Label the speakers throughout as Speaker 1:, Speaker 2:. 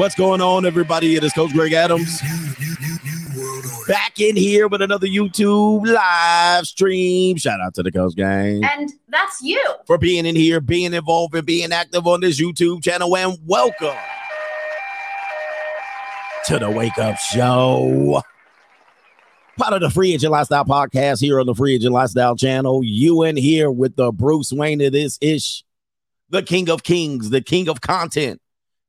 Speaker 1: What's going on, everybody? It is Coach Greg Adams. Back in here with another YouTube live stream. Shout out to the Coach Gang.
Speaker 2: And that's you.
Speaker 1: For being in here, being involved, and being active on this YouTube channel. And welcome to the Wake Up Show. Part of the Free Agent Lifestyle podcast here on the Free Agent Lifestyle channel. You in here with the Bruce Wayne of this ish, the King of Kings, the King of Content,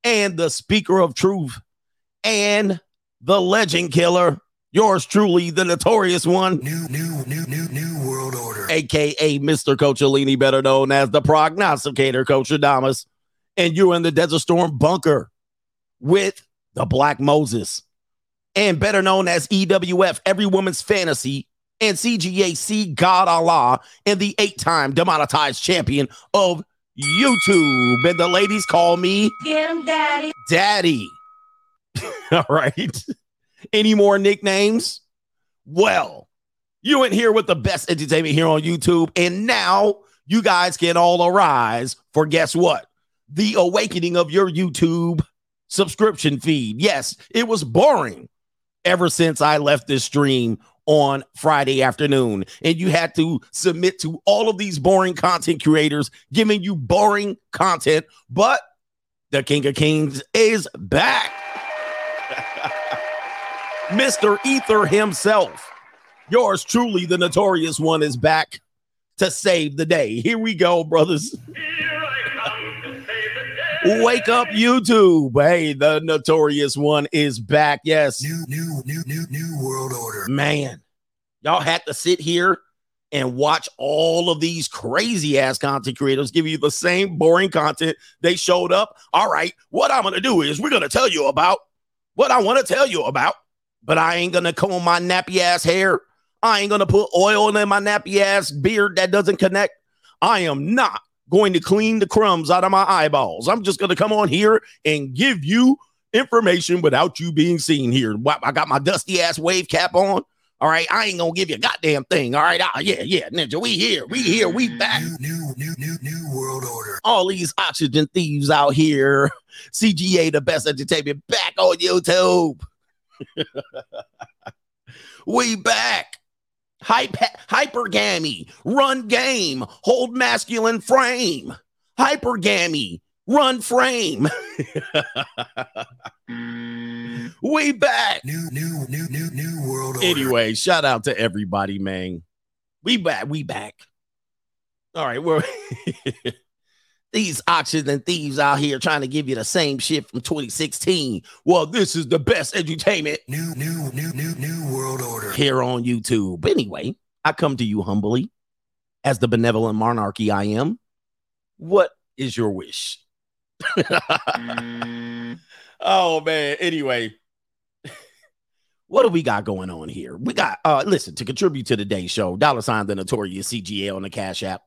Speaker 1: and the Speaker of Truth, and the Legend Killer. Yours truly, the notorious one.
Speaker 3: New, new, new, new, new world order.
Speaker 1: aka Mr. Coachellini, better known as the prognosticator, Coach Adamas. And you're in the Desert Storm bunker with the Black Moses, and better known as EWF, Every Woman's Fantasy, and CGAC God Allah, and the eight time demonetized champion of YouTube. And the ladies call me
Speaker 2: Get him, daddy.
Speaker 1: Daddy. All right. Any more nicknames? Well, you in here with the best entertainment here on YouTube. And now you guys can all arise for guess what? The awakening of your YouTube subscription feed. Yes, it was boring ever since I left this stream on Friday afternoon. And you had to submit to all of these boring content creators giving you boring content. But the King of Kings is back. Mr. Ether himself, yours truly, the notorious one, is back to save the day. Here we go, brothers. Wake up, YouTube. Hey, the notorious one is back. Yes,
Speaker 3: New, new, new, new, new world order.
Speaker 1: man. Y'all had to sit here and watch all of these crazy ass content creators give you the same boring content they showed up. All right, what I'm going to do is we're going to tell you about what I want to tell you about, but I ain't going to comb my nappy ass hair. I ain't going to put oil in my nappy ass beard that doesn't connect. I am not going to clean the crumbs out of my eyeballs. I'm just going to come on here and give you information without you being seen here. I got my dusty ass wave cap on. All right, I ain't gonna give you a goddamn thing. All right, ah, yeah, yeah, ninja, we here, we here, we back.
Speaker 3: New, new, new, new, new world order.
Speaker 1: All these oxygen thieves out here. CGA, the best entertainment, back on YouTube. we back. Hype, hypergamy, run game, hold masculine frame. Hypergamy, run frame. we back.
Speaker 3: New, new, new, new, new world order.
Speaker 1: Anyway, shout out to everybody, man. We back. We back. All right, we're these auctions and thieves out here trying to give you the same shit from 2016. Well, this is the best entertainment
Speaker 3: New, new, new, new, new world order.
Speaker 1: here on YouTube. Anyway, I come to you humbly as the benevolent monarchy I am. What is your wish? oh man. Anyway, what do we got going on here? We got uh listen to contribute to today's show. Dollar sign the notorious CGA on the Cash App.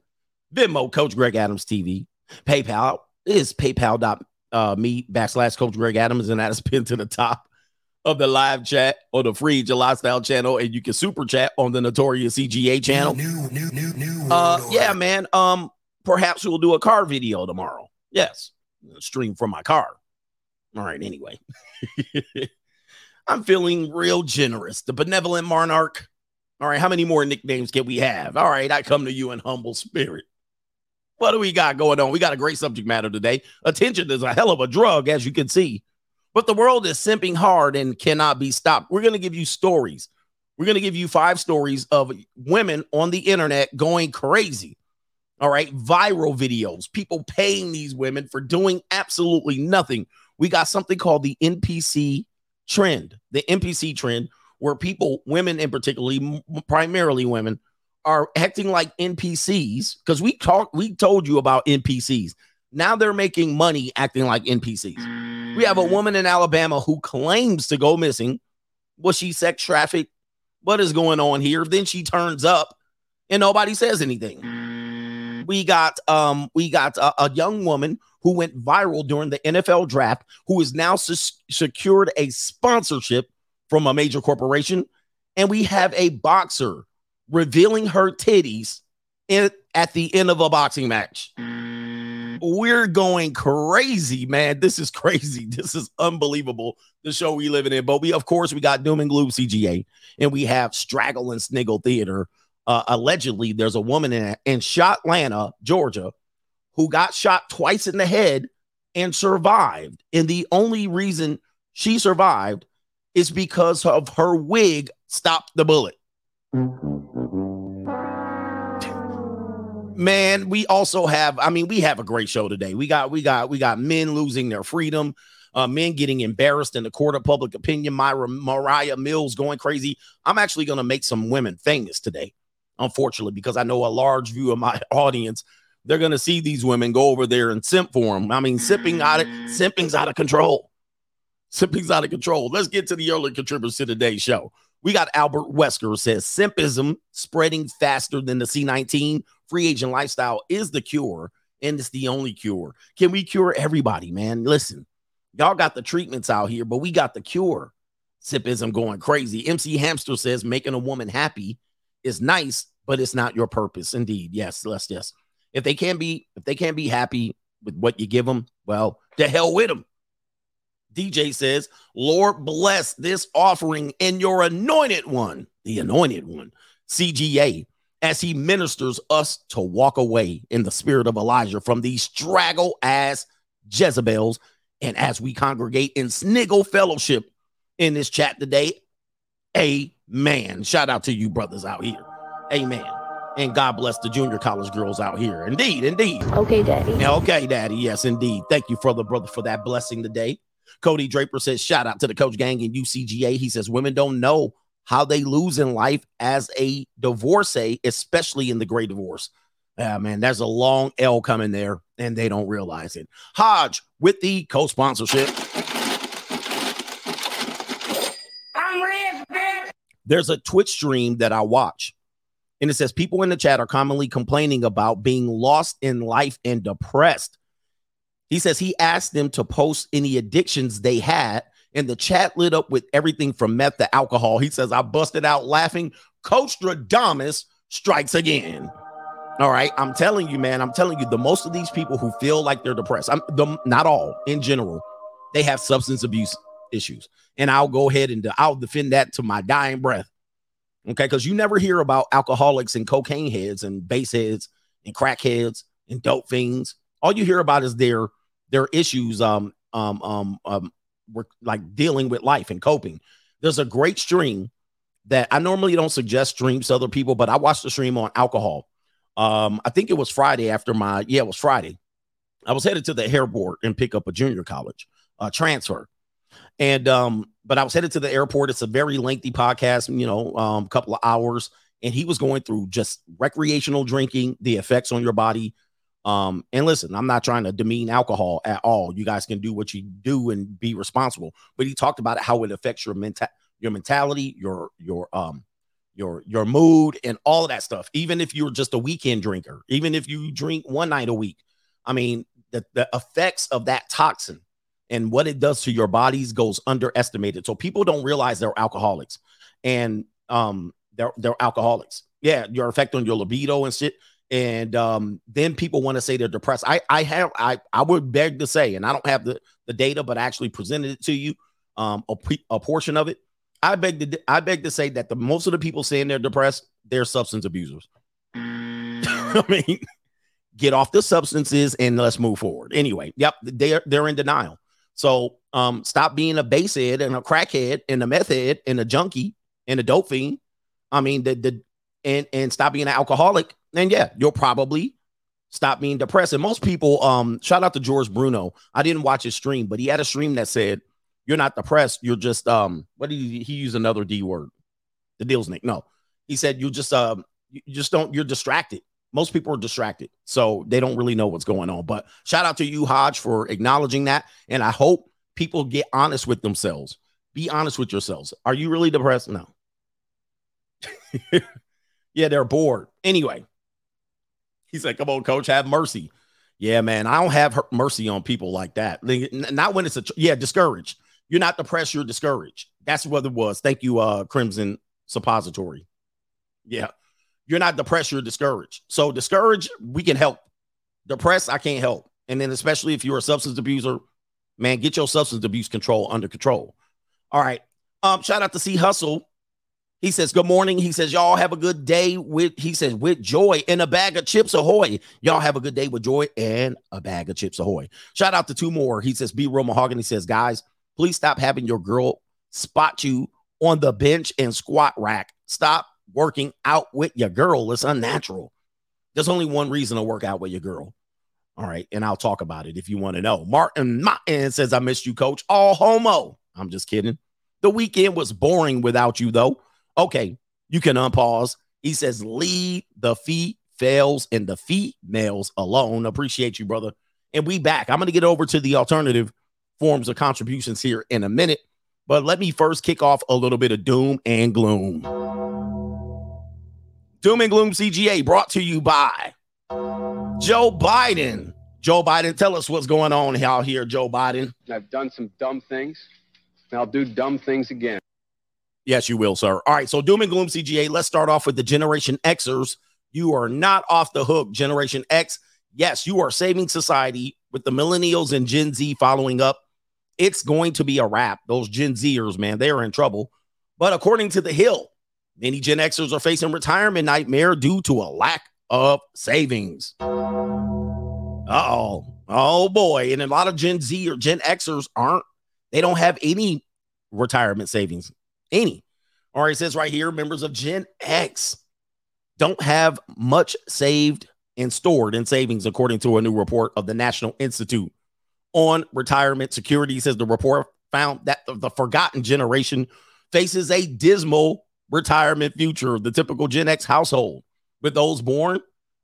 Speaker 1: Venmo, Coach Greg Adams TV. PayPal is PayPal.me uh, me backslash Coach Greg Adams, and that is pinned to the top of the live chat on the Free Agent Lifestyle channel, and you can super chat on the notorious CGA channel.
Speaker 3: New, new, new, new
Speaker 1: Uh, yeah, man. Um, perhaps we'll do a car video tomorrow. Yes, stream from my car. All right. Anyway, I'm feeling real generous. The benevolent monarch. All right. How many more nicknames can we have? All right. I come to you in humble spirit. What do we got going on? We got a great subject matter today. Attention is a hell of a drug, as you can see. But the world is simping hard and cannot be stopped. We're going to give you stories. We're going to give you five stories of women on the internet going crazy. All right. Viral videos, people paying these women for doing absolutely nothing. We got something called the NPC trend, the NPC trend, where people, women in particularly, primarily women, are acting like NPCs because we talked, we told you about NPCs. Now they're making money acting like NPCs. We have a woman in Alabama who claims to go missing. Was she sex trafficked? What is going on here? Then she turns up and nobody says anything. We got um we got a, a young woman who went viral during the NFL draft who has now sus- secured a sponsorship from a major corporation and we have a boxer revealing her titties in, at the end of a boxing match. we're going crazy, man. This is crazy. This is unbelievable. The show we living in. But we, of course, we got Doom and Gloom CGA, and we have Straggle and Sniggle Theater. Uh, allegedly, there's a woman in, in Shotlanta, Georgia, who got shot twice in the head and survived. And the only reason she survived is because of her wig stopped the bullet. Man, we also have, I mean, we have a great show today. We got, we got, we got men losing their freedom, uh, men getting embarrassed in the court of public opinion. Myra, Mariah Mills going crazy. I'm actually going to make some women famous today, unfortunately, because I know a large view of my audience. They're going to see these women go over there and simp for them. I mean, simping out of simping's out of control. Simping's out of control. Let's get to the early contributors to today's show. We got Albert Wesker says simpism spreading faster than the C19 free agent lifestyle is the cure and it's the only cure. Can we cure everybody, man? Listen, y'all got the treatments out here, but we got the cure. Simpism going crazy. MC Hamster says making a woman happy is nice, but it's not your purpose. Indeed. Yes, let's yes. If they can't be, if they can't be happy with what you give them, well, the hell with them. DJ says, Lord bless this offering and your anointed one, the anointed one, CGA, as he ministers us to walk away in the spirit of Elijah from these straggle ass Jezebels. And as we congregate in sniggle fellowship in this chat today, amen. Shout out to you brothers out here. Amen. And God bless the junior college girls out here. Indeed, indeed.
Speaker 4: Okay, Daddy.
Speaker 1: Okay, Daddy. Yes, indeed. Thank you for the brother for that blessing today. Cody Draper says, shout out to the coach gang in UCGA. He says, women don't know how they lose in life as a divorcee, especially in the great divorce. Yeah, man, there's a long L coming there, and they don't realize it. Hodge with the co sponsorship.
Speaker 2: I'm rich, bitch.
Speaker 1: There's a Twitch stream that I watch, and it says people in the chat are commonly complaining about being lost in life and depressed. He says he asked them to post any addictions they had, and the chat lit up with everything from meth to alcohol. He says, I busted out laughing. Coach Stradamus strikes again. All right. I'm telling you, man, I'm telling you, the most of these people who feel like they're depressed, I'm the not all in general, they have substance abuse issues. And I'll go ahead and I'll defend that to my dying breath. Okay. Because you never hear about alcoholics and cocaine heads and base heads and crack heads and dope fiends. All you hear about is their their issues um um um um we're like dealing with life and coping. There's a great stream that I normally don't suggest streams to other people, but I watched the stream on alcohol. Um, I think it was Friday after my yeah, it was Friday. I was headed to the airport and pick up a junior college uh, transfer, and um, but I was headed to the airport. It's a very lengthy podcast, you know, um, a couple of hours, and he was going through just recreational drinking, the effects on your body, um, and listen, I'm not trying to demean alcohol at all. You guys can do what you do and be responsible. But he talked about how it affects your mental your mentality, your your um your your mood and all of that stuff. Even if you're just a weekend drinker, even if you drink one night a week. I mean, the, the effects of that toxin and what it does to your bodies goes underestimated. So people don't realize they're alcoholics and um they're they're alcoholics. Yeah, your effect on your libido and shit and um, then people want to say they're depressed. I I have I I would beg to say, and I don't have the the data, but I actually presented it to you, um, a, a portion of it. I beg to I beg to say that the most of the people saying they're depressed, they're substance abusers. I mean, get off the substances and let's move forward. Anyway, yep, they're they're in denial. So um, stop being a basehead and a crackhead and a meth head and a junkie and a dope fiend. I mean, the the and and stop being an alcoholic and yeah, you'll probably stop being depressed. And most people, um, shout out to George Bruno. I didn't watch his stream, but he had a stream that said, You're not depressed, you're just um, what did he, he used another D word? The deal's Nick. No, he said you just um you just don't you're distracted. Most people are distracted, so they don't really know what's going on. But shout out to you, Hodge, for acknowledging that. And I hope people get honest with themselves. Be honest with yourselves. Are you really depressed? No. yeah, they're bored. Anyway, he said, Come on, coach, have mercy. Yeah, man, I don't have mercy on people like that. Not when it's a, yeah, discouraged. You're not depressed, you're discouraged. That's what it was. Thank you, uh, Crimson Suppository. Yeah. You're not depressed, you're discouraged. So, discouraged, we can help. Depressed, I can't help. And then, especially if you're a substance abuser, man, get your substance abuse control under control. All right. Um, shout out to C Hustle. He says, Good morning. He says, Y'all have a good day with, he says, with joy and a bag of chips ahoy. Y'all have a good day with joy and a bag of chips ahoy. Shout out to two more. He says, Be real Mahogany He says, Guys, please stop having your girl spot you on the bench and squat rack. Stop working out with your girl. It's unnatural. There's only one reason to work out with your girl. All right. And I'll talk about it if you want to know. Martin Martin says, I missed you, coach. All homo. I'm just kidding. The weekend was boring without you, though. Okay, you can unpause. He says, leave the feet fails and the females alone. Appreciate you, brother. And we back. I'm going to get over to the alternative forms of contributions here in a minute. But let me first kick off a little bit of doom and gloom. Doom and gloom CGA brought to you by Joe Biden. Joe Biden, tell us what's going on out here, Joe Biden.
Speaker 4: I've done some dumb things, and I'll do dumb things again.
Speaker 1: Yes, you will, sir. All right. So, Doom and Gloom CGA, let's start off with the Generation Xers. You are not off the hook, Generation X. Yes, you are saving society with the millennials and Gen Z following up. It's going to be a wrap. Those Gen Zers, man, they are in trouble. But according to The Hill, many Gen Xers are facing retirement nightmare due to a lack of savings. Oh. Oh boy. And a lot of Gen Z or Gen Xers aren't, they don't have any retirement savings any. Right, it says right here members of Gen X don't have much saved and stored in savings, according to a new report of the National Institute on Retirement Security. Says the report found that the forgotten generation faces a dismal retirement future. The typical Gen X household, with those born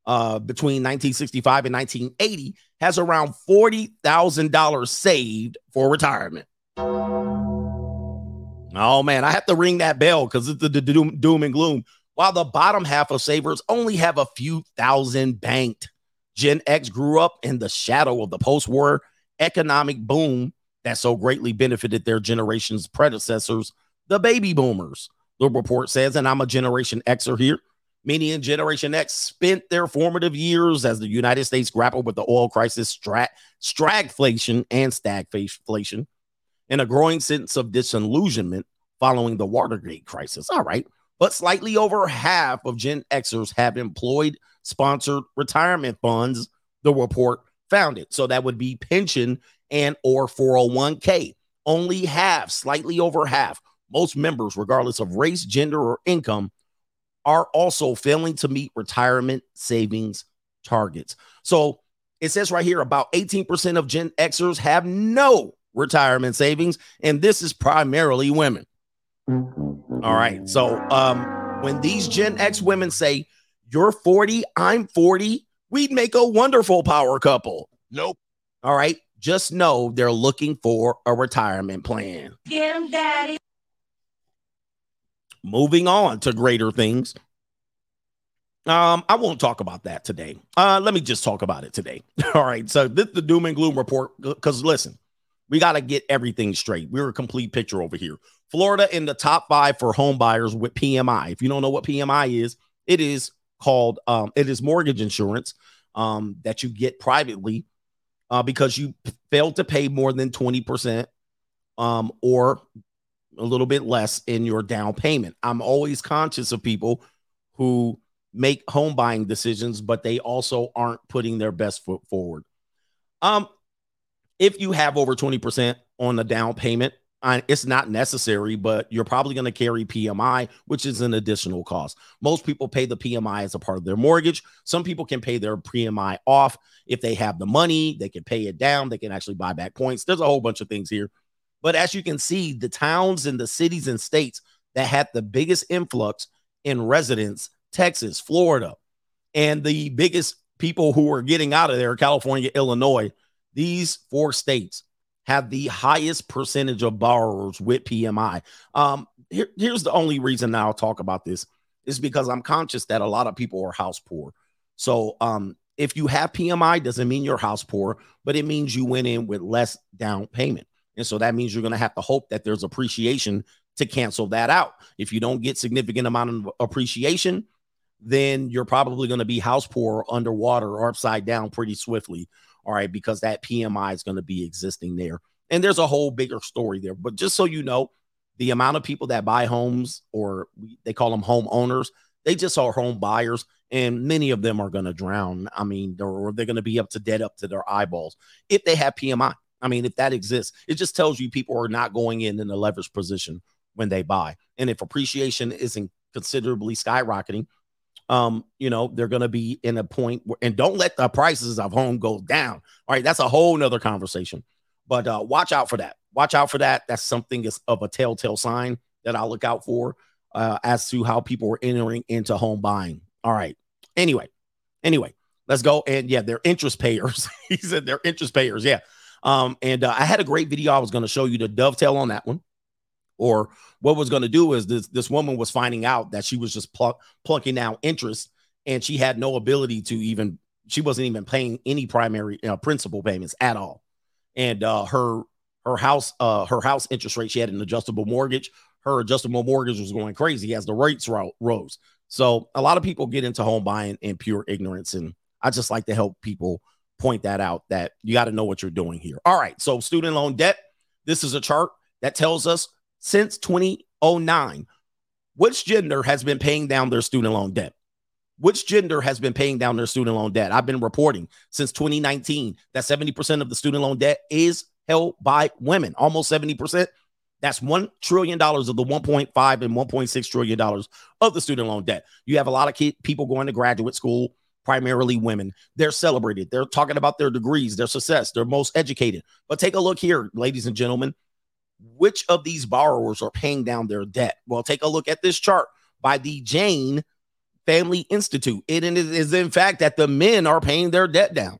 Speaker 1: uh, between 1965 and 1980, has around $40,000 saved for retirement. Oh man, I have to ring that bell because it's the, the doom, doom and gloom. While the bottom half of savers only have a few thousand banked. Gen X grew up in the shadow of the post-war economic boom that so greatly benefited their generation's predecessors, the baby boomers. The report says, and I'm a Generation Xer here. Many in Generation X spent their formative years as the United States grappled with the oil crisis, strat, stagflation, and stagflation and a growing sense of disillusionment following the Watergate crisis. All right. But slightly over half of Gen Xers have employed sponsored retirement funds, the report found it. So that would be pension and or 401k. Only half, slightly over half, most members, regardless of race, gender, or income, are also failing to meet retirement savings targets. So it says right here about 18% of Gen Xers have no retirement savings, and this is primarily women. All right. So um, when these Gen X women say, You're 40, I'm 40, we'd make a wonderful power couple.
Speaker 5: Nope.
Speaker 1: All right. Just know they're looking for a retirement plan.
Speaker 2: Get him, daddy.
Speaker 1: Moving on to greater things. Um, I won't talk about that today. Uh, let me just talk about it today. All right. So this the doom and gloom report. Because listen, we got to get everything straight. We're a complete picture over here. Florida in the top five for home buyers with PMI. If you don't know what PMI is, it is called um, it is mortgage insurance um, that you get privately uh, because you p- failed to pay more than 20% um, or a little bit less in your down payment. I'm always conscious of people who make home buying decisions, but they also aren't putting their best foot forward. Um, if you have over 20% on the down payment, it's not necessary, but you're probably going to carry PMI, which is an additional cost. Most people pay the PMI as a part of their mortgage. Some people can pay their PMI off if they have the money, they can pay it down, they can actually buy back points. There's a whole bunch of things here. But as you can see, the towns and the cities and states that had the biggest influx in residents, Texas, Florida, and the biggest people who are getting out of there, California, Illinois, these four states have the highest percentage of borrowers with PMI. Um, here, here's the only reason I'll talk about this is because I'm conscious that a lot of people are house poor. So, um, if you have PMI, doesn't mean you're house poor, but it means you went in with less down payment. And so that means you're going to have to hope that there's appreciation to cancel that out. If you don't get significant amount of appreciation, then you're probably going to be house poor, underwater, or upside down pretty swiftly. All right, because that PMI is going to be existing there. And there's a whole bigger story there. But just so you know, the amount of people that buy homes, or they call them homeowners, they just are home buyers, and many of them are going to drown. I mean, or they're going to be up to dead up to their eyeballs if they have PMI. I mean, if that exists, it just tells you people are not going in in a leverage position when they buy. And if appreciation isn't considerably skyrocketing, um, you know, they're going to be in a point where, and don't let the prices of home go down. All right, that's a whole nother conversation. But uh, watch out for that. Watch out for that. That's something is of a telltale sign that I'll look out for uh, as to how people are entering into home buying. All right. Anyway, anyway, let's go. And yeah, they're interest payers. he said they're interest payers. Yeah. Um, and uh, I had a great video I was going to show you to dovetail on that one. Or what was going to do is this this woman was finding out that she was just pluck, plucking out interest and she had no ability to even she wasn't even paying any primary uh, principal payments at all. And uh, her her house uh, her house interest rate she had an adjustable mortgage. Her adjustable mortgage was going crazy as the rates ro- rose. So a lot of people get into home buying in pure ignorance and i just like to help people point that out that you got to know what you're doing here. All right so student loan debt this is a chart that tells us since 2009 which gender has been paying down their student loan debt which gender has been paying down their student loan debt? I've been reporting since 2019 that 70% of the student loan debt is held by women, almost 70%. That's $1 trillion of the 1.5 and $1.6 trillion of the student loan debt. You have a lot of people going to graduate school, primarily women. They're celebrated. They're talking about their degrees, their success. They're most educated. But take a look here, ladies and gentlemen. Which of these borrowers are paying down their debt? Well, take a look at this chart by the Jain Family Institute. It is, in fact, that the men are paying their debt down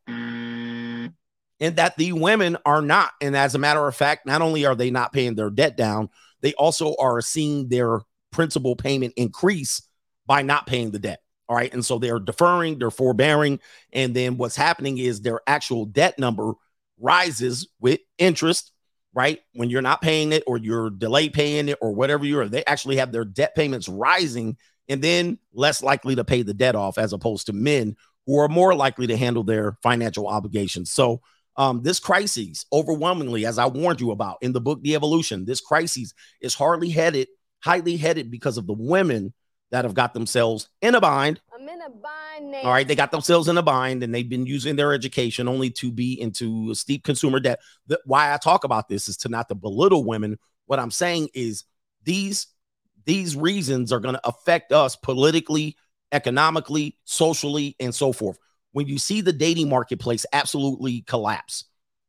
Speaker 1: and that the women are not. And as a matter of fact, not only are they not paying their debt down, they also are seeing their principal payment increase by not paying the debt. All right. And so they're deferring, they're forbearing. And then what's happening is their actual debt number rises with interest, right? When you're not paying it or you're delay paying it or whatever you're, they actually have their debt payments rising and then less likely to pay the debt off as opposed to men who are more likely to handle their financial obligations. So, um, this crisis, overwhelmingly, as I warned you about in the book The Evolution, this crisis is hardly headed, highly headed because of the women that have got themselves in a bind.
Speaker 5: I'm in a bind. Nate.
Speaker 1: All right, they got themselves in a bind and they've been using their education only to be into steep consumer debt. The, why I talk about this is to not to belittle women. What I'm saying is these these reasons are going to affect us politically, economically, socially, and so forth. When you see the dating marketplace absolutely collapse,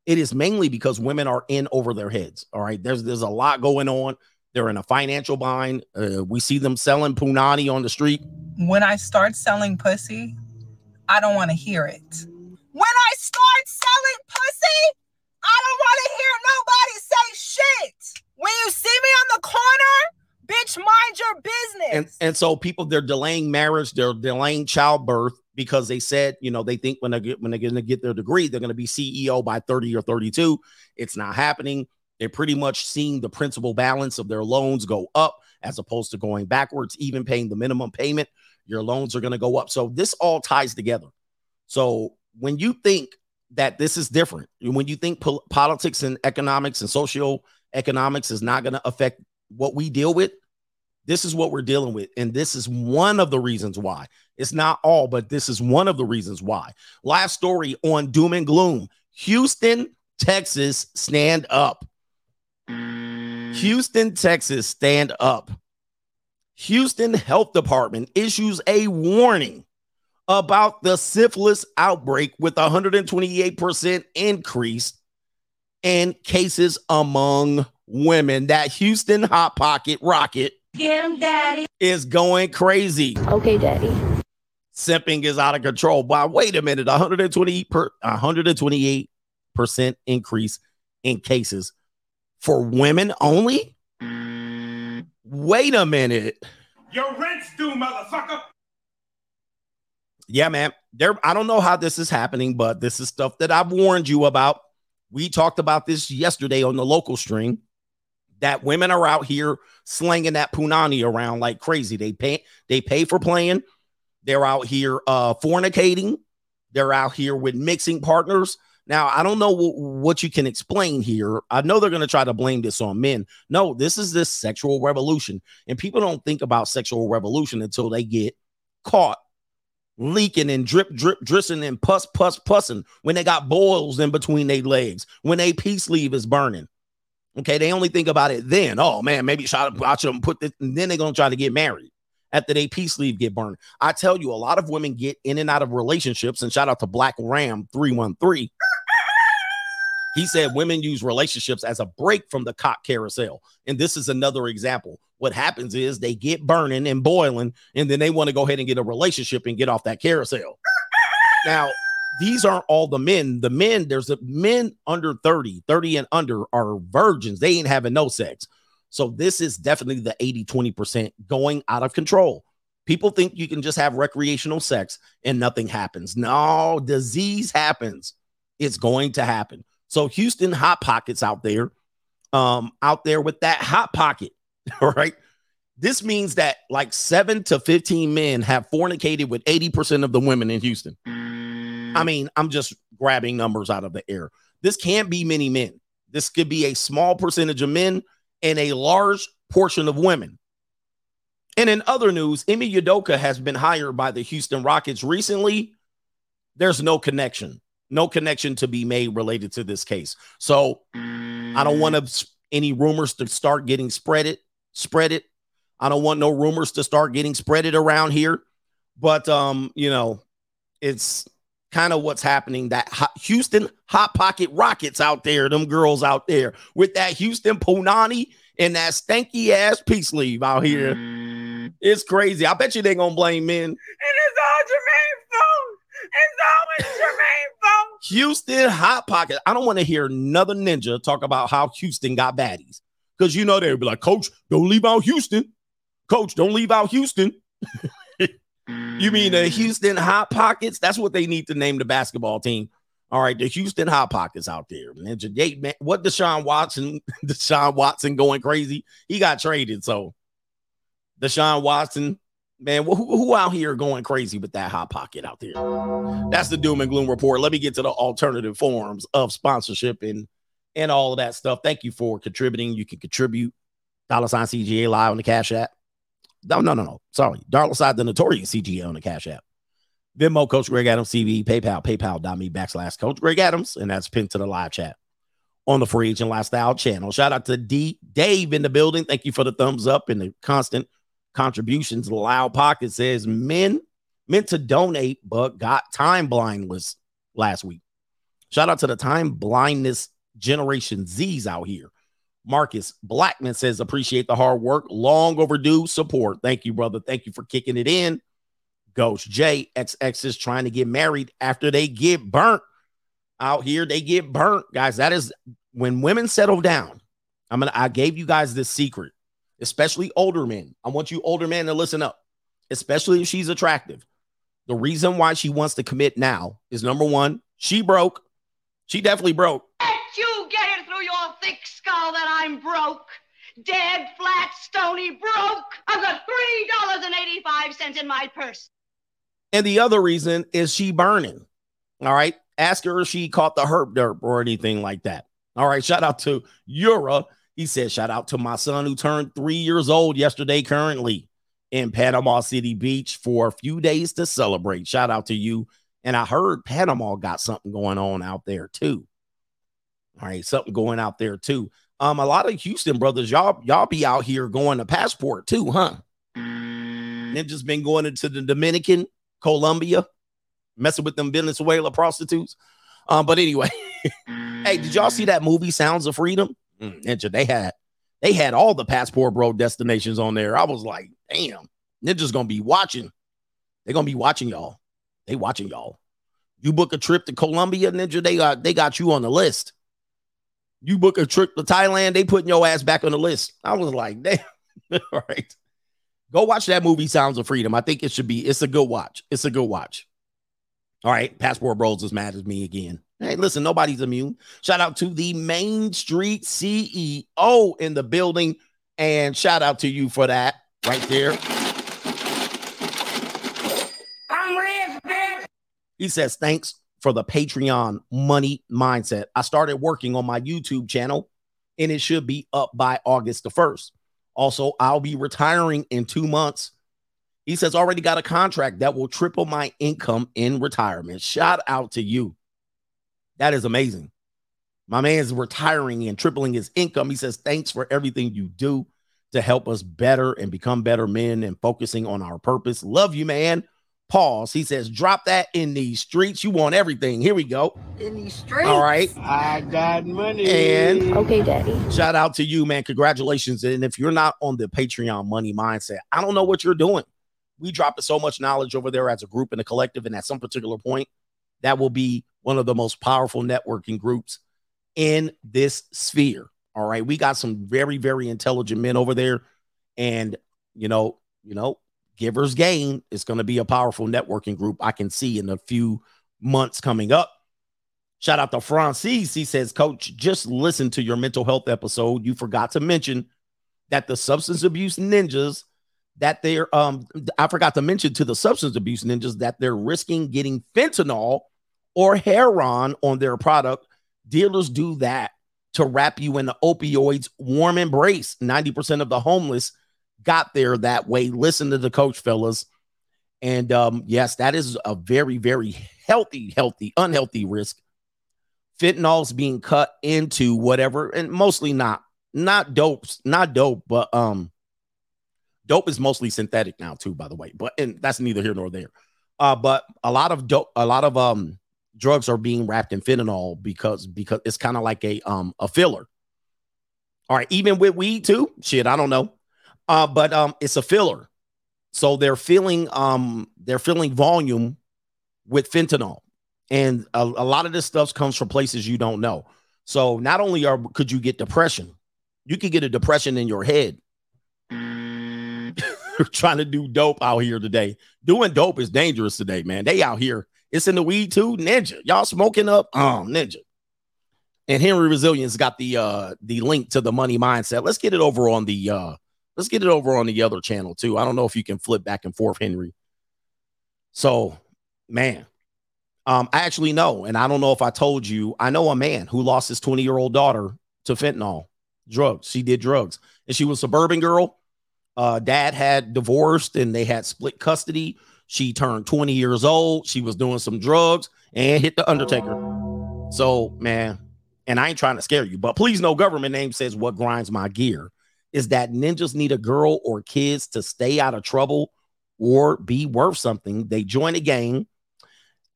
Speaker 1: it is mainly because women are in over their heads. All right, there's there's a lot going on. They're in a financial bind. Uh, we see them selling punani on the street.
Speaker 6: When I start selling pussy, I don't want to hear it. When I start selling pussy, I don't want to hear nobody say shit. When you see me on the corner, Bitch, mind your business.
Speaker 1: And and so people they're delaying marriage, they're delaying childbirth because they said, you know, they think when they get when they're going to get their degree, they're going to be CEO by 30 or 32. It's not happening. They're pretty much seeing the principal balance of their loans go up as opposed to going backwards, even paying the minimum payment. Your loans are going to go up. So this all ties together. So when you think that this is different, when you think po- politics and economics and social economics is not going to affect what we deal with, this is what we're dealing with. And this is one of the reasons why. It's not all, but this is one of the reasons why. Last story on doom and gloom Houston, Texas, stand up. Houston, Texas, stand up. Houston Health Department issues a warning about the syphilis outbreak with 128% increase in cases among women. That Houston Hot Pocket rocket
Speaker 2: Get him, daddy.
Speaker 1: is going crazy.
Speaker 5: Okay, daddy.
Speaker 1: Simping is out of control. But wait a minute, 120 per 128 percent increase in cases for women only. Wait a minute.
Speaker 2: Your rent's due, motherfucker.
Speaker 1: Yeah, man. There, I don't know how this is happening, but this is stuff that I've warned you about. We talked about this yesterday on the local stream that women are out here slinging that punani around like crazy. They pay they pay for playing. They're out here uh fornicating. They're out here with mixing partners. Now, I don't know wh- what you can explain here. I know they're going to try to blame this on men. No, this is this sexual revolution. And people don't think about sexual revolution until they get caught leaking and drip, drip, drissing and pus, pus, pussing when they got boils in between their legs, when a peace sleeve is burning. Okay, they only think about it then. Oh man, maybe should I should put this, and then they're gonna try to get married after they peace leave get burned. I tell you, a lot of women get in and out of relationships, and shout out to Black Ram 313. He said women use relationships as a break from the cock carousel. And this is another example. What happens is they get burning and boiling, and then they want to go ahead and get a relationship and get off that carousel. Now, these aren't all the men. The men, there's a men under 30, 30 and under are virgins. They ain't having no sex. So this is definitely the 80 20% going out of control. People think you can just have recreational sex and nothing happens. No, disease happens. It's going to happen. So Houston hot pockets out there, um, out there with that hot pocket. All right. This means that like seven to 15 men have fornicated with 80% of the women in Houston. I mean, I'm just grabbing numbers out of the air. This can't be many men. This could be a small percentage of men and a large portion of women. And in other news, Ime Udoka has been hired by the Houston Rockets recently. There's no connection, no connection to be made related to this case. So I don't want to any rumors to start getting spread it, spread it. I don't want no rumors to start getting spread it around here. But um, you know, it's kind of what's happening. That hot, Houston hot pocket rockets out there, them girls out there with that Houston Punani and that stanky ass peace leave out here. It's crazy. I bet you they gonna blame men.
Speaker 6: And it's all Jermaine's fault. It's always Jermaine's fault.
Speaker 1: Houston hot pocket. I don't want to hear another ninja talk about how Houston got baddies because you know they'd be like, Coach, don't leave out Houston. Coach, don't leave out Houston. you mean the mm. Houston Hot Pockets? That's what they need to name the basketball team. All right, the Houston Hot Pockets out there. Ninja they, man, what Deshaun Watson, Deshaun Watson going crazy? He got traded. So Deshaun Watson, man, who, who out here going crazy with that hot pocket out there? That's the doom and gloom report. Let me get to the alternative forms of sponsorship and and all of that stuff. Thank you for contributing. You can contribute dollar sign CGA live on the Cash App. No, no, no, no. Sorry. Dollar sign the notorious CGA on the Cash App. Venmo, Coach Greg Adams, TV, PayPal, PayPal.me backslash Coach Greg Adams, and that's pinned to the live chat on the Free Agent Lifestyle channel. Shout out to D Dave in the building. Thank you for the thumbs up and the constant contributions. Loud Pocket says men meant to donate but got time blindness last week. Shout out to the time blindness generation Z's out here. Marcus Blackman says, appreciate the hard work, long overdue support. Thank you, brother. Thank you for kicking it in. Ghost J XX is trying to get married after they get burnt out here. They get burnt, guys. That is when women settle down. I'm gonna. I gave you guys this secret, especially older men. I want you older men to listen up, especially if she's attractive. The reason why she wants to commit now is number one, she broke. She definitely broke.
Speaker 7: Let you get it through your thick skull that I'm broke. Dead, flat, stony, broke. I've got three dollars and eighty-five cents in my purse.
Speaker 1: And the other reason is she burning. All right. Ask her if she caught the herb derp or anything like that. All right. Shout out to Yura. He said, shout out to my son who turned three years old yesterday, currently in Panama City Beach for a few days to celebrate. Shout out to you. And I heard Panama got something going on out there too. All right, something going out there too. Um, a lot of Houston brothers, y'all, y'all be out here going to passport too, huh? Ninja's been going into the Dominican, Colombia, messing with them Venezuela prostitutes. Um, but anyway, hey, did y'all see that movie Sounds of Freedom? Mm, Ninja, they had they had all the passport bro destinations on there. I was like, damn, Ninja's gonna be watching. They're gonna be watching y'all. They watching y'all. You book a trip to Colombia, Ninja, they got they got you on the list. You book a trip to Thailand, they putting your ass back on the list. I was like, damn. all right. Go watch that movie, Sounds of Freedom. I think it should be, it's a good watch. It's a good watch. All right. Passport Bros is mad at me again. Hey, listen, nobody's immune. Shout out to the Main Street CEO in the building. And shout out to you for that right there. I'm rich, bitch. He says, Thanks for the Patreon money mindset. I started working on my YouTube channel and it should be up by August the 1st. Also, I'll be retiring in two months. He says, already got a contract that will triple my income in retirement. Shout out to you. That is amazing. My man's retiring and tripling his income. He says, thanks for everything you do to help us better and become better men and focusing on our purpose. Love you, man. Pause. He says, drop that in these streets. You want everything. Here we go.
Speaker 5: In these streets.
Speaker 1: All right.
Speaker 2: I got money.
Speaker 1: And
Speaker 5: Okay, daddy.
Speaker 1: shout out to you, man. Congratulations. And if you're not on the Patreon money mindset, I don't know what you're doing. We dropping so much knowledge over there as a group and a collective. And at some particular point, that will be one of the most powerful networking groups in this sphere. All right. We got some very, very intelligent men over there. And, you know, you know, Givers Gain is going to be a powerful networking group I can see in a few months coming up. Shout out to Francis. He says, Coach, just listen to your mental health episode. You forgot to mention that the substance abuse ninjas that they're um I forgot to mention to the substance abuse ninjas that they're risking getting fentanyl or heroin on their product. Dealers do that to wrap you in the opioids warm embrace. 90% of the homeless got there that way. Listen to the coach, fellas. And um, yes, that is a very, very healthy, healthy, unhealthy risk. Fentanyl's being cut into whatever, and mostly not, not dopes, not dope, but um, dope is mostly synthetic now too, by the way. But and that's neither here nor there. Uh, but a lot of dope, a lot of um drugs are being wrapped in fentanyl because because it's kind of like a um a filler. All right, even with weed too. Shit, I don't know. Uh, but um, it's a filler. So they're filling um they're filling volume with fentanyl, and a, a lot of this stuff comes from places you don't know. So not only are could you get depression, you could get a depression in your head. trying to do dope out here today. Doing dope is dangerous today, man. They out here. It's in the weed too. Ninja. Y'all smoking up? Um, ninja. And Henry Resilience got the uh the link to the money mindset. Let's get it over on the uh let's get it over on the other channel too. I don't know if you can flip back and forth, Henry. So, man, um, I actually know, and I don't know if I told you, I know a man who lost his 20 year old daughter to fentanyl drugs. She did drugs, and she was a suburban girl. Uh, dad had divorced and they had split custody. She turned 20 years old. She was doing some drugs and hit the Undertaker. So, man, and I ain't trying to scare you, but please know government name says what grinds my gear is that ninjas need a girl or kids to stay out of trouble or be worth something. They join a gang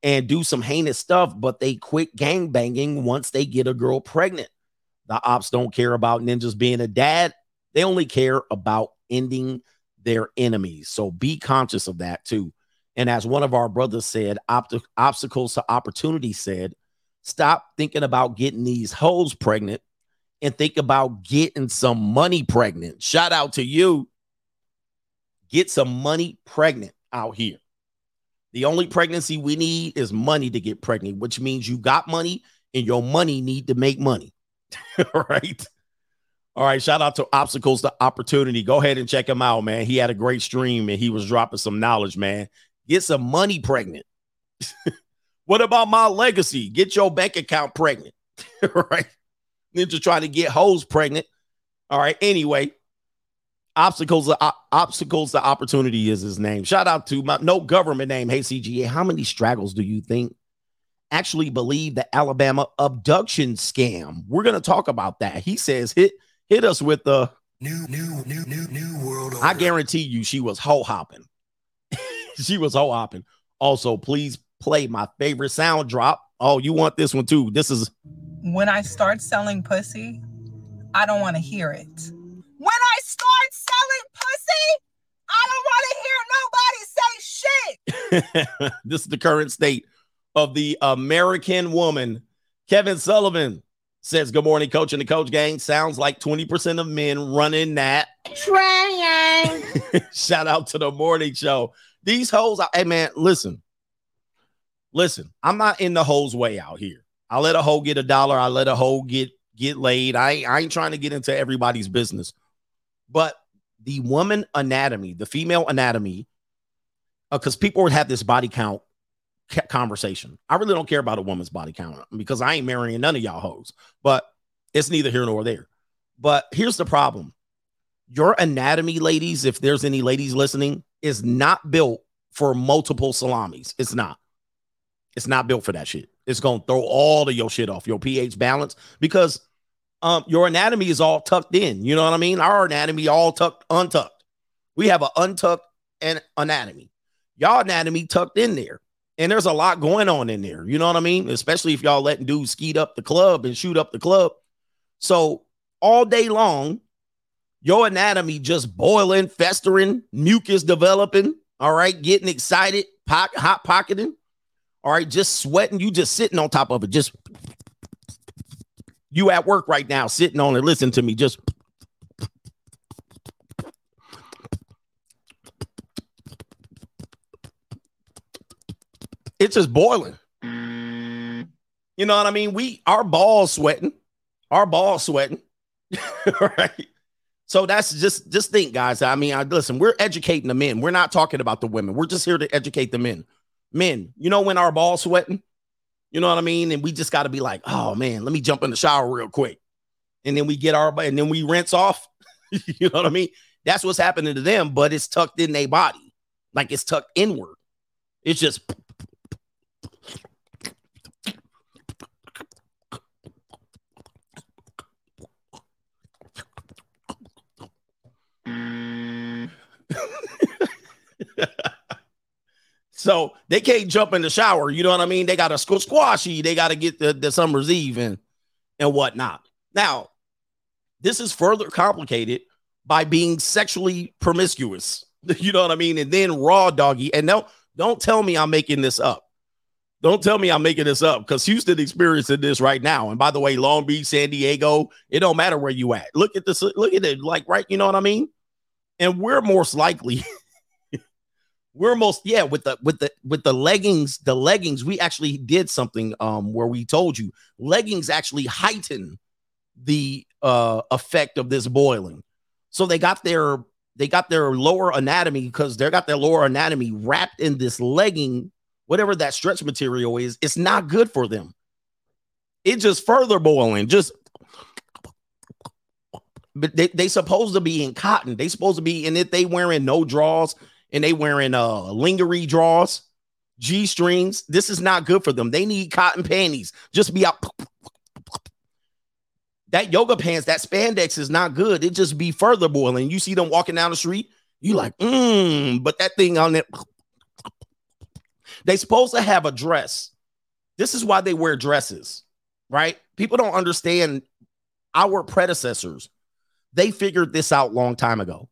Speaker 1: and do some heinous stuff, but they quit gang banging once they get a girl pregnant. The ops don't care about ninjas being a dad. They only care about ending their enemies. So be conscious of that too. And as one of our brothers said, obstacles to opportunity said, stop thinking about getting these hoes pregnant and think about getting some money pregnant. Shout out to you. Get some money pregnant out here. The only pregnancy we need is money to get pregnant, which means you got money and your money need to make money. All right. All right. Shout out to Obstacles to Opportunity. Go ahead and check him out, man. He had a great stream and he was dropping some knowledge, man. Get some money pregnant. what about my legacy? Get your bank account pregnant. right. Ninja trying to get hoes pregnant. All right. Anyway, obstacles, uh, obstacles to opportunity is his name. Shout out to my no government name. Hey, CGA, how many straggles do you think actually believe the Alabama abduction scam? We're going to talk about that. He says, hit, hit us with the
Speaker 3: New, new, new, new, new world order.
Speaker 1: I guarantee you she was hoe hopping. she was hoe hopping. Also, please play my favorite sound drop. Oh, you want this one too? This is
Speaker 6: When I start selling pussy, I don't want to hear it. When I start selling pussy, I don't want to hear nobody say shit.
Speaker 1: this is the current state of the American woman. Kevin Sullivan says, Good morning, coach and the coach gang. Sounds like 20% of men running that.
Speaker 5: Trying.
Speaker 1: Shout out to the morning show. These hoes, hey man, listen, listen. I'm not in the hoes way out here. I let a hoe get a dollar. I let a hoe get get laid. I, ain't- I ain't trying to get into everybody's business, but the woman anatomy, the female anatomy, uh, because people would have this body count conversation. I really don't care about a woman's body count because I ain't marrying none of y'all hoes. But it's neither here nor there. But here's the problem: your anatomy, ladies, if there's any ladies listening, is not built for multiple salamis. It's not. It's not built for that shit. It's gonna throw all of your shit off your pH balance because um your anatomy is all tucked in. You know what I mean? Our anatomy all tucked, untucked. We have an untucked an anatomy. Y'all anatomy tucked in there. And there's a lot going on in there. You know what I mean? Especially if y'all letting dudes skeet up the club and shoot up the club. So all day long, your anatomy just boiling, festering, mucus developing. All right, getting excited, hot pocketing. All right, just sweating. You just sitting on top of it. Just you at work right now, sitting on it. Listen to me. Just it's just boiling. You know what I mean? We our balls sweating, our balls sweating, right? So that's just just think, guys. I mean, I listen. We're educating the men. We're not talking about the women. We're just here to educate the men. Men, you know when our balls sweating, you know what I mean, and we just got to be like, oh man, let me jump in the shower real quick, and then we get our and then we rinse off. you know what I mean? That's what's happening to them, but it's tucked in their body, like it's tucked inward. It's just so they can't jump in the shower. You know what I mean? They got to squ- squashy. They got to get the, the summer's eve and and whatnot. Now, this is further complicated by being sexually promiscuous. You know what I mean? And then raw doggy. And don't don't tell me I'm making this up. Don't tell me I'm making this up because Houston experiencing this right now. And by the way, Long Beach, San Diego, it don't matter where you at. Look at this. Look at it. Like right, you know what I mean? And we're most likely we're most yeah with the with the with the leggings the leggings we actually did something um where we told you leggings actually heighten the uh effect of this boiling. So they got their they got their lower anatomy because they got their lower anatomy wrapped in this legging whatever that stretch material is it's not good for them. It just further boiling just but they they supposed to be in cotton they supposed to be and if they wearing no draws and they wearing uh lingerie draws, G strings. This is not good for them. They need cotton panties. Just be out. That yoga pants, that spandex is not good. It just be further boiling. You see them walking down the street, you like, mm, but that thing on it. They supposed to have a dress. This is why they wear dresses, right? People don't understand our predecessors. They figured this out long time ago.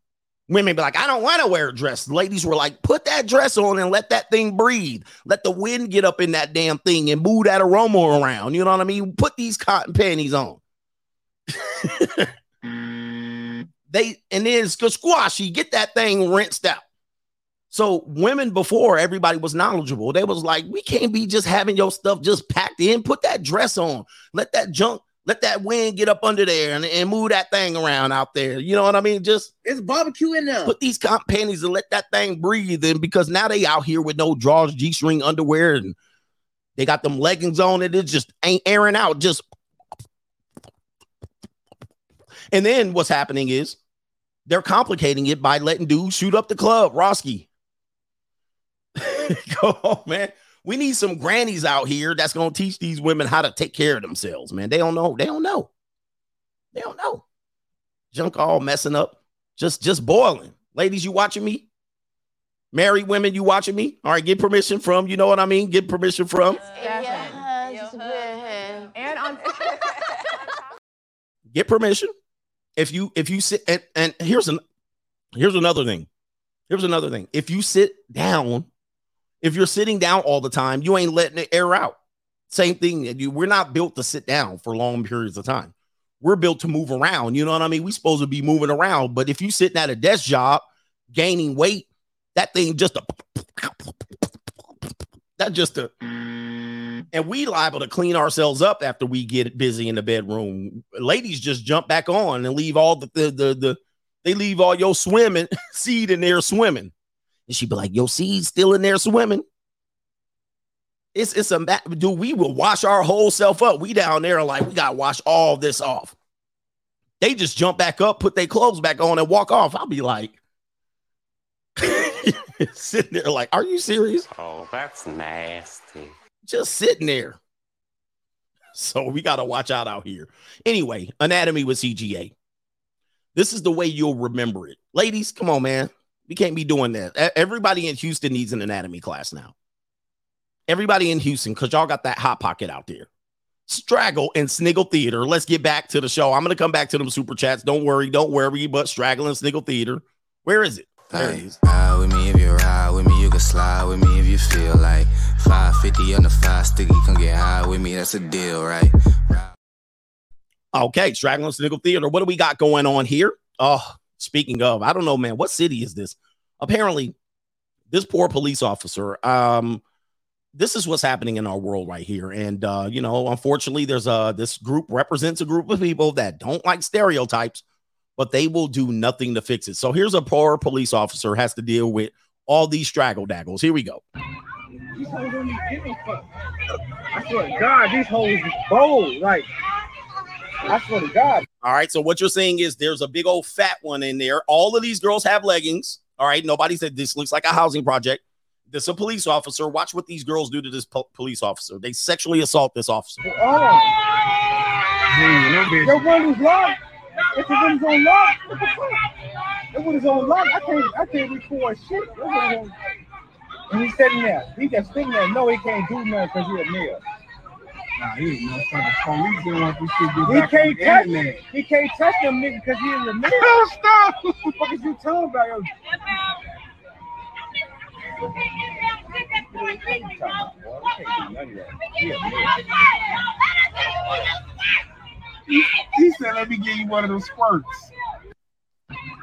Speaker 1: Women be like, I don't want to wear a dress. Ladies were like, put that dress on and let that thing breathe. Let the wind get up in that damn thing and move that aroma around. You know what I mean? Put these cotton panties on. they and then it's squashy, get that thing rinsed out. So women before everybody was knowledgeable. They was like, we can't be just having your stuff just packed in. Put that dress on. Let that junk let that wind get up under there and, and move that thing around out there. You know what I mean? Just
Speaker 8: It's barbecue in there.
Speaker 1: put these comp panties and let that thing breathe. And because now they out here with no drawers, G string underwear, and they got them leggings on it. It just ain't airing out. Just and then what's happening is they're complicating it by letting dudes shoot up the club. Roski. Go on, man. We need some grannies out here that's gonna teach these women how to take care of themselves, man. They don't know. They don't know. They don't know. Junk all messing up, just just boiling. Ladies, you watching me? Married women, you watching me? All right, get permission from. You know what I mean? Get permission from.
Speaker 5: And on
Speaker 1: Get permission. If you if you sit and, and here's an here's another thing. Here's another thing. If you sit down, if you're sitting down all the time, you ain't letting it air out. Same thing. You, we're not built to sit down for long periods of time. We're built to move around. You know what I mean? We're supposed to be moving around. But if you're sitting at a desk job, gaining weight, that thing just a that just a and we liable to clean ourselves up after we get busy in the bedroom. Ladies just jump back on and leave all the the the, the they leave all your swimming seed in there swimming. And she'd be like, Your seed's still in there swimming. It's it's a dude. We will wash our whole self up. We down there like we gotta wash all this off. They just jump back up, put their clothes back on, and walk off. I'll be like, sitting there like, are you serious?
Speaker 8: Oh, that's nasty.
Speaker 1: Just sitting there. So we gotta watch out out here. Anyway, anatomy with CGA. This is the way you'll remember it, ladies. Come on, man. We can't be doing that. Everybody in Houston needs an anatomy class now. Everybody in Houston, because y'all got that hot pocket out there. Straggle and Sniggle Theater. Let's get back to the show. I'm gonna come back to them super chats. Don't worry, don't worry. But Straggle and Sniggle Theater. Where is it? There it is.
Speaker 9: ride with me if you ride with me, you can slide with me if you feel like 550 on the five sticky, come get high with me, that's a deal, right?
Speaker 1: Okay, Straggle and Sniggle Theater. What do we got going on here? Oh, speaking of, I don't know, man. What city is this? Apparently, this poor police officer. Um, this is what's happening in our world right here, and uh, you know, unfortunately, there's a this group represents a group of people that don't like stereotypes, but they will do nothing to fix it. So here's a poor police officer has to deal with all these straggle daggles. Here we go.
Speaker 10: I swear God, these hoes is bold. Like, I swear to God.
Speaker 1: All right. So what you're saying is there's a big old fat one in there. All of these girls have leggings. All right. Nobody said this looks like a housing project. This a police officer. Watch what these girls do to this po- police officer. They sexually assault this officer.
Speaker 10: Oh. Your windows locked. If the windows on lock, what the fuck? The windows on lock. I can't. I can't record shit. On- And he's sitting there. He just sitting there. No, he can't do nothing because he's a male.
Speaker 11: Nah, he ain't motherfucking police. They want this shit to get
Speaker 10: He
Speaker 11: back
Speaker 10: can't
Speaker 11: the
Speaker 10: touch.
Speaker 11: internet.
Speaker 10: He can't touch them niggas because he is a male.
Speaker 11: Stop.
Speaker 10: What the fuck is you talking about? Yo?
Speaker 11: He said, "Let me give you one of those squirts."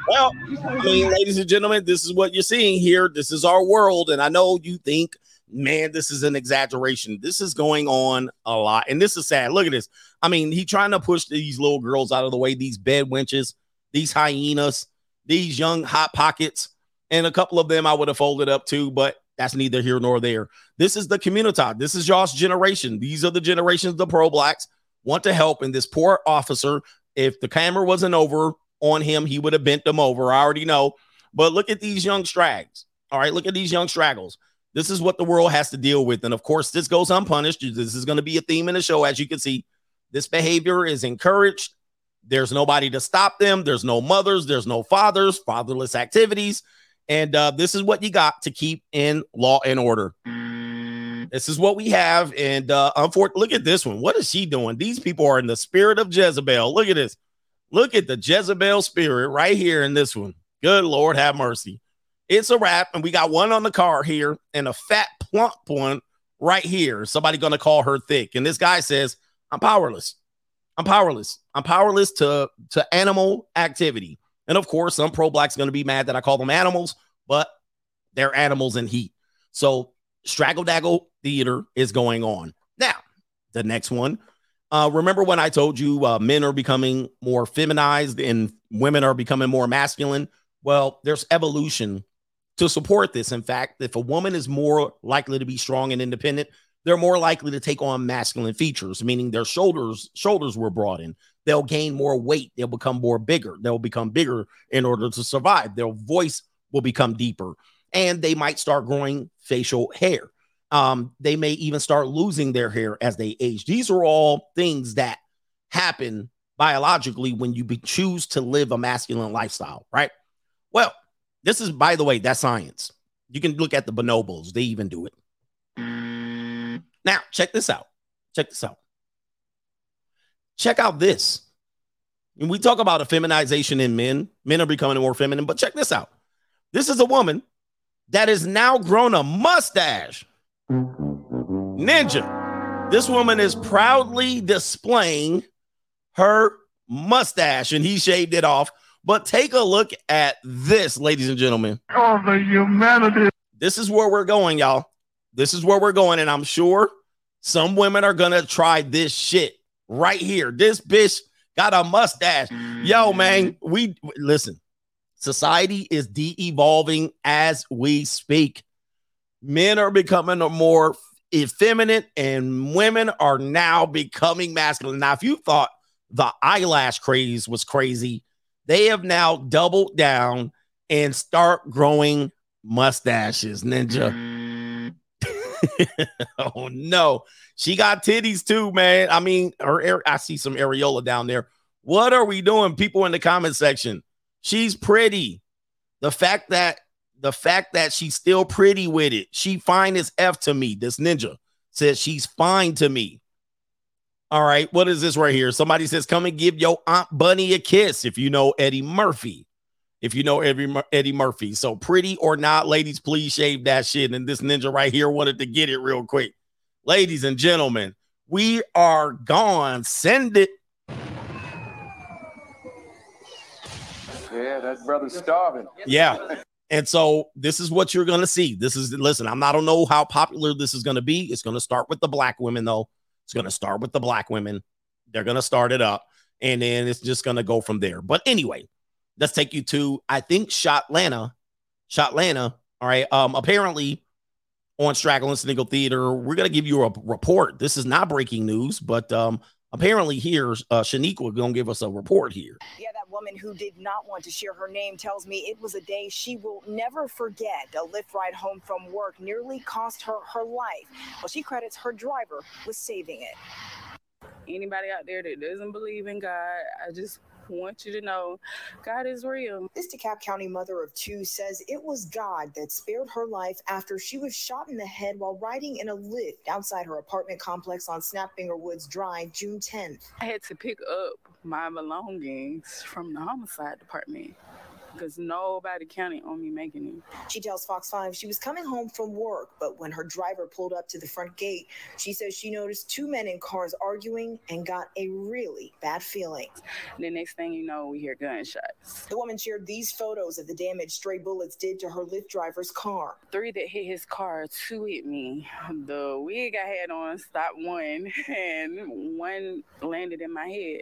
Speaker 1: Well, I mean, ladies and gentlemen, this is what you're seeing here. This is our world. And I know you think, man, this is an exaggeration. This is going on a lot. And this is sad. Look at this. I mean, he trying to push these little girls out of the way, these bed wenches, these hyenas, these young hot pockets. And a couple of them I would have folded up too, but that's neither here nor there. This is the community. This is y'all's generation. These are the generations the pro blacks want to help. And this poor officer, if the camera wasn't over on him, he would have bent them over. I already know. But look at these young strags. All right, look at these young straggles. This is what the world has to deal with. And of course, this goes unpunished. This is going to be a theme in the show. As you can see, this behavior is encouraged. There's nobody to stop them. There's no mothers. There's no fathers, fatherless activities. And uh, this is what you got to keep in law and order. This is what we have. And uh, unfortunately, look at this one. What is she doing? These people are in the spirit of Jezebel. Look at this. Look at the Jezebel spirit right here in this one. Good Lord, have mercy. It's a wrap, and we got one on the car here and a fat plump one right here. Somebody gonna call her thick, and this guy says, "I'm powerless. I'm powerless. I'm powerless to to animal activity." And of course, some pro blacks gonna be mad that I call them animals, but they're animals in heat. So straggle daggle theater is going on now. The next one uh, remember when I told you uh, men are becoming more feminized and women are becoming more masculine? Well, there's evolution to support this. In fact, if a woman is more likely to be strong and independent, they're more likely to take on masculine features, meaning their shoulders shoulders were broadened. They'll gain more weight. They'll become more bigger. They'll become bigger in order to survive. Their voice will become deeper, and they might start growing facial hair um, they may even start losing their hair as they age. These are all things that happen biologically when you be, choose to live a masculine lifestyle, right? Well, this is, by the way, that's science. You can look at the bonobos, they even do it. Now, check this out. Check this out. Check out this. And we talk about a feminization in men, men are becoming more feminine, but check this out. This is a woman that has now grown a mustache. Ninja. This woman is proudly displaying her mustache and he shaved it off. But take a look at this, ladies and gentlemen.
Speaker 11: Oh, the humanity.
Speaker 1: This is where we're going, y'all. This is where we're going. And I'm sure some women are going to try this shit right here. This bitch got a mustache. Yo, man, we listen. Society is de evolving as we speak. Men are becoming more effeminate and women are now becoming masculine. Now, if you thought the eyelash craze was crazy, they have now doubled down and start growing mustaches, ninja. oh no, she got titties too, man. I mean, her I see some areola down there. What are we doing, people in the comment section? She's pretty. The fact that the fact that she's still pretty with it, she fine as f to me. This ninja says she's fine to me. All right, what is this right here? Somebody says, "Come and give your aunt Bunny a kiss." If you know Eddie Murphy, if you know Eddie, Eddie Murphy, so pretty or not, ladies, please shave that shit. And this ninja right here wanted to get it real quick, ladies and gentlemen. We are gone. Send it.
Speaker 4: Yeah, that brother's starving.
Speaker 1: Yeah. And so this is what you're going to see. This is listen, I'm not don't know how popular this is going to be. It's going to start with the black women though. It's going to start with the black women. They're going to start it up and then it's just going to go from there. But anyway, let's take you to I think Shotlanta. Shotlanta, all right. Um apparently on Straggle and Sniggle Theater, we're going to give you a report. This is not breaking news, but um apparently here uh Shaniqua going to give us a report here.
Speaker 12: Yeah, that woman who did not want to share her name tells me it was a day she will never forget. A Lyft ride home from work nearly cost her her life. Well, she credits her driver with saving it.
Speaker 13: Anybody out there that doesn't believe in God, I just want you to know God is real.
Speaker 12: This DeKalb County mother of two says it was God that spared her life after she was shot in the head while riding in a Lyft outside her apartment complex on Snapfinger Woods Drive June 10th.
Speaker 13: I had to pick up my belongings from the homicide department because nobody counted on me making it.
Speaker 12: She tells Fox 5 she was coming home from work, but when her driver pulled up to the front gate, she says she noticed two men in cars arguing and got a really bad feeling.
Speaker 13: The next thing you know, we hear gunshots.
Speaker 12: The woman shared these photos of the damage stray bullets did to her Lyft driver's car.
Speaker 13: Three that hit his car, two hit me. The wig I had on stopped one, and one landed in my head.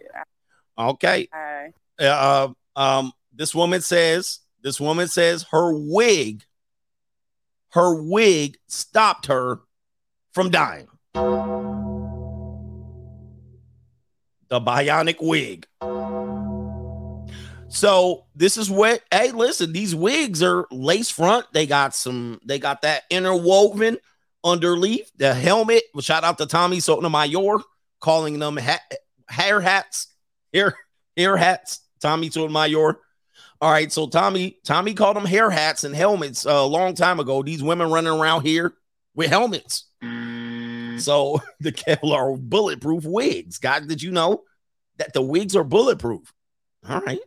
Speaker 1: Okay.
Speaker 13: I,
Speaker 1: Uh, um, this woman says, this woman says her wig, her wig stopped her from dying. The bionic wig. So this is what hey, listen, these wigs are lace front. They got some, they got that interwoven underleaf, the helmet. Shout out to Tommy Sotomayor calling them ha- hair hats, hair, hair hats. Tommy Sotomayor. All right, so Tommy, Tommy called them hair hats and helmets uh, a long time ago. These women running around here with helmets. So the Kevlar bulletproof wigs. God, did you know that the wigs are bulletproof? All right.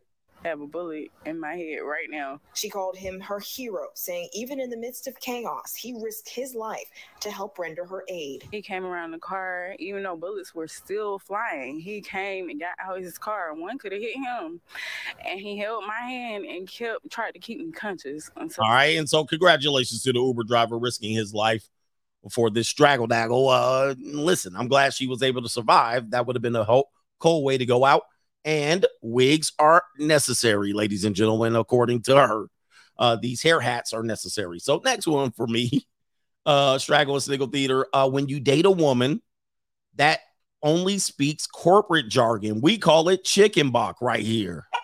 Speaker 13: Have a bullet in my head right now.
Speaker 12: She called him her hero, saying even in the midst of chaos, he risked his life to help render her aid.
Speaker 13: He came around the car, even though bullets were still flying. He came and got out of his car. One could have hit him, and he held my hand and kept tried to keep me conscious. Until
Speaker 1: All right. And so congratulations to the Uber driver risking his life for this straggle daggle. Uh, listen, I'm glad she was able to survive. That would have been a ho- cold way to go out. And wigs are necessary, ladies and gentlemen, according to her. Uh, these hair hats are necessary. So next one for me, uh, Straggle and Sniggle Theater. Uh, when you date a woman that only speaks corporate jargon, we call it chicken bok right here.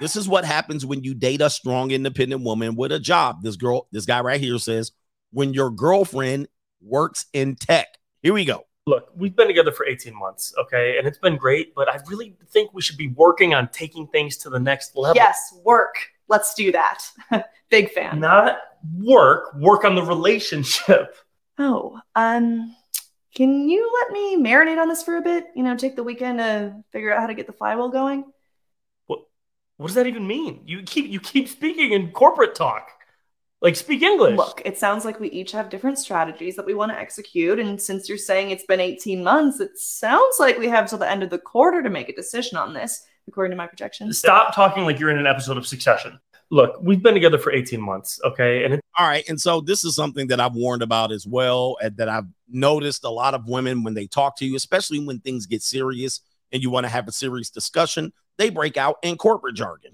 Speaker 1: This is what happens when you date a strong, independent woman with a job. This girl, this guy right here says, when your girlfriend works in tech. Here we go.
Speaker 14: Look, we've been together for 18 months, okay? And it's been great, but I really think we should be working on taking things to the next level.
Speaker 15: Yes, work. Let's do that. Big fan.
Speaker 14: Not work, work on the relationship.
Speaker 15: Oh, um, can you let me marinate on this for a bit? You know, take the weekend to figure out how to get the flywheel going.
Speaker 14: What what does that even mean? You keep you keep speaking in corporate talk. Like speak English.
Speaker 15: Look, it sounds like we each have different strategies that we want to execute, and since you're saying it's been 18 months, it sounds like we have till the end of the quarter to make a decision on this, according to my projections.
Speaker 14: Stop talking like you're in an episode of Succession. Look, we've been together for 18 months, okay? And it,
Speaker 1: All right. And so this is something that I've warned about as well, and that I've noticed a lot of women when they talk to you, especially when things get serious and you want to have a serious discussion, they break out in corporate jargon.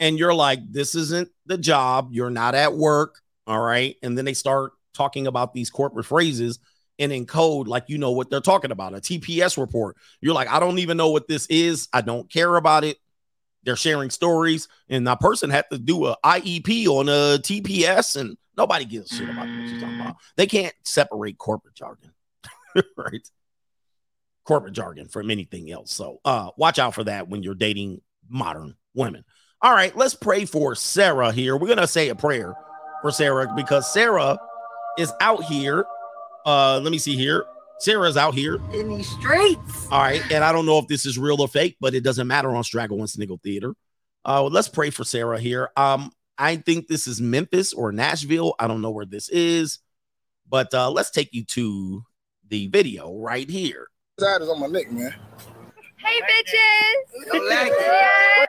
Speaker 1: And you're like, this isn't the job. You're not at work. All right. And then they start talking about these corporate phrases and in code, like you know what they're talking about, a TPS report. You're like, I don't even know what this is. I don't care about it. They're sharing stories, and that person had to do a IEP on a TPS, and nobody gives a shit about what you're talking about. They can't separate corporate jargon, right? Corporate jargon from anything else. So uh watch out for that when you're dating modern women. All right, let's pray for Sarah here. We're gonna say a prayer for Sarah because Sarah is out here. Uh, let me see here. Sarah's out here.
Speaker 5: In these streets.
Speaker 1: All right, and I don't know if this is real or fake, but it doesn't matter on Straggle and Sniggle Theater. Uh, let's pray for Sarah here. Um, I think this is Memphis or Nashville. I don't know where this is, but uh, let's take you to the video right here.
Speaker 10: Side is on my neck, man.
Speaker 16: Hey, bitches.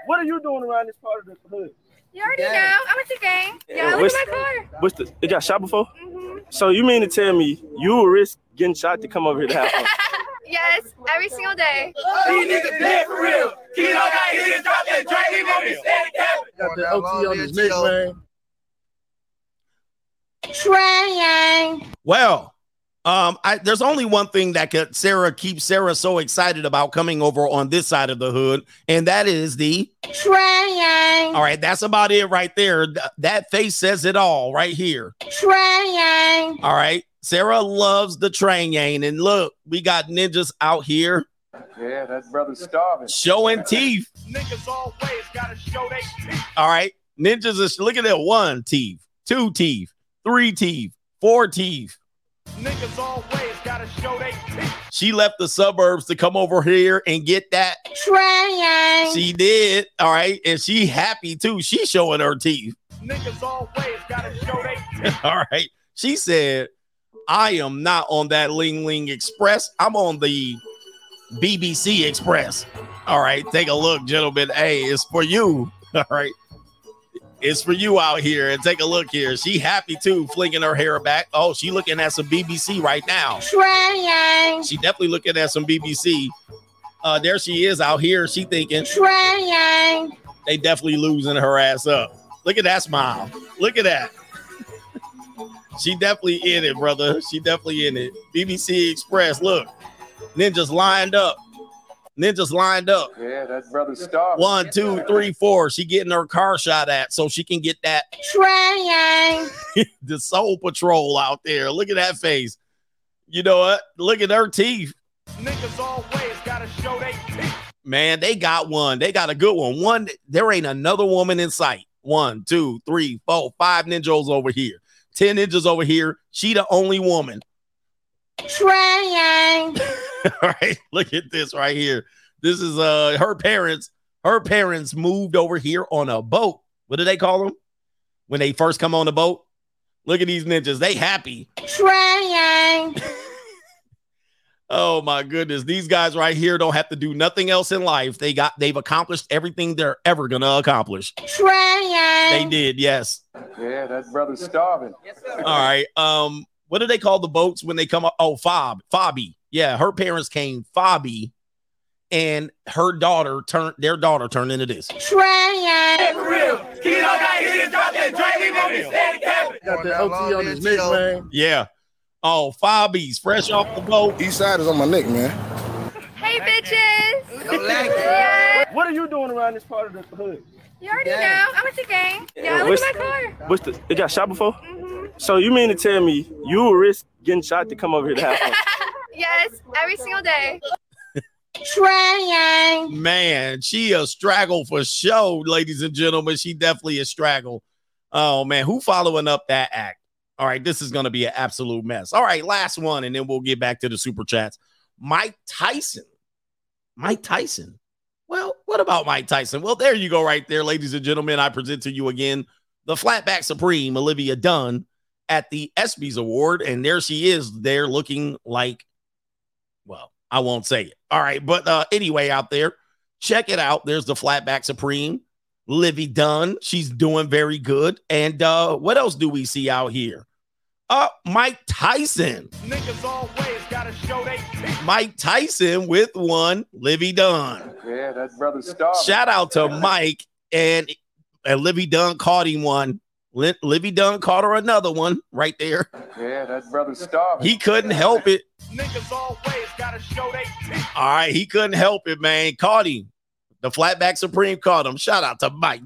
Speaker 11: What are you doing around this part of the hood?
Speaker 16: You already know. I'm at the game. Yeah, look
Speaker 11: What's-
Speaker 16: at my car.
Speaker 11: What's the? It got shot before. Mm-hmm. So you mean to tell me you will risk getting shot to come over here to have fun?
Speaker 16: Yes, every single day.
Speaker 2: These niggas dead for real. Kilo got hit and dropped that drink. He gonna be steady capping.
Speaker 10: Got the OT on his neck, man.
Speaker 5: Trying.
Speaker 1: Well, um, I, there's only one thing that could Sarah keeps Sarah so excited about coming over on this side of the hood, and that is the
Speaker 5: Trying.
Speaker 1: all right. That's about it right there. Th- that face says it all right here.
Speaker 5: Trying.
Speaker 1: All right. Sarah loves the train and look, we got ninjas out here
Speaker 4: Yeah, that brother's starving.
Speaker 1: showing teeth.
Speaker 2: Niggas always gotta show they teeth.
Speaker 1: All right. Ninjas is look at that one teeth, two teeth, three teeth, four teeth.
Speaker 2: Niggas always gotta show they teeth.
Speaker 1: She left the suburbs to come over here and get that.
Speaker 5: Trying.
Speaker 1: She did. All right. And she happy too. She showing her teeth.
Speaker 2: Niggas always gotta show they teeth.
Speaker 1: All right. She said, I am not on that Ling Ling Express. I'm on the BBC Express. All right. Take a look, gentlemen. Hey, it's for you. All right. It's for you out here. And take a look here. She happy too, flinging her hair back. Oh, she looking at some BBC right now.
Speaker 5: Trying.
Speaker 1: She definitely looking at some BBC. Uh, there she is out here. She thinking
Speaker 5: Trying.
Speaker 1: they definitely losing her ass up. Look at that smile. Look at that. she definitely in it, brother. She definitely in it. BBC Express. Look, ninjas lined up. Ninjas lined up.
Speaker 4: Yeah, that brother's starving.
Speaker 1: One, two, three, four. She getting her car shot at so she can get that
Speaker 5: Trying.
Speaker 1: the soul patrol out there. Look at that face. You know what? Look at her teeth.
Speaker 2: Niggas always gotta show they teeth.
Speaker 1: Man, they got one. They got a good one. One, there ain't another woman in sight. One, two, three, four, five ninjas over here. Ten ninjas over here. She the only woman.
Speaker 5: Trying.
Speaker 1: All right. Look at this right here. This is uh her parents. Her parents moved over here on a boat. What do they call them? When they first come on the boat? Look at these ninjas. They happy.
Speaker 5: Trying.
Speaker 1: Oh my goodness. These guys right here don't have to do nothing else in life. They got they've accomplished everything they're ever gonna accomplish. They did, yes.
Speaker 4: Yeah, that brother's starving.
Speaker 1: Yes, All right. Um, what do they call the boats when they come up? Oh, fob, fobby. Yeah, her parents came fobby, and her daughter turned their daughter turned into this.
Speaker 5: Trying.
Speaker 2: For real. Kilo got hit and dropped that drink. He gonna be steady capping.
Speaker 10: Got the OT on his neck, man.
Speaker 1: Yeah. Oh, fobbies, fresh off the boat.
Speaker 10: East side is on my neck, man.
Speaker 16: Hey, bitches.
Speaker 11: What are you doing around this part of the hood?
Speaker 16: You already know. I'm at the game. Yeah, look
Speaker 11: What's-
Speaker 16: at my car.
Speaker 11: What's the? It got shot before. Mm-hmm. So you mean to tell me you will risk getting shot to come over here to have fun?
Speaker 16: Yes, every single day.
Speaker 5: Trying.
Speaker 1: Man, she a straggle for show, ladies and gentlemen. She definitely a straggle. Oh man, who following up that act? All right, this is gonna be an absolute mess. All right, last one, and then we'll get back to the super chats. Mike Tyson. Mike Tyson. Well, what about Mike Tyson? Well, there you go, right there, ladies and gentlemen. I present to you again the flatback supreme, Olivia Dunne, at the ESPYS Award, and there she is, there looking like, well, I won't say it. All right, but uh, anyway, out there, check it out. There's the flatback supreme, Livvy Dunne. She's doing very good. And uh, what else do we see out here? Uh, Mike Tyson.
Speaker 2: Niggas always gotta show they.
Speaker 1: Mike Tyson with one, Livvy Dunne.
Speaker 4: Yeah, that brother's starving.
Speaker 1: Shout out to Mike. And and Livvy Dunne caught him one. Livvy Dunne caught her another one right there.
Speaker 4: Yeah, that brother's starving.
Speaker 1: He couldn't help it.
Speaker 2: Niggas always gotta show they.
Speaker 1: All right, he couldn't help it, man. Caught him. The flatback supreme caught him. Shout out to Mike.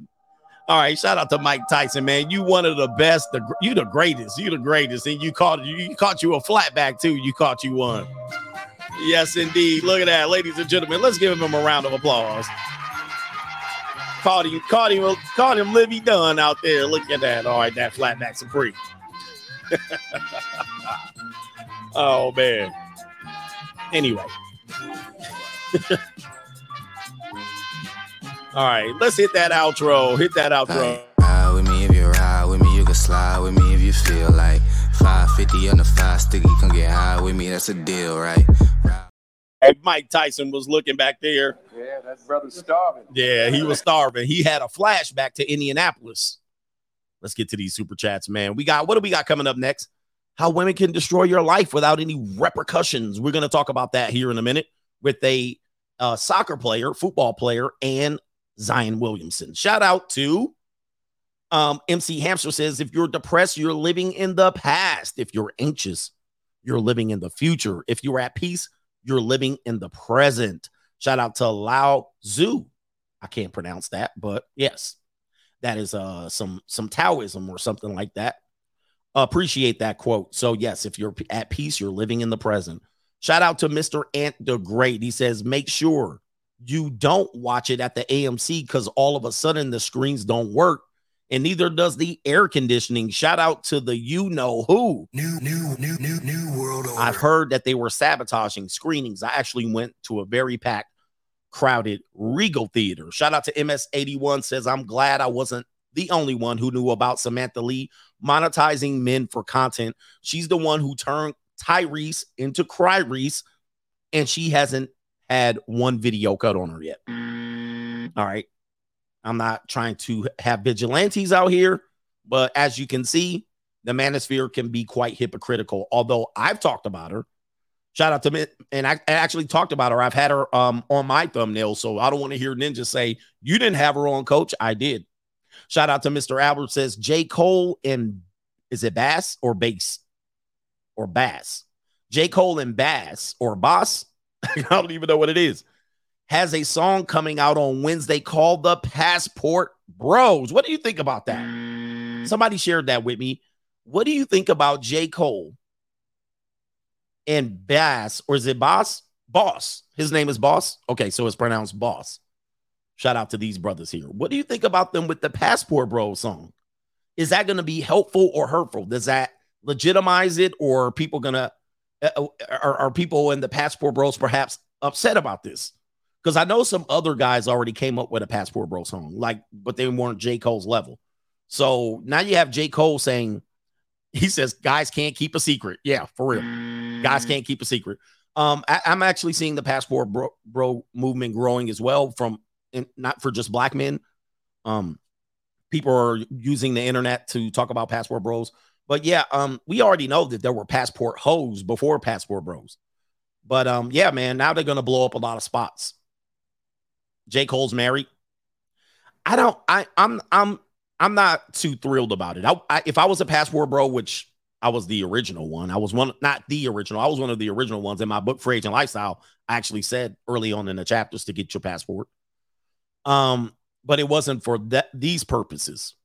Speaker 1: All right, shout out to Mike Tyson, man. You one of the best. The you the greatest. You the greatest, and you caught you, you caught you a flatback too. You caught you one. Yes, indeed. Look at that, ladies and gentlemen. Let's give him a round of applause. Caught him, caught him, caught him. Livvy Dunne out there. Look at that. All right, that flatback supreme. oh man. Anyway. All right, let's hit that outro. Hit that outro.
Speaker 9: Ride with me if you ride with me, you can slide with me if you feel like 550 on the five sticky, come get high with me, that's a deal, right?
Speaker 1: Hey, Mike Tyson was looking back there.
Speaker 4: Yeah, that brother's starving.
Speaker 1: Yeah, he was starving. He had a flashback to Indianapolis. Let's get to these super chats, man. We got what do we got coming up next? How women can destroy your life without any repercussions. We're going to talk about that here in a minute with a uh, soccer player, football player, and Zion Williamson. Shout out to um, MC Hamster says if you're depressed, you're living in the past. If you're anxious, you're living in the future. If you're at peace, you're living in the present. Shout out to Lao Tzu. I can't pronounce that, but yes, that is uh some some Taoism or something like that. Appreciate that quote. So yes, if you're at peace, you're living in the present. Shout out to Mr. Ant the Great. He says, make sure you don't watch it at the AMC because all of a sudden the screens don't work, and neither does the air conditioning. Shout out to the you know who.
Speaker 3: New, new, new, new, new world order.
Speaker 1: I've heard that they were sabotaging screenings. I actually went to a very packed, crowded Regal Theater. Shout out to MS81 says, I'm glad I wasn't the only one who knew about Samantha Lee monetizing men for content. She's the one who turned Tyrese into Cry Reese, and she hasn't had one video cut on her yet. All right. I'm not trying to have vigilantes out here, but as you can see, the manosphere can be quite hypocritical. Although I've talked about her, shout out to me, and I, I actually talked about her. I've had her um on my thumbnail, so I don't want to hear Ninja say you didn't have her on, Coach. I did. Shout out to Mr. Albert says J Cole and is it Bass or Bass or Bass? J Cole and Bass or Boss? I don't even know what it is. Has a song coming out on Wednesday called The Passport Bros. What do you think about that? Somebody shared that with me. What do you think about J. Cole and Bass, or is it Boss? Boss. His name is Boss. Okay, so it's pronounced Boss. Shout out to these brothers here. What do you think about them with the Passport Bros song? Is that going to be helpful or hurtful? Does that legitimize it, or are people gonna uh, are, are people in the Passport Bros perhaps upset about this? Because I know some other guys already came up with a Passport Bro song, like, but they weren't J. Cole's level. So now you have J. Cole saying, he says, guys can't keep a secret. Yeah, for real. Guys can't keep a secret. Um, I, am actually seeing the Passport Bro, bro movement growing as well from and not for just black men. Um, people are using the internet to talk about Passport Bros. But yeah, um, we already know that there were passport hoes before Passport Bros. But um, yeah, man, now they're gonna blow up a lot of spots. J. Cole's married. I don't. I. I'm. I'm. I'm not too thrilled about it. I, I, if I was a passport bro, which I was the original one, I was one, not the original. I was one of the original ones in my book, Free Agent Lifestyle. I actually said early on in the chapters to get your passport. Um, but it wasn't for that these purposes.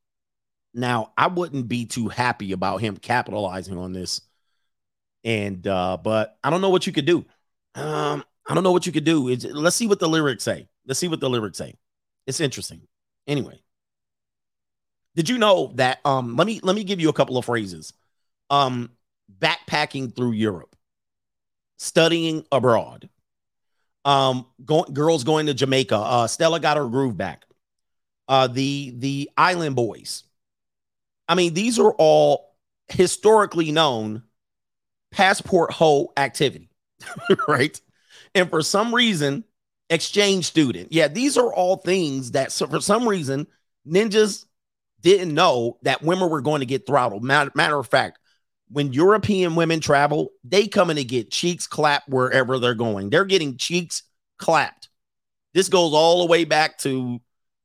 Speaker 1: Now, I wouldn't be too happy about him capitalizing on this. And uh, but I don't know what you could do. Um, I don't know what you could do. It's, let's see what the lyrics say. Let's see what the lyrics say. It's interesting. Anyway, did you know that? Um, let me let me give you a couple of phrases. Um, backpacking through Europe, studying abroad, um, girls going to Jamaica. Uh, Stella got her groove back. Uh, the the Island Boys. I mean, these are all historically known passport hoe activity, right? And for some reason, exchange student. Yeah, these are all things that so for some reason ninjas didn't know that women were going to get throttled. Matter, matter of fact, when European women travel, they come in to get cheeks clapped wherever they're going. They're getting cheeks clapped. This goes all the way back to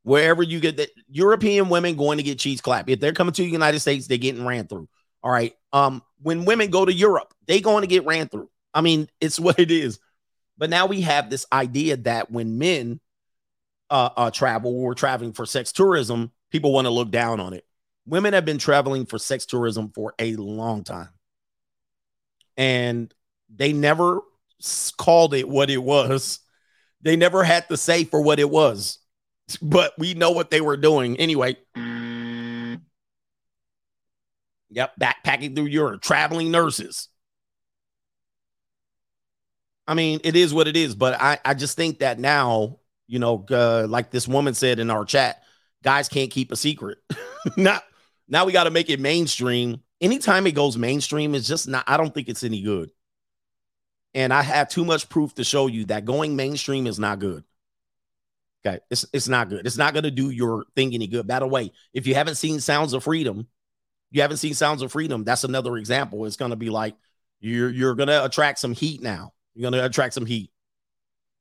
Speaker 1: Wherever you get that European women going to get cheese clap. If they're coming to the United States, they're getting ran through. All right. Um, when women go to Europe, they going to get ran through. I mean, it's what it is. But now we have this idea that when men uh, uh travel, we're traveling for sex tourism, people want to look down on it. Women have been traveling for sex tourism for a long time. And they never called it what it was. They never had to say for what it was. But we know what they were doing anyway. Yep, backpacking through Europe, traveling nurses. I mean, it is what it is, but I, I just think that now, you know, uh, like this woman said in our chat, guys can't keep a secret. now, now we got to make it mainstream. Anytime it goes mainstream, it's just not, I don't think it's any good. And I have too much proof to show you that going mainstream is not good. Okay. It's, it's not good. It's not going to do your thing any good. By the way, if you haven't seen Sounds of Freedom, you haven't seen Sounds of Freedom, that's another example. It's going to be like you're you're going to attract some heat now. You're going to attract some heat.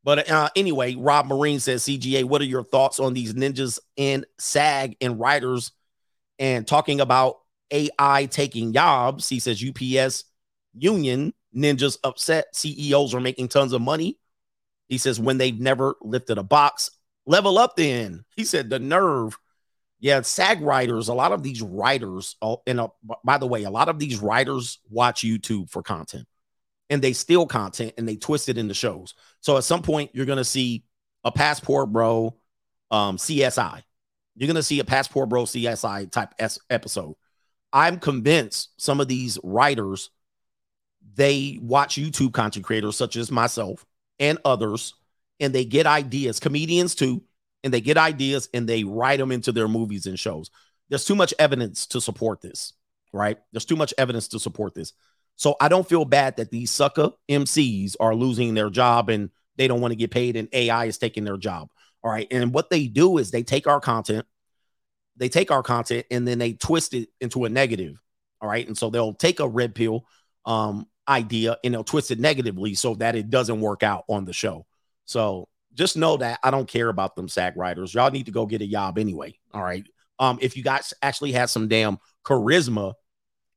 Speaker 1: But uh, anyway, Rob Marine says, CGA, what are your thoughts on these ninjas and SAG and writers and talking about AI taking jobs? He says, UPS union ninjas upset. CEOs are making tons of money. He says, when they've never lifted a box, level up then. He said, the nerve. Yeah, SAG writers, a lot of these writers, oh, and uh, by the way, a lot of these writers watch YouTube for content and they steal content and they twist it into shows. So at some point, you're going to see a Passport Bro um, CSI. You're going to see a Passport Bro CSI type S- episode. I'm convinced some of these writers, they watch YouTube content creators such as myself and others, and they get ideas, comedians too, and they get ideas and they write them into their movies and shows. There's too much evidence to support this, right? There's too much evidence to support this. So I don't feel bad that these sucker MCs are losing their job and they don't want to get paid and AI is taking their job. All right. And what they do is they take our content, they take our content and then they twist it into a negative. All right. And so they'll take a red pill um idea and they'll twist it negatively so that it doesn't work out on the show. So just know that I don't care about them sack writers. Y'all need to go get a job anyway. All right. Um, if you guys actually had some damn charisma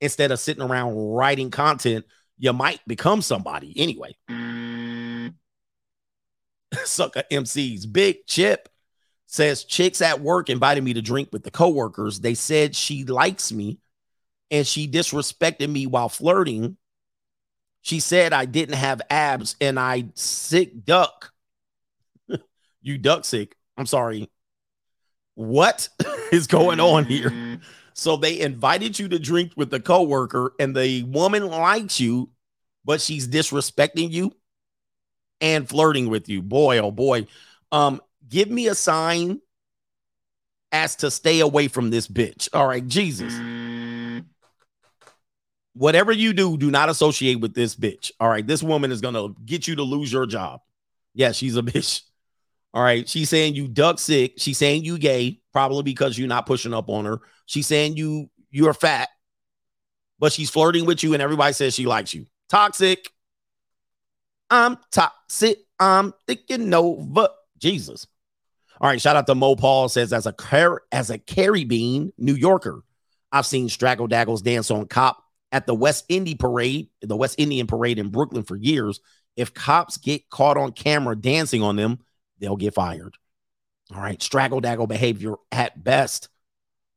Speaker 1: instead of sitting around writing content, you might become somebody anyway. Sucker MCs. Big Chip says chicks at work invited me to drink with the coworkers. They said she likes me and she disrespected me while flirting. She said I didn't have abs and I sick duck. You duck sick. I'm sorry. What is going on here? So they invited you to drink with the coworker, and the woman likes you, but she's disrespecting you and flirting with you. Boy, oh boy. Um, give me a sign as to stay away from this bitch. All right, Jesus. Whatever you do, do not associate with this bitch. All right, this woman is gonna get you to lose your job. Yeah, she's a bitch. All right, she's saying you duck sick. She's saying you gay, probably because you're not pushing up on her. She's saying you you're fat, but she's flirting with you, and everybody says she likes you. Toxic. I'm toxic. I'm thinking over Jesus. All right, shout out to Mo Paul says as a car as a carry bean New Yorker, I've seen Straggle Daggles dance on cop at the West Indy parade, the West Indian parade in Brooklyn for years. If cops get caught on camera dancing on them, they'll get fired. All right, straggle daggle behavior at best.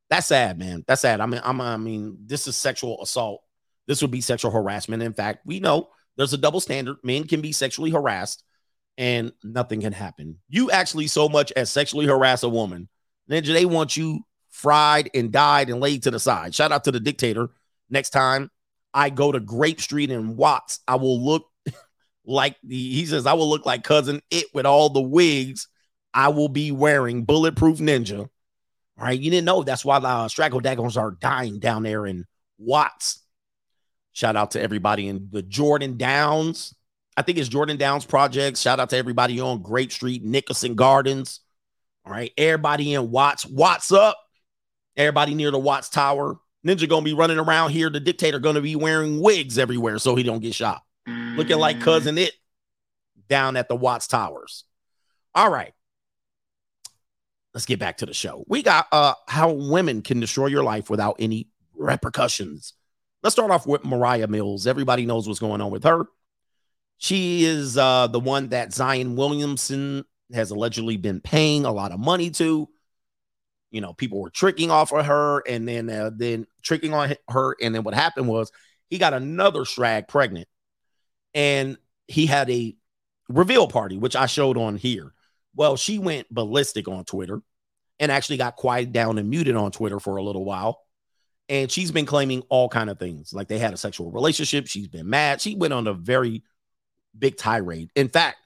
Speaker 1: That's sad, man. That's sad. I mean, I'm, I mean, this is sexual assault. This would be sexual harassment. In fact, we know there's a double standard. Men can be sexually harassed and nothing can happen. You actually so much as sexually harass a woman, Ninja, they want you fried and died and laid to the side. Shout out to the dictator. Next time I go to Grape Street in Watts, I will look like he says, I will look like cousin it with all the wigs I will be wearing bulletproof ninja. All right. You didn't know that's why the uh, straggle daggons are dying down there in Watts. Shout out to everybody in the Jordan Downs. I think it's Jordan Downs Project. Shout out to everybody on Grape Street, Nickerson Gardens. All right. Everybody in Watts. Watts up. Everybody near the Watts Tower. Ninja gonna be running around here. The dictator gonna be wearing wigs everywhere so he don't get shot. Looking like cousin it down at the Watts Towers. All right. let's get back to the show. We got uh how women can destroy your life without any repercussions. Let's start off with Moriah Mills. Everybody knows what's going on with her. She is uh the one that Zion Williamson has allegedly been paying a lot of money to. You know, people were tricking off of her and then uh, then tricking on her and then what happened was he got another strag pregnant and he had a reveal party which I showed on here. Well, she went ballistic on Twitter and actually got quiet down and muted on Twitter for a little while. And she's been claiming all kind of things, like they had a sexual relationship. She's been mad. She went on a very big tirade. In fact,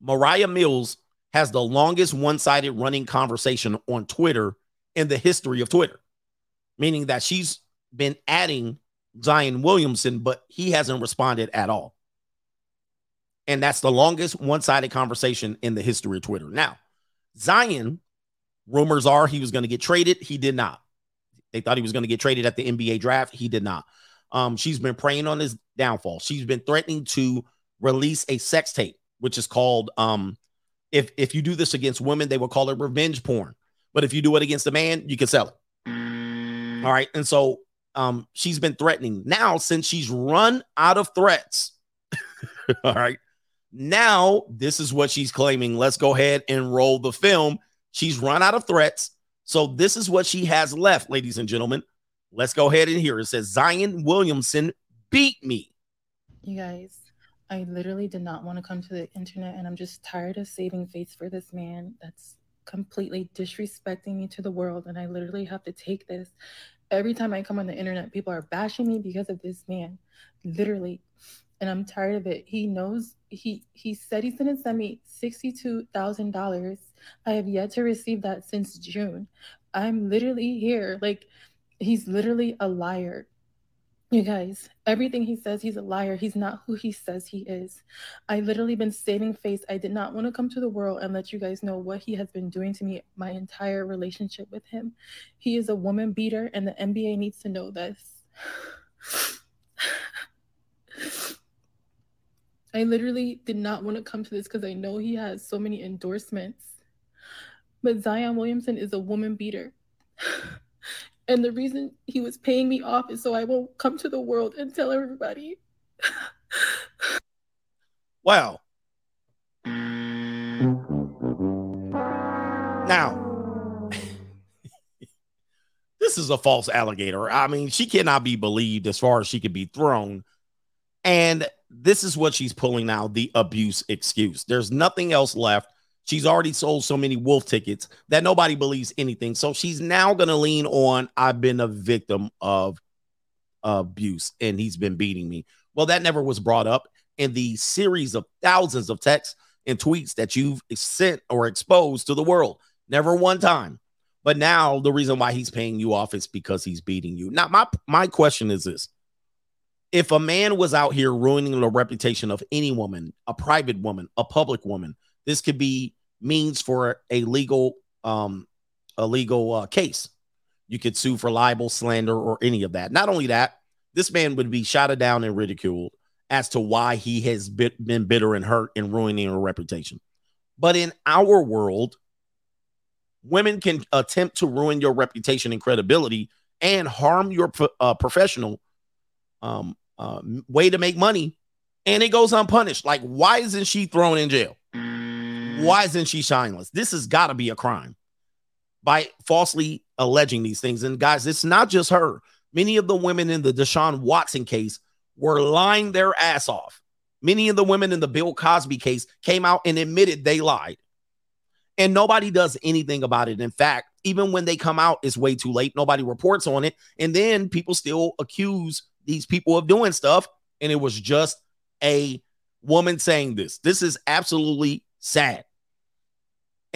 Speaker 1: Moriah Mills has the longest one-sided running conversation on Twitter in the history of Twitter, meaning that she's been adding Zion Williamson, but he hasn't responded at all. And that's the longest one sided conversation in the history of Twitter. Now, Zion, rumors are he was going to get traded. He did not. They thought he was going to get traded at the NBA draft. He did not. Um, she's been preying on his downfall. She's been threatening to release a sex tape, which is called um, if if you do this against women, they will call it revenge porn. But if you do it against a man, you can sell it. All right. And so um, she's been threatening. Now, since she's run out of threats, all right, now, this is what she's claiming. Let's go ahead and roll the film. She's run out of threats. So, this is what she has left, ladies and gentlemen. Let's go ahead and hear it. says Zion Williamson beat me.
Speaker 17: You guys, I literally did not want to come to the internet, and I'm just tired of saving face for this man that's completely disrespecting me to the world. And I literally have to take this. Every time I come on the internet, people are bashing me because of this man. Literally, and I'm tired of it. He knows he he said he's gonna send me sixty-two thousand dollars. I have yet to receive that since June. I'm literally here. Like he's literally a liar. You guys, everything he says, he's a liar. He's not who he says he is. I literally been saving face. I did not want to come to the world and let you guys know what he has been doing to me my entire relationship with him. He is a woman beater, and the NBA needs to know this. I literally did not want to come to this because I know he has so many endorsements. But Zion Williamson is a woman beater. and the reason he was paying me off is so I won't come to the world and tell everybody.
Speaker 1: wow. Now, this is a false alligator. I mean, she cannot be believed as far as she could be thrown. And this is what she's pulling now the abuse excuse. There's nothing else left. She's already sold so many wolf tickets that nobody believes anything. So she's now going to lean on I've been a victim of abuse and he's been beating me. Well, that never was brought up in the series of thousands of texts and tweets that you've sent or exposed to the world. Never one time. But now the reason why he's paying you off is because he's beating you. Now, my my question is this if a man was out here ruining the reputation of any woman, a private woman, a public woman, this could be means for a legal um a legal uh, case. You could sue for libel, slander, or any of that. Not only that, this man would be shouted down and ridiculed as to why he has bit, been bitter and hurt and ruining her reputation. But in our world, women can attempt to ruin your reputation and credibility and harm your uh, professional um, uh, way to make money, and it goes unpunished. Like, why isn't she thrown in jail? Why isn't she shineless? This has got to be a crime by falsely alleging these things. And guys, it's not just her. Many of the women in the Deshaun Watson case were lying their ass off. Many of the women in the Bill Cosby case came out and admitted they lied. And nobody does anything about it. In fact, even when they come out, it's way too late. Nobody reports on it. And then people still accuse these people of doing stuff. And it was just a woman saying this. This is absolutely sad.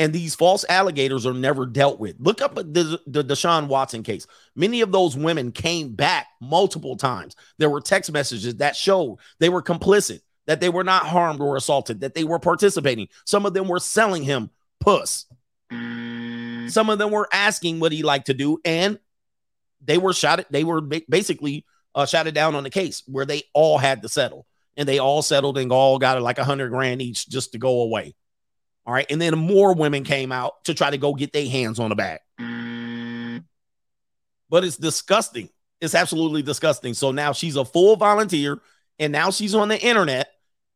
Speaker 1: And these false alligators are never dealt with. Look up the, the Deshaun Watson case. Many of those women came back multiple times. There were text messages that showed they were complicit, that they were not harmed or assaulted, that they were participating. Some of them were selling him puss. Some of them were asking what he liked to do, and they were shot. They were basically uh, shouted down on the case where they all had to settle and they all settled and all got like a hundred grand each just to go away. All right. And then more women came out to try to go get their hands on the bag. Mm. But it's disgusting. It's absolutely disgusting. So now she's a full volunteer and now she's on the internet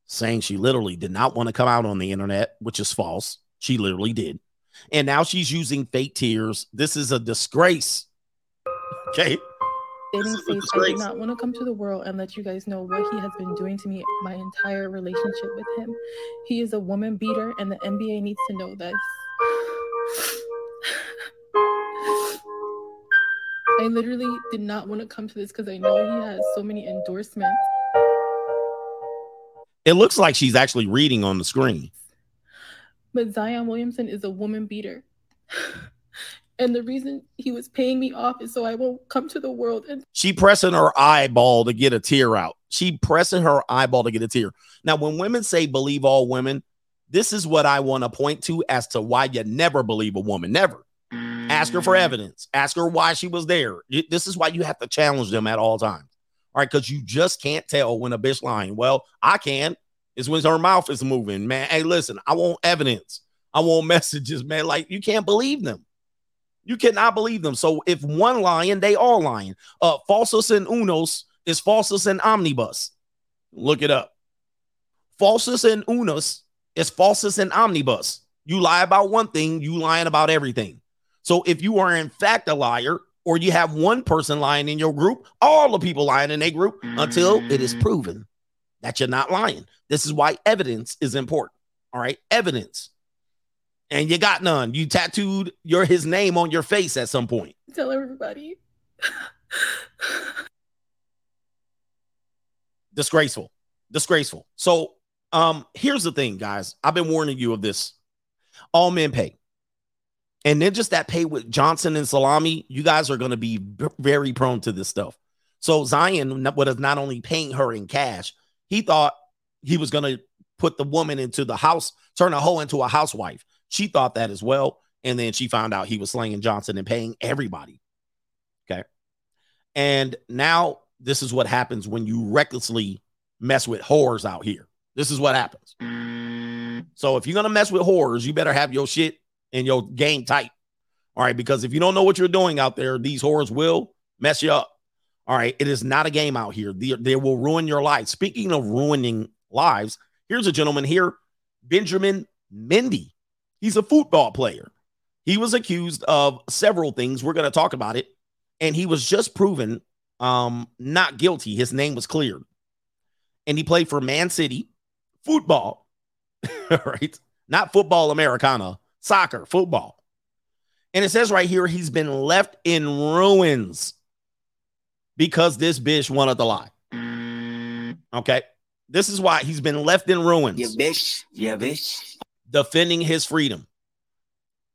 Speaker 1: saying she literally did not want to come out on the internet, which is false. She literally did. And now she's using fake tears. This is a disgrace. Okay.
Speaker 17: Dating
Speaker 1: This
Speaker 17: face, I did not want to come to the world and let you guys know what he has been doing to me my entire relationship with him. He is a woman beater, and the NBA needs to know this. I literally did not want to come to this because I know he has so many endorsements.
Speaker 1: It looks like she's actually reading on the screen.
Speaker 17: But Zion Williamson is a woman beater. And the reason he was paying me off is so I won't come to the world and
Speaker 1: She pressing her eyeball to get a tear out. She pressing her eyeball to get a tear. Now, when women say believe all women, this is what I want to point to as to why you never believe a woman. Never. Ask her for mm. evidence. Ask her why she was there. This is why you have to challenge them at all times. All right, because you just can't tell when a bitch lying. Well, I can. It's when her mouth is moving, man. Hey, listen, I want evidence. I want messages, man. Like you can't believe them. You cannot believe them. So if one lying, they all lying. Uh, falsus and unos is falsus and omnibus. Look it up. Falsus and unus is falsus and omnibus. You lie about one thing, you lying about everything. So if you are in fact a liar, or you have one person lying in your group, all the people lying in a group until it is proven that you're not lying. This is why evidence is important. All right, evidence. And you got none. You tattooed your his name on your face at some point.
Speaker 17: tell everybody.
Speaker 1: Disgraceful. Disgraceful. So um here's the thing, guys. I've been warning you of this. All men pay. And then just that pay with Johnson and Salami, you guys are going to be v- very prone to this stuff. So Zion was not only paying her in cash, he thought he was going to put the woman into the house, turn a hoe into a housewife. She thought that as well. And then she found out he was slanging Johnson and paying everybody. Okay. And now this is what happens when you recklessly mess with whores out here. This is what happens. So if you're gonna mess with whores, you better have your shit and your game tight. All right, because if you don't know what you're doing out there, these whores will mess you up. All right, it is not a game out here. They, they will ruin your life. Speaking of ruining lives, here's a gentleman here, Benjamin Mendy. He's a football player. He was accused of several things. We're going to talk about it. And he was just proven um, not guilty. His name was cleared. And he played for Man City football, right? Not football Americana, soccer, football. And it says right here, he's been left in ruins because this bitch wanted to lie. Okay. This is why he's been left in ruins.
Speaker 3: Yeah, bitch. Yeah, bitch.
Speaker 1: Defending his freedom.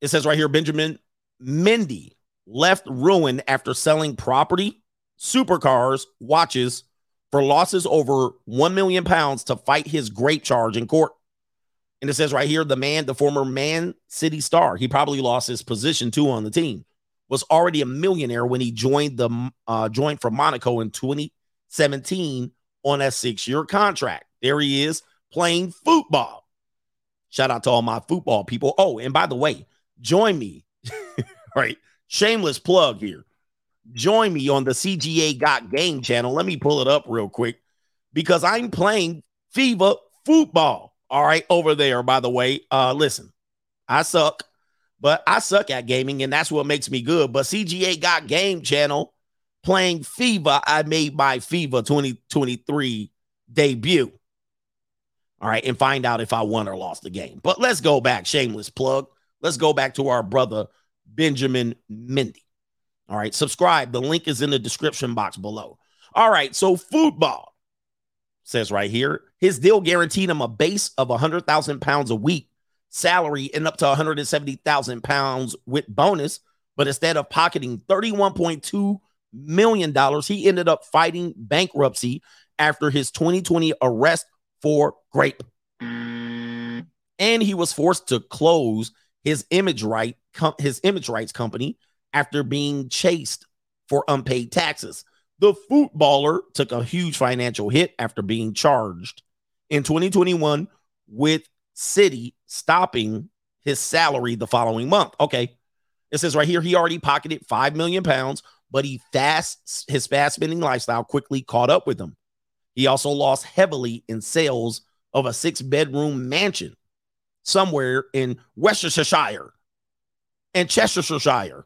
Speaker 1: It says right here, Benjamin Mendy left ruined after selling property, supercars, watches for losses over 1 million pounds to fight his great charge in court. And it says right here, the man, the former Man City star, he probably lost his position too on the team, was already a millionaire when he joined the uh, joined from Monaco in 2017 on a six-year contract. There he is playing football. Shout out to all my football people. Oh, and by the way, join me. right, shameless plug here. Join me on the CGA Got Game channel. Let me pull it up real quick because I'm playing FIFA football. All right, over there, by the way. Uh listen, I suck, but I suck at gaming, and that's what makes me good. But CGA got game channel playing FIFA. I made my FIFA 2023 debut. All right, and find out if I won or lost the game. But let's go back, shameless plug. Let's go back to our brother Benjamin Mendy. All right, subscribe. The link is in the description box below. All right, so football says right here his deal guaranteed him a base of 100,000 pounds a week salary and up to 170,000 pounds with bonus. But instead of pocketing $31.2 million, he ended up fighting bankruptcy after his 2020 arrest for grape. Mm. And he was forced to close his image right com- his image rights company after being chased for unpaid taxes. The footballer took a huge financial hit after being charged in 2021 with City stopping his salary the following month. Okay. It says right here he already pocketed 5 million pounds, but he fast his fast spending lifestyle quickly caught up with him. He also lost heavily in sales of a six bedroom mansion somewhere in Worcestershire and Chestershire.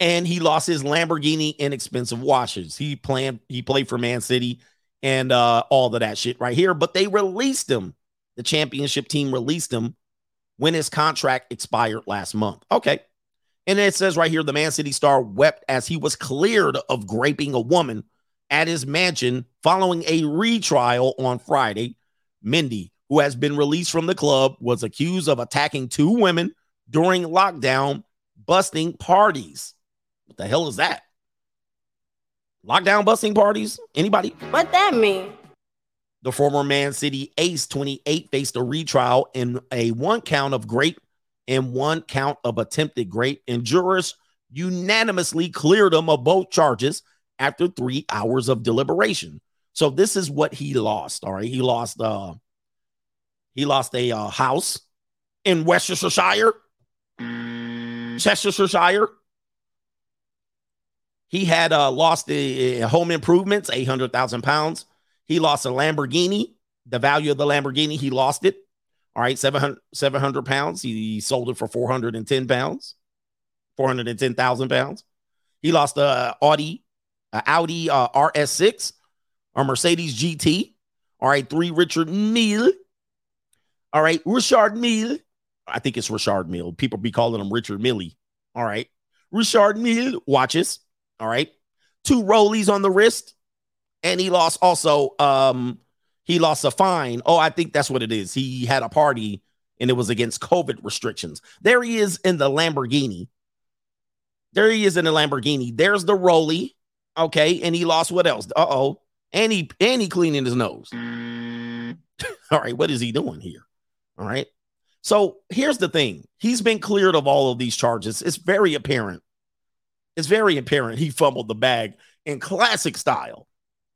Speaker 1: And he lost his Lamborghini inexpensive watches. He planned he played for Man City and uh all of that shit right here, but they released him. The championship team released him when his contract expired last month. Okay. And it says right here the Man City star wept as he was cleared of raping a woman at his mansion following a retrial on Friday. Mendy, who has been released from the club, was accused of attacking two women during lockdown, busting parties. What the hell is that? Lockdown busting parties? Anybody?
Speaker 5: What that mean?
Speaker 1: The former Man City ace 28 faced a retrial in a one count of grape and one count of attempted grape, and jurors unanimously cleared him of both charges after three hours of deliberation. So this is what he lost. All right, he lost. Uh, he lost a uh, house in Worcestershire, Chestershire. He had uh, lost the uh, home improvements, eight hundred thousand pounds. He lost a Lamborghini. The value of the Lamborghini, he lost it. All right, 700, 700 pounds. He sold it for 410 pounds, 410,000 pounds. He lost a Audi, a Audi uh, RS6, a Mercedes GT. All right, three Richard Mille. All right, Richard Mille. I think it's Richard Mille. People be calling him Richard Millie. All right, Richard Mille watches. All right, two rollies on the wrist, and he lost also. Um, he lost a fine. Oh, I think that's what it is. He had a party and it was against COVID restrictions. There he is in the Lamborghini. There he is in the Lamborghini. There's the rollie. Okay. And he lost what else? Uh oh. And he and he cleaning his nose. all right. What is he doing here? All right. So here's the thing. He's been cleared of all of these charges. It's very apparent. It's very apparent he fumbled the bag in classic style,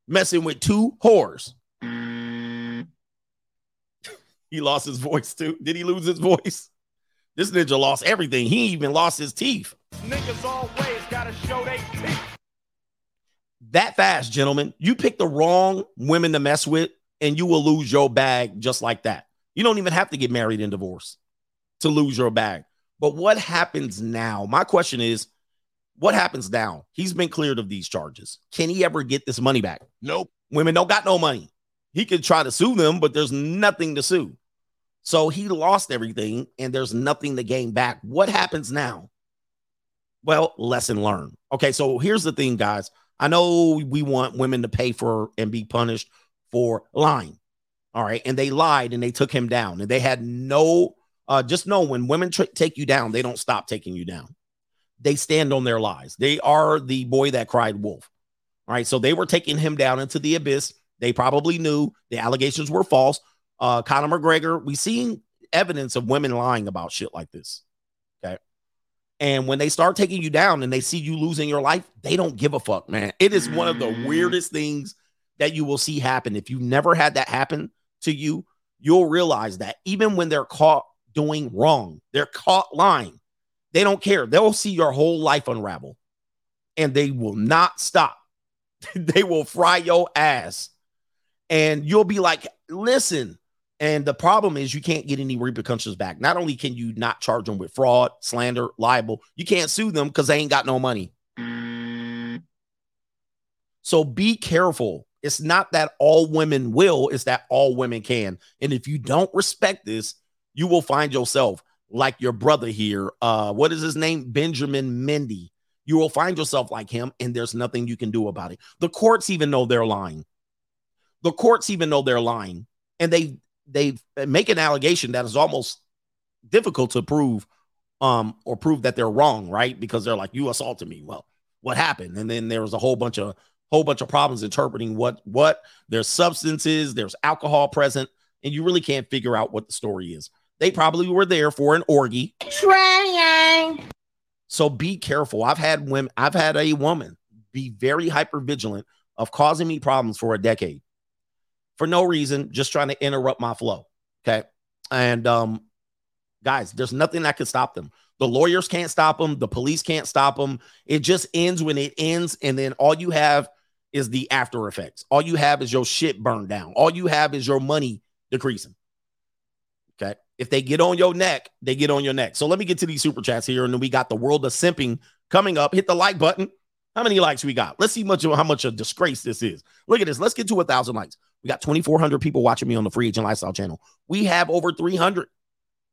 Speaker 1: messing with two whores. He lost his voice too. Did he lose his voice? This ninja lost everything. He even lost his teeth.
Speaker 2: Niggas always gotta show they teeth.
Speaker 1: That fast, gentlemen. You pick the wrong women to mess with, and you will lose your bag just like that. You don't even have to get married and divorced to lose your bag. But what happens now? My question is, what happens now? He's been cleared of these charges. Can he ever get this money back? Nope. Women don't got no money. He could try to sue them, but there's nothing to sue. So he lost everything and there's nothing to gain back. What happens now? Well, lesson learned. Okay, so here's the thing, guys. I know we want women to pay for and be punished for lying. All right. And they lied and they took him down and they had no, uh, just know when women tr- take you down, they don't stop taking you down. They stand on their lies. They are the boy that cried wolf. All right. So they were taking him down into the abyss. They probably knew the allegations were false. Uh, Conor McGregor, we seen evidence of women lying about shit like this. And when they start taking you down and they see you losing your life, they don't give a fuck, man. It is one of the mm. weirdest things that you will see happen. If you never had that happen to you, you'll realize that even when they're caught doing wrong, they're caught lying. They don't care. They'll see your whole life unravel and they will not stop. they will fry your ass. And you'll be like, listen. And the problem is you can't get any repercussions back. Not only can you not charge them with fraud, slander, libel, you can't sue them because they ain't got no money. So be careful. It's not that all women will, it's that all women can. And if you don't respect this, you will find yourself like your brother here. Uh, what is his name? Benjamin Mendy. You will find yourself like him, and there's nothing you can do about it. The courts even know they're lying. The courts even know they're lying, and they they make an allegation that is almost difficult to prove, um, or prove that they're wrong, right? Because they're like, "You assaulted me." Well, what happened? And then there was a whole bunch of whole bunch of problems interpreting what what there's substances, there's alcohol present, and you really can't figure out what the story is. They probably were there for an orgy.
Speaker 5: Trying.
Speaker 1: So be careful. I've had women, I've had a woman be very hyper vigilant of causing me problems for a decade for no reason, just trying to interrupt my flow. Okay. And um, Guys, there's nothing that can stop them. The lawyers can't stop them. The police can't stop them. It just ends when it ends. And then all you have is the after effects. All you have is your shit burned down. All you have is your money decreasing. Okay. If they get on your neck, they get on your neck. So let me get to these super chats here. And then we got the world of simping coming up. Hit the like button. How many likes we got? Let's see much of how much a disgrace this is. Look at this. Let's get to a thousand likes. We got 2,400 people watching me on the Free Agent Lifestyle channel. We have over 300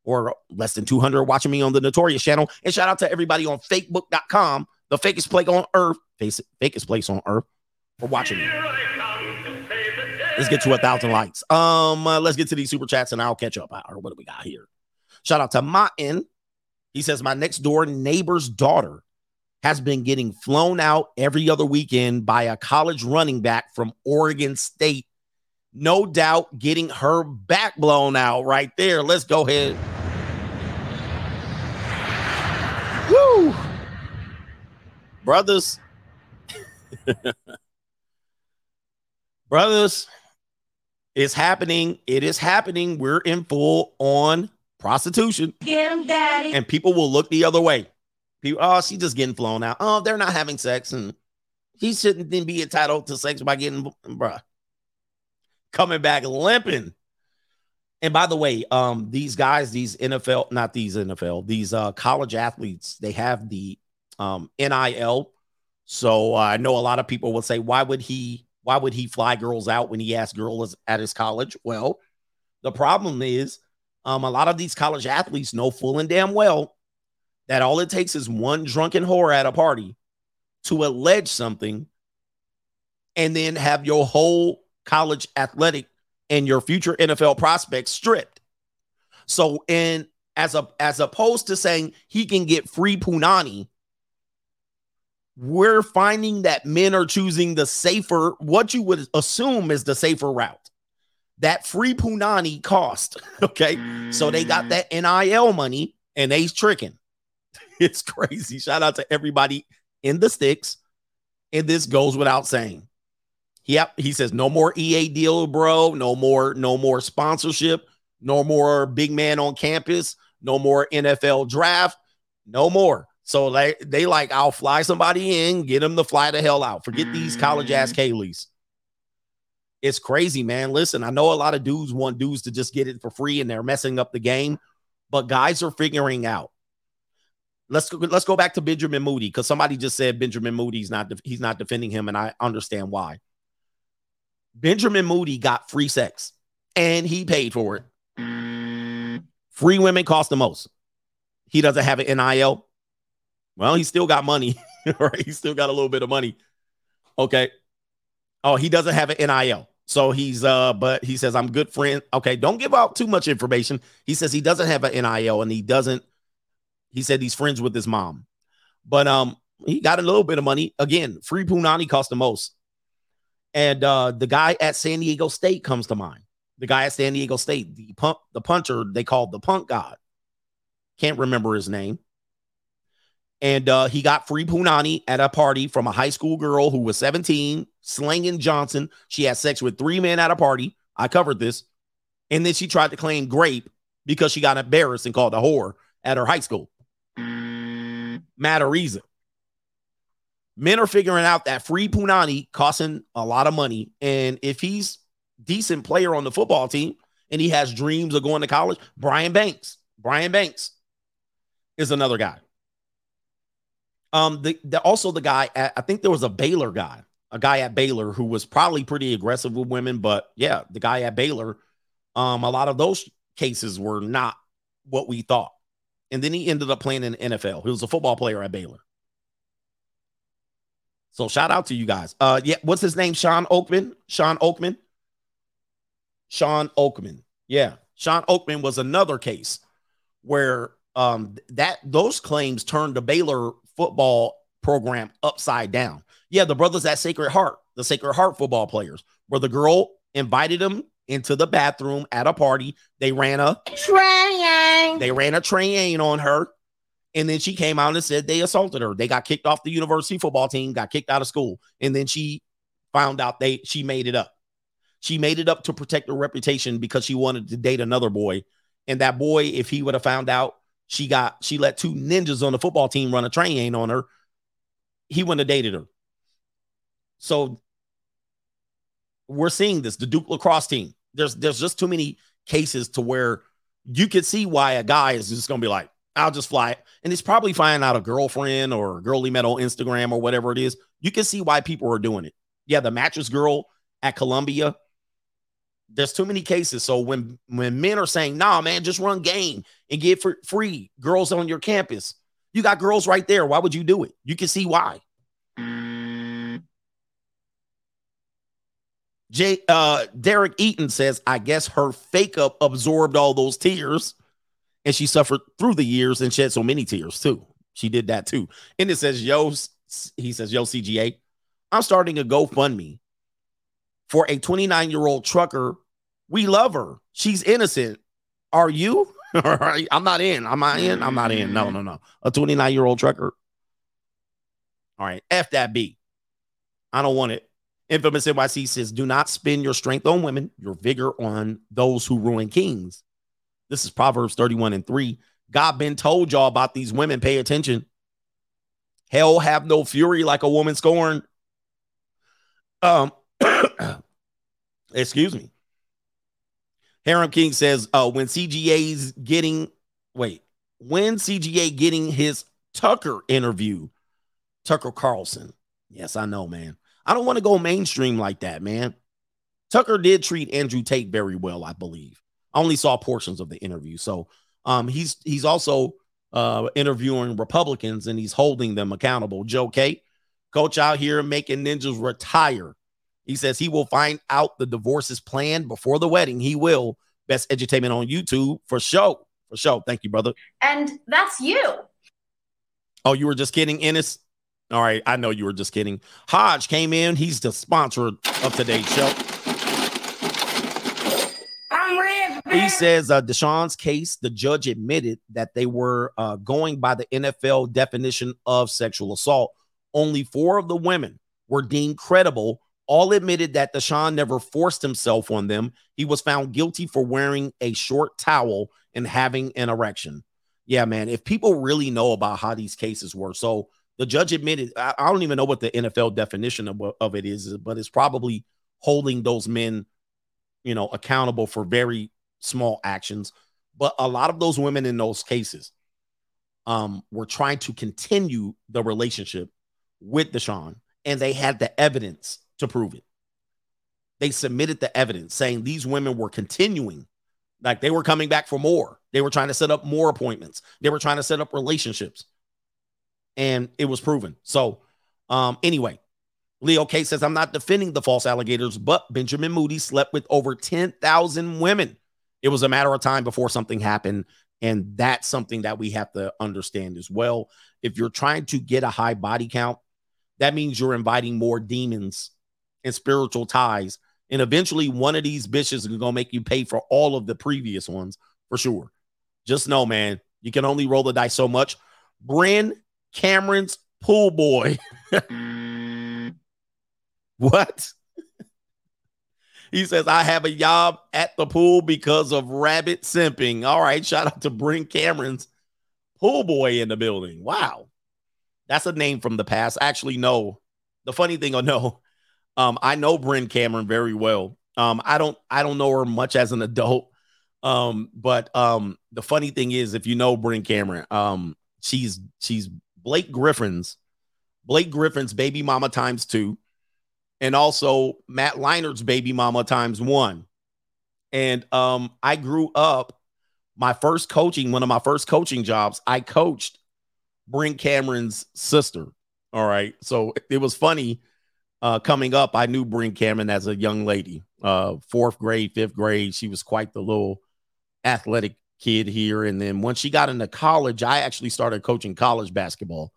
Speaker 1: or less than 200 watching me on the Notorious channel. And shout out to everybody on fakebook.com, the fakest place on earth, fakest place on earth for watching me. Let's get to a thousand likes. Um, uh, let's get to these super chats and I'll catch up. Or what do we got here? Shout out to Martin. He says, My next door neighbor's daughter has been getting flown out every other weekend by a college running back from Oregon State. No doubt getting her back blown out right there. Let's go ahead. Woo! Brothers. Brothers, it's happening. It is happening. We're in full on prostitution.
Speaker 2: Get him, daddy.
Speaker 1: And people will look the other way. People, oh, she's just getting flown out. Oh, they're not having sex, and he shouldn't then be entitled to sex by getting bruh. Coming back limping. And by the way, um, these guys, these NFL, not these NFL, these uh college athletes, they have the um NIL. So uh, I know a lot of people will say, why would he why would he fly girls out when he has girls at his college? Well, the problem is um, a lot of these college athletes know full and damn well that all it takes is one drunken whore at a party to allege something and then have your whole college athletic and your future NFL prospects stripped. So, and as a as opposed to saying he can get free punani, we're finding that men are choosing the safer, what you would assume is the safer route. That free punani cost. Okay. So they got that NIL money and they's tricking. It's crazy. Shout out to everybody in the sticks. And this goes without saying. Yep. He says no more EA deal, bro. No more, no more sponsorship. No more big man on campus. No more NFL draft. No more. So they, they like, I'll fly somebody in, get them to fly the hell out. Forget these mm-hmm. college ass Kayleys. It's crazy, man. Listen, I know a lot of dudes want dudes to just get it for free and they're messing up the game, but guys are figuring out. Let's go, let's go back to Benjamin Moody because somebody just said Benjamin Moody's not he's not defending him, and I understand why. Benjamin Moody got free sex and he paid for it. Free women cost the most. He doesn't have an NIL. Well, he still got money, right? He still got a little bit of money. Okay. Oh, he doesn't have an NIL. So he's uh, but he says, I'm good friend. Okay, don't give out too much information. He says he doesn't have an NIL and he doesn't, he said he's friends with his mom. But um, he got a little bit of money. Again, free Punani cost the most. And uh, the guy at San Diego State comes to mind. The guy at San Diego State, the pump, the punter, they called the punk god. Can't remember his name. And uh, he got free punani at a party from a high school girl who was 17, slanging Johnson. She had sex with three men at a party. I covered this. And then she tried to claim grape because she got embarrassed and called a whore at her high school. Matter reason. Men are figuring out that free punani costing a lot of money. And if he's decent player on the football team and he has dreams of going to college, Brian Banks, Brian Banks is another guy. Um, the, the also the guy at, I think there was a Baylor guy, a guy at Baylor who was probably pretty aggressive with women, but yeah, the guy at Baylor, um, a lot of those cases were not what we thought. And then he ended up playing in the NFL. He was a football player at Baylor. So shout out to you guys. Uh yeah, what's his name? Shawn Oakman. Shawn Oakman. Shawn Oakman. Yeah. Shawn Oakman was another case where um that those claims turned the Baylor football program upside down. Yeah, the brothers at Sacred Heart, the Sacred Heart football players, where the girl invited them into the bathroom at a party. They ran a
Speaker 5: train.
Speaker 1: They ran a train on her. And then she came out and said they assaulted her. They got kicked off the university football team, got kicked out of school. And then she found out they she made it up. She made it up to protect her reputation because she wanted to date another boy. And that boy, if he would have found out she got she let two ninjas on the football team run a train on her, he wouldn't have dated her. So we're seeing this, the Duke lacrosse team. There's there's just too many cases to where you could see why a guy is just gonna be like, I'll just fly it. And it's probably finding out a girlfriend or a girl he met on Instagram or whatever it is. You can see why people are doing it. Yeah, the mattress girl at Columbia. There's too many cases. So when when men are saying, nah, man, just run game and get for free girls on your campus, you got girls right there. Why would you do it? You can see why. Jay, uh, Derek Eaton says, I guess her fake up absorbed all those tears and she suffered through the years and shed so many tears too. She did that too. And it says, Yo, he says, Yo, CGA, I'm starting a GoFundMe for a 29 year old trucker. We love her. She's innocent. Are you? All right. I'm not in. I'm not in. I'm not in. No, no, no. A 29 year old trucker. All right. F that B. I don't want it. Infamous NYC says, do not spend your strength on women, your vigor on those who ruin kings. This is Proverbs 31 and 3. God been told y'all about these women. Pay attention. Hell have no fury like a woman scorned. Um, excuse me. Harem King says, uh, when CGA's getting wait, when CGA getting his Tucker interview, Tucker Carlson. Yes, I know, man. I don't want to go mainstream like that, man. Tucker did treat Andrew Tate very well, I believe. I only saw portions of the interview. So um he's he's also uh interviewing Republicans and he's holding them accountable. Joe K, coach out here making ninjas retire. He says he will find out the divorce is planned before the wedding. He will. Best edutainment on YouTube for show. For show. Thank you, brother.
Speaker 18: And that's you.
Speaker 1: Oh, you were just kidding, Ennis? All right, I know you were just kidding. Hodge came in. He's the sponsor of today's show.
Speaker 2: I'm ready.
Speaker 1: He says uh, Deshaun's case, the judge admitted that they were uh, going by the NFL definition of sexual assault. Only four of the women were deemed credible. All admitted that Deshaun never forced himself on them. He was found guilty for wearing a short towel and having an erection. Yeah, man. If people really know about how these cases were, so the judge admitted, I, I don't even know what the NFL definition of, of it is, but it's probably holding those men, you know, accountable for very small actions. But a lot of those women in those cases um, were trying to continue the relationship with Deshaun, and they had the evidence to prove it. They submitted the evidence saying these women were continuing, like they were coming back for more. They were trying to set up more appointments. They were trying to set up relationships and it was proven. So, um, anyway, Leo K says, I'm not defending the false alligators, but Benjamin Moody slept with over 10,000 women. It was a matter of time before something happened. And that's something that we have to understand as well. If you're trying to get a high body count, that means you're inviting more demons and spiritual ties. And eventually, one of these bitches is going to make you pay for all of the previous ones for sure. Just know, man, you can only roll the dice so much. Brynn Cameron's pool boy. what? He says, I have a job at the pool because of rabbit simping. All right. Shout out to Brynn Cameron's pool boy in the building. Wow. That's a name from the past. Actually, no. The funny thing I know, um, I know Brynn Cameron very well. Um, I don't I don't know her much as an adult. Um, but um, the funny thing is, if you know Brynn Cameron, um, she's she's Blake Griffin's Blake Griffin's baby mama times two, and also Matt Leinart's baby mama times one. And um, I grew up my first coaching, one of my first coaching jobs, I coached Brynn Cameron's sister. All right. So it was funny uh, coming up. I knew Brynn Cameron as a young lady, uh, fourth grade, fifth grade. She was quite the little athletic kid here. And then once she got into college, I actually started coaching college basketball.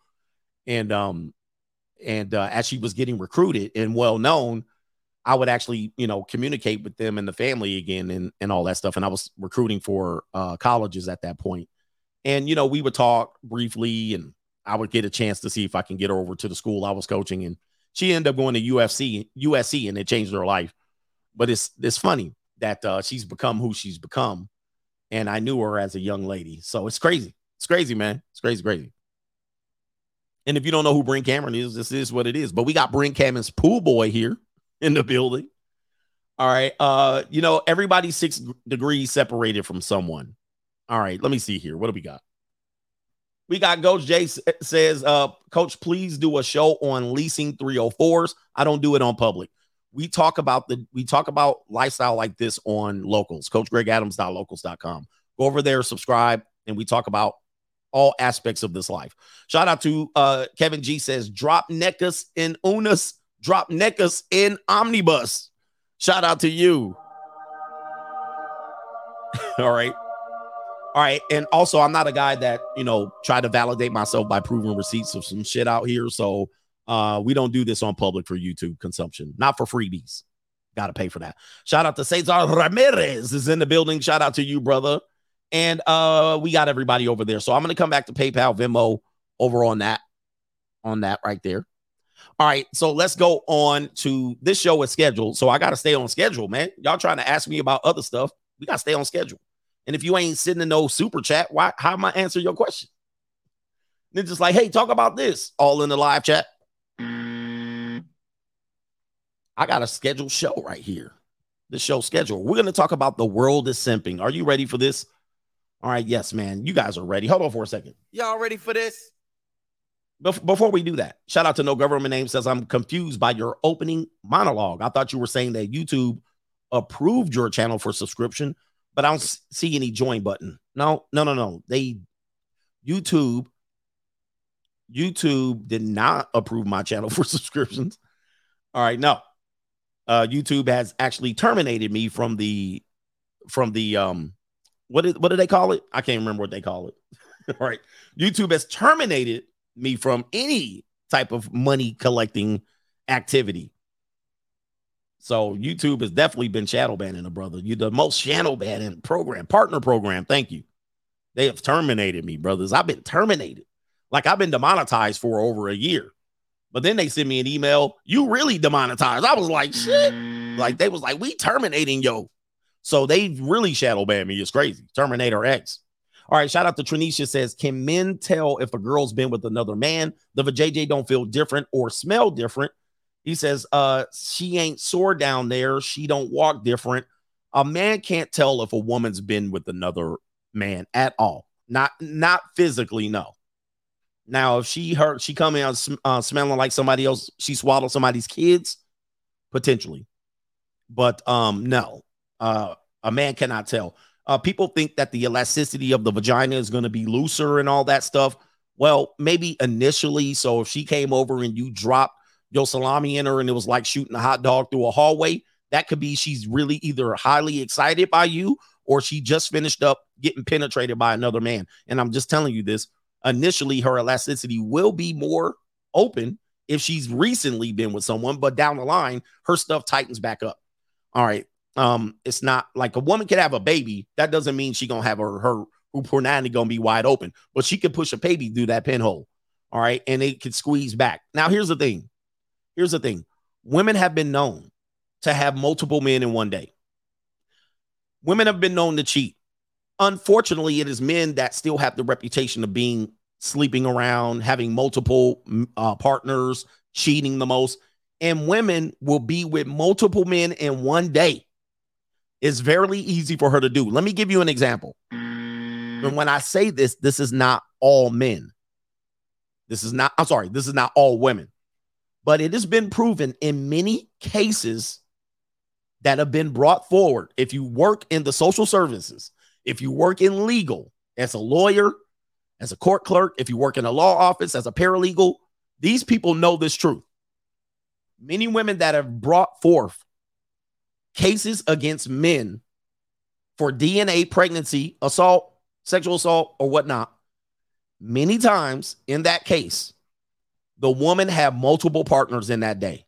Speaker 1: And um, and uh, as she was getting recruited and well known, I would actually, you know, communicate with them and the family again and, and all that stuff. And I was recruiting for uh, colleges at that point. And, you know, we would talk briefly and I would get a chance to see if I can get her over to the school I was coaching. And she ended up going to UFC, USC, and it changed her life. But it's it's funny that uh, she's become who she's become and I knew her as a young lady. So it's crazy. It's crazy, man. It's crazy, crazy. And if you don't know who Brynn Cameron is, this is what it is. But we got Brynn Cameron's pool boy here in the building. All right. Uh, you know, everybody's six degrees separated from someone. All right, let me see here. What do we got? We got Coach Jay says, uh, Coach, please do a show on leasing 304s. I don't do it on public. We talk about the we talk about lifestyle like this on locals, coach Greg coachgregadams.locals.com. Go over there, subscribe, and we talk about all aspects of this life. Shout out to uh Kevin G says, drop neckus in unus, drop neckus in omnibus. Shout out to you. all right. All right. And also, I'm not a guy that, you know, try to validate myself by proving receipts of some shit out here. So uh, we don't do this on public for YouTube consumption, not for freebies. Got to pay for that. Shout out to Cesar Ramirez is in the building. Shout out to you, brother. And uh, we got everybody over there. So I'm to come back to PayPal, Venmo over on that, on that right there. All right, so let's go on to this show is scheduled. So I got to stay on schedule, man. Y'all trying to ask me about other stuff. We got to stay on schedule. And if you ain't sitting in no super chat, why how am I answer your question? Then just like, hey, talk about this all in the live chat. I got a scheduled show right here. The show schedule. We're going to talk about the world is simping. Are you ready for this? All right, yes, man. You guys are ready. Hold on for a second.
Speaker 18: Y'all ready for this?
Speaker 1: Bef- Before we do that, shout out to No Government Name says, I'm confused by your opening monologue. I thought you were saying that YouTube approved your channel for subscription, but I don't see any join button. No, no, no, no. They YouTube YouTube did not approve my channel for subscriptions. All right, no. Uh YouTube has actually terminated me from the from the um what did what do they call it? I can't remember what they call it. All right. YouTube has terminated me from any type of money collecting activity. So YouTube has definitely been shadow banning a brother. You the most shadow banning program, partner program. Thank you. They have terminated me, brothers. I've been terminated. Like I've been demonetized for over a year. But then they sent me an email. You really demonetized. I was like, shit. Like they was like, we terminating yo. So they really shadow banned me. It's crazy. Terminator X. All right, shout out to Trinisha says, Can men tell if a girl's been with another man? The JJ don't feel different or smell different. He says, uh, she ain't sore down there. She don't walk different. A man can't tell if a woman's been with another man at all. Not not physically, no. Now, if she hurt, she come in uh, smelling like somebody else, she swallowed somebody's kids, potentially. But um, no, uh, a man cannot tell. Uh, people think that the elasticity of the vagina is going to be looser and all that stuff. Well, maybe initially. So if she came over and you dropped your salami in her and it was like shooting a hot dog through a hallway, that could be she's really either highly excited by you or she just finished up getting penetrated by another man. And I'm just telling you this initially, her elasticity will be more open if she's recently been with someone, but down the line, her stuff tightens back up. All right. Um, it's not like a woman can have a baby. That doesn't mean she gonna have her her punani gonna be wide open, but she can push a baby through that pinhole. All right, and it could squeeze back. Now, here's the thing. Here's the thing. Women have been known to have multiple men in one day. Women have been known to cheat. Unfortunately, it is men that still have the reputation of being sleeping around, having multiple uh, partners, cheating the most. And women will be with multiple men in one day. It's very easy for her to do. Let me give you an example. And when I say this, this is not all men. This is not, I'm sorry, this is not all women. But it has been proven in many cases that have been brought forward. If you work in the social services, if you work in legal as a lawyer, as a court clerk, if you work in a law office as a paralegal, these people know this truth. Many women that have brought forth cases against men for DNA, pregnancy, assault, sexual assault, or whatnot, many times in that case, the woman had multiple partners in that day.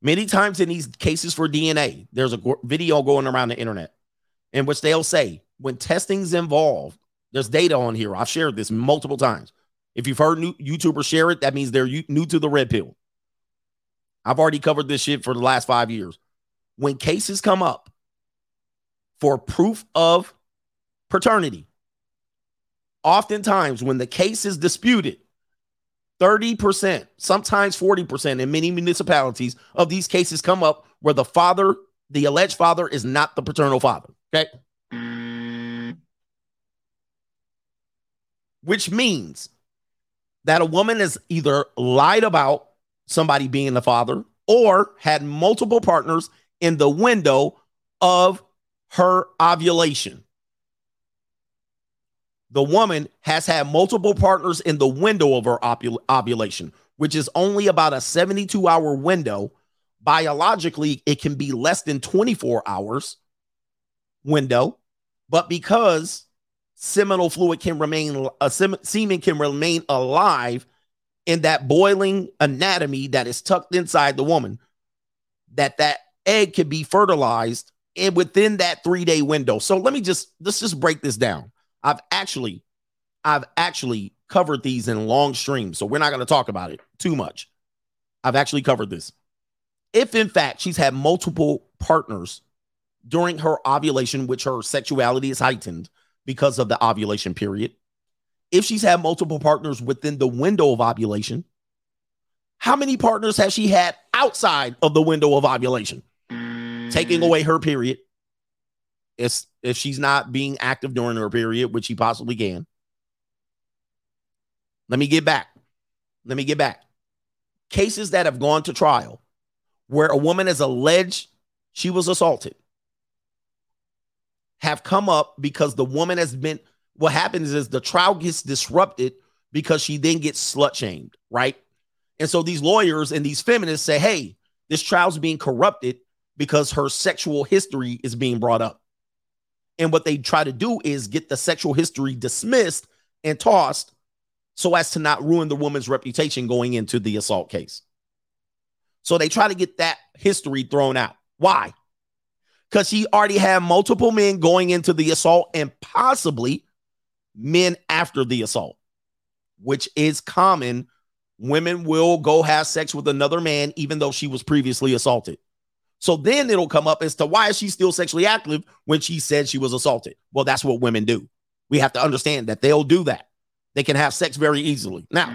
Speaker 1: Many times in these cases for DNA, there's a video going around the internet in which they'll say when testing's involved, there's data on here. I've shared this multiple times. If you've heard new YouTubers share it, that means they're new to the red pill. I've already covered this shit for the last five years. When cases come up for proof of paternity. Oftentimes, when the case is disputed, 30%, sometimes 40% in many municipalities of these cases come up where the father, the alleged father, is not the paternal father. Okay. Which means that a woman has either lied about somebody being the father or had multiple partners in the window of her ovulation. The woman has had multiple partners in the window of her ovul- ovulation, which is only about a 72 hour window. Biologically, it can be less than 24 hours window, but because seminal fluid can remain uh, sem- semen can remain alive in that boiling anatomy that is tucked inside the woman that that egg can be fertilized and within that 3-day window. So let me just let's just break this down. I've actually I've actually covered these in long streams, so we're not going to talk about it too much. I've actually covered this. If in fact she's had multiple partners during her ovulation, which her sexuality is heightened because of the ovulation period, if she's had multiple partners within the window of ovulation, how many partners has she had outside of the window of ovulation? Taking mm. away her period. If, if she's not being active during her period, which she possibly can. Let me get back. Let me get back. Cases that have gone to trial where a woman is alleged she was assaulted have come up because the woman has been what happens is the trial gets disrupted because she then gets slut shamed, right? And so these lawyers and these feminists say, hey, this trial's being corrupted because her sexual history is being brought up. And what they try to do is get the sexual history dismissed and tossed so as to not ruin the woman's reputation going into the assault case. So they try to get that history thrown out. Why? Because she already had multiple men going into the assault and possibly men after the assault, which is common. Women will go have sex with another man, even though she was previously assaulted. So then it'll come up as to why is she still sexually active when she said she was assaulted? Well, that's what women do. We have to understand that they'll do that. They can have sex very easily. Now,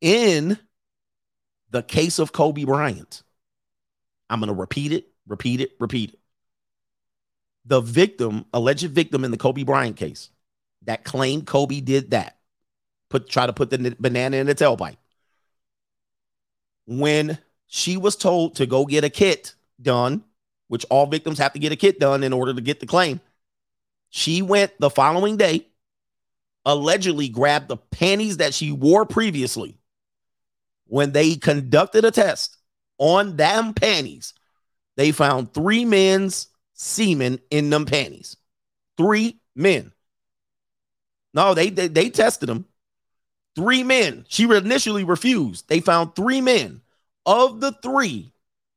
Speaker 1: in the case of Kobe Bryant, I'm going to repeat it, repeat it, repeat it. The victim, alleged victim in the Kobe Bryant case, that claimed Kobe did that, put try to put the banana in the tailpipe. When she was told to go get a kit done, which all victims have to get a kit done in order to get the claim, she went the following day, allegedly grabbed the panties that she wore previously. When they conducted a test on them panties, they found three men's semen in them panties. Three men. No, they, they, they tested them. Three men. She initially refused. They found three men. Of the three,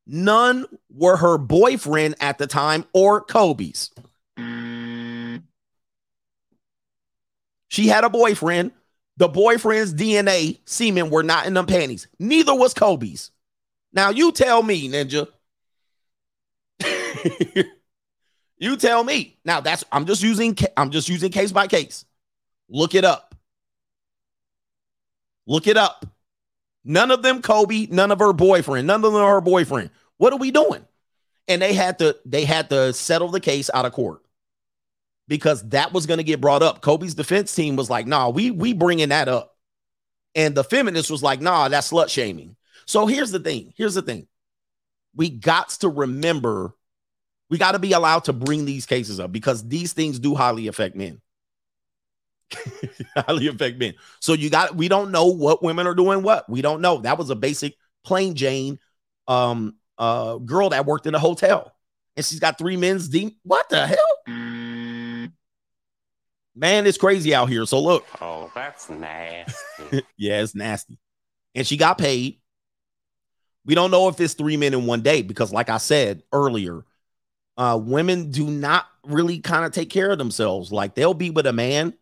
Speaker 1: none were her boyfriend at the time or Kobe's. She had a boyfriend. The boyfriend's DNA semen were not in them panties. Neither was Kobe's. Now you tell me, Ninja. you tell me. Now that's I'm just using I'm just using case by case. Look it up. Look it up. None of them Kobe, none of her boyfriend, none of them her boyfriend. What are we doing? And they had to they had to settle the case out of court because that was going to get brought up. Kobe's defense team was like, "Nah, we we bringing that up," and the feminist was like, "Nah, that's slut shaming." So here's the thing. Here's the thing. We got to remember. We got to be allowed to bring these cases up because these things do highly affect men. highly affect men. So you got. We don't know what women are doing. What we don't know. That was a basic plain Jane, um, uh, girl that worked in a hotel, and she's got three men's deep. What the hell? Man, it's crazy out here. So look.
Speaker 8: Oh, that's nasty.
Speaker 1: yeah, it's nasty. And she got paid. We don't know if it's three men in one day because, like I said earlier, uh, women do not really kind of take care of themselves. Like they'll be with a man,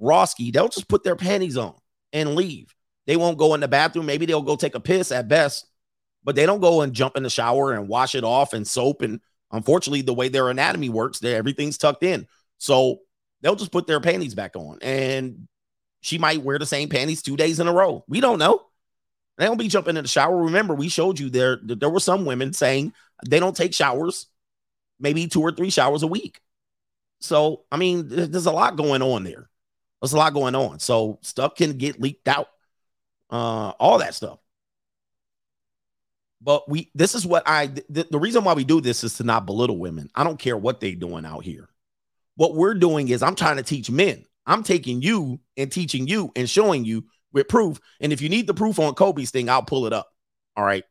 Speaker 1: Roski, they'll just put their panties on and leave. They won't go in the bathroom. Maybe they'll go take a piss at best, but they don't go and jump in the shower and wash it off and soap and Unfortunately, the way their anatomy works, everything's tucked in. So they'll just put their panties back on. And she might wear the same panties two days in a row. We don't know. They don't be jumping in the shower. Remember, we showed you there there were some women saying they don't take showers, maybe two or three showers a week. So, I mean, there's a lot going on there. There's a lot going on. So stuff can get leaked out. Uh, all that stuff. But we this is what I the, the reason why we do this is to not belittle women. I don't care what they're doing out here. What we're doing is I'm trying to teach men. I'm taking you and teaching you and showing you with proof. And if you need the proof on Kobe's thing, I'll pull it up. All right.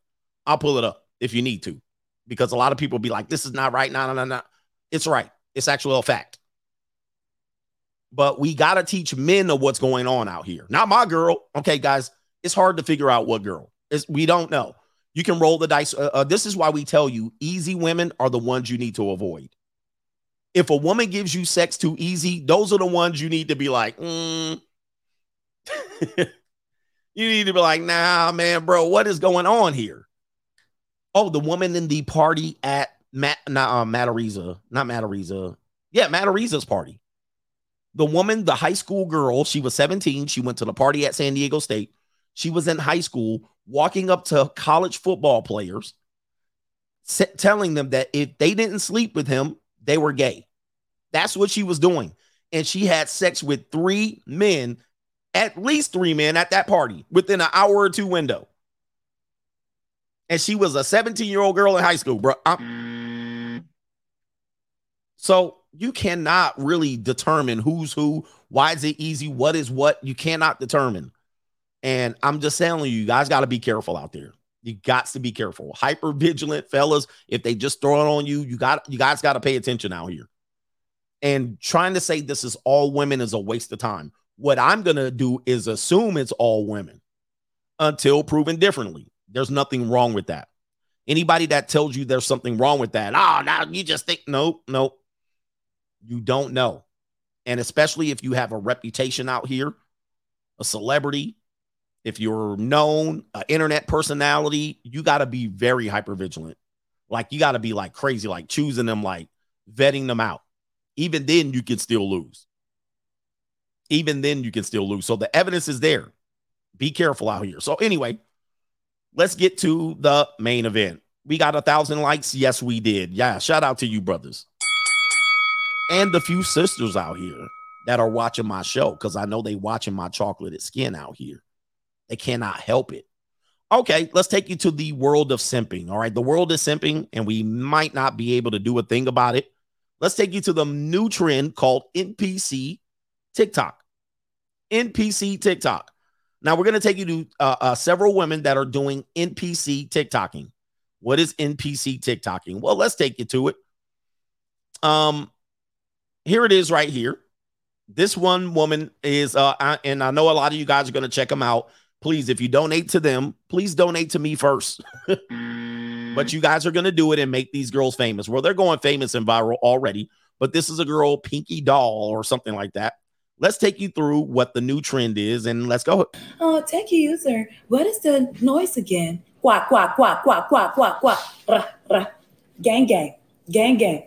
Speaker 1: I'll pull it up if you need to. Because a lot of people be like, this is not right. No, no, no, no. It's right. It's actual fact. But we got to teach men of what's going on out here. Not my girl. Okay, guys. It's hard to figure out what girl. It's, we don't know. You can roll the dice. Uh, uh, this is why we tell you easy women are the ones you need to avoid. If a woman gives you sex too easy, those are the ones you need to be like, mm. you need to be like, nah, man, bro, what is going on here? Oh, the woman in the party at Matt, not uh, not Matt Araiza. Yeah, Matt Araiza's party. The woman, the high school girl, she was 17. She went to the party at San Diego State. She was in high school walking up to college football players, telling them that if they didn't sleep with him, they were gay. That's what she was doing. And she had sex with three men, at least three men at that party within an hour or two window. And she was a 17 year old girl in high school, bro. So you cannot really determine who's who. Why is it easy? What is what? You cannot determine. And I'm just telling you, you guys got to be careful out there. You got to be careful. Hyper vigilant fellas. If they just throw it on you, you got you guys got to pay attention out here. And trying to say this is all women is a waste of time. What I'm gonna do is assume it's all women until proven differently. There's nothing wrong with that. Anybody that tells you there's something wrong with that, oh, now you just think, nope, nope. You don't know. And especially if you have a reputation out here, a celebrity, if you're known, an internet personality, you got to be very hyper vigilant. Like you got to be like crazy, like choosing them, like vetting them out. Even then, you can still lose. Even then, you can still lose. So the evidence is there. Be careful out here. So anyway, let's get to the main event. We got a thousand likes. Yes, we did. Yeah, shout out to you, brothers, and the few sisters out here that are watching my show because I know they watching my chocolated skin out here. They cannot help it. Okay, let's take you to the world of simping. All right, the world is simping, and we might not be able to do a thing about it. Let's take you to the new trend called NPC TikTok. NPC TikTok. Now we're going to take you to uh, uh, several women that are doing NPC TikToking. What is NPC TikToking? Well, let's take you to it. Um, here it is right here. This one woman is, uh, I, and I know a lot of you guys are going to check them out please, if you donate to them, please donate to me first. but you guys are going to do it and make these girls famous. Well, they're going famous and viral already, but this is a girl, Pinky Doll, or something like that. Let's take you through what the new trend is and let's go.
Speaker 18: Oh, you, user. What is the noise again? Quack, quack, quack, quack, quack, quack, quack. Rah, rah. Gang, gang, gang, gang.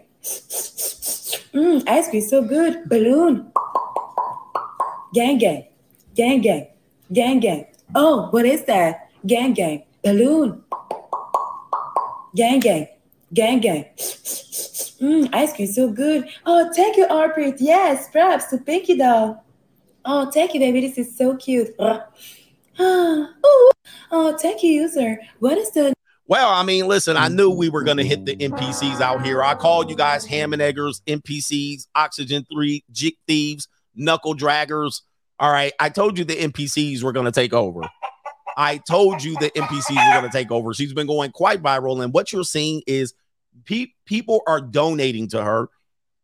Speaker 18: Mmm, ice cream so good. Balloon. Gang, gang, gang, gang, gang, gang. Oh, what is that? Gang gang. Balloon. Gang gang. Gang gang. Mmm, ice cream so good. Oh, thank you, Arpit. Yes, perhaps the pinky doll. Oh, thank you, baby. This is so cute. oh, oh, thank you, user. What is the
Speaker 1: well, I mean, listen, I knew we were going to hit the NPCs out here. I called you guys ham and eggers, NPCs, Oxygen 3, Jig Thieves, Knuckle Draggers, all right. I told you the NPCs were going to take over. I told you the NPCs were going to take over. She's been going quite viral. And what you're seeing is pe- people are donating to her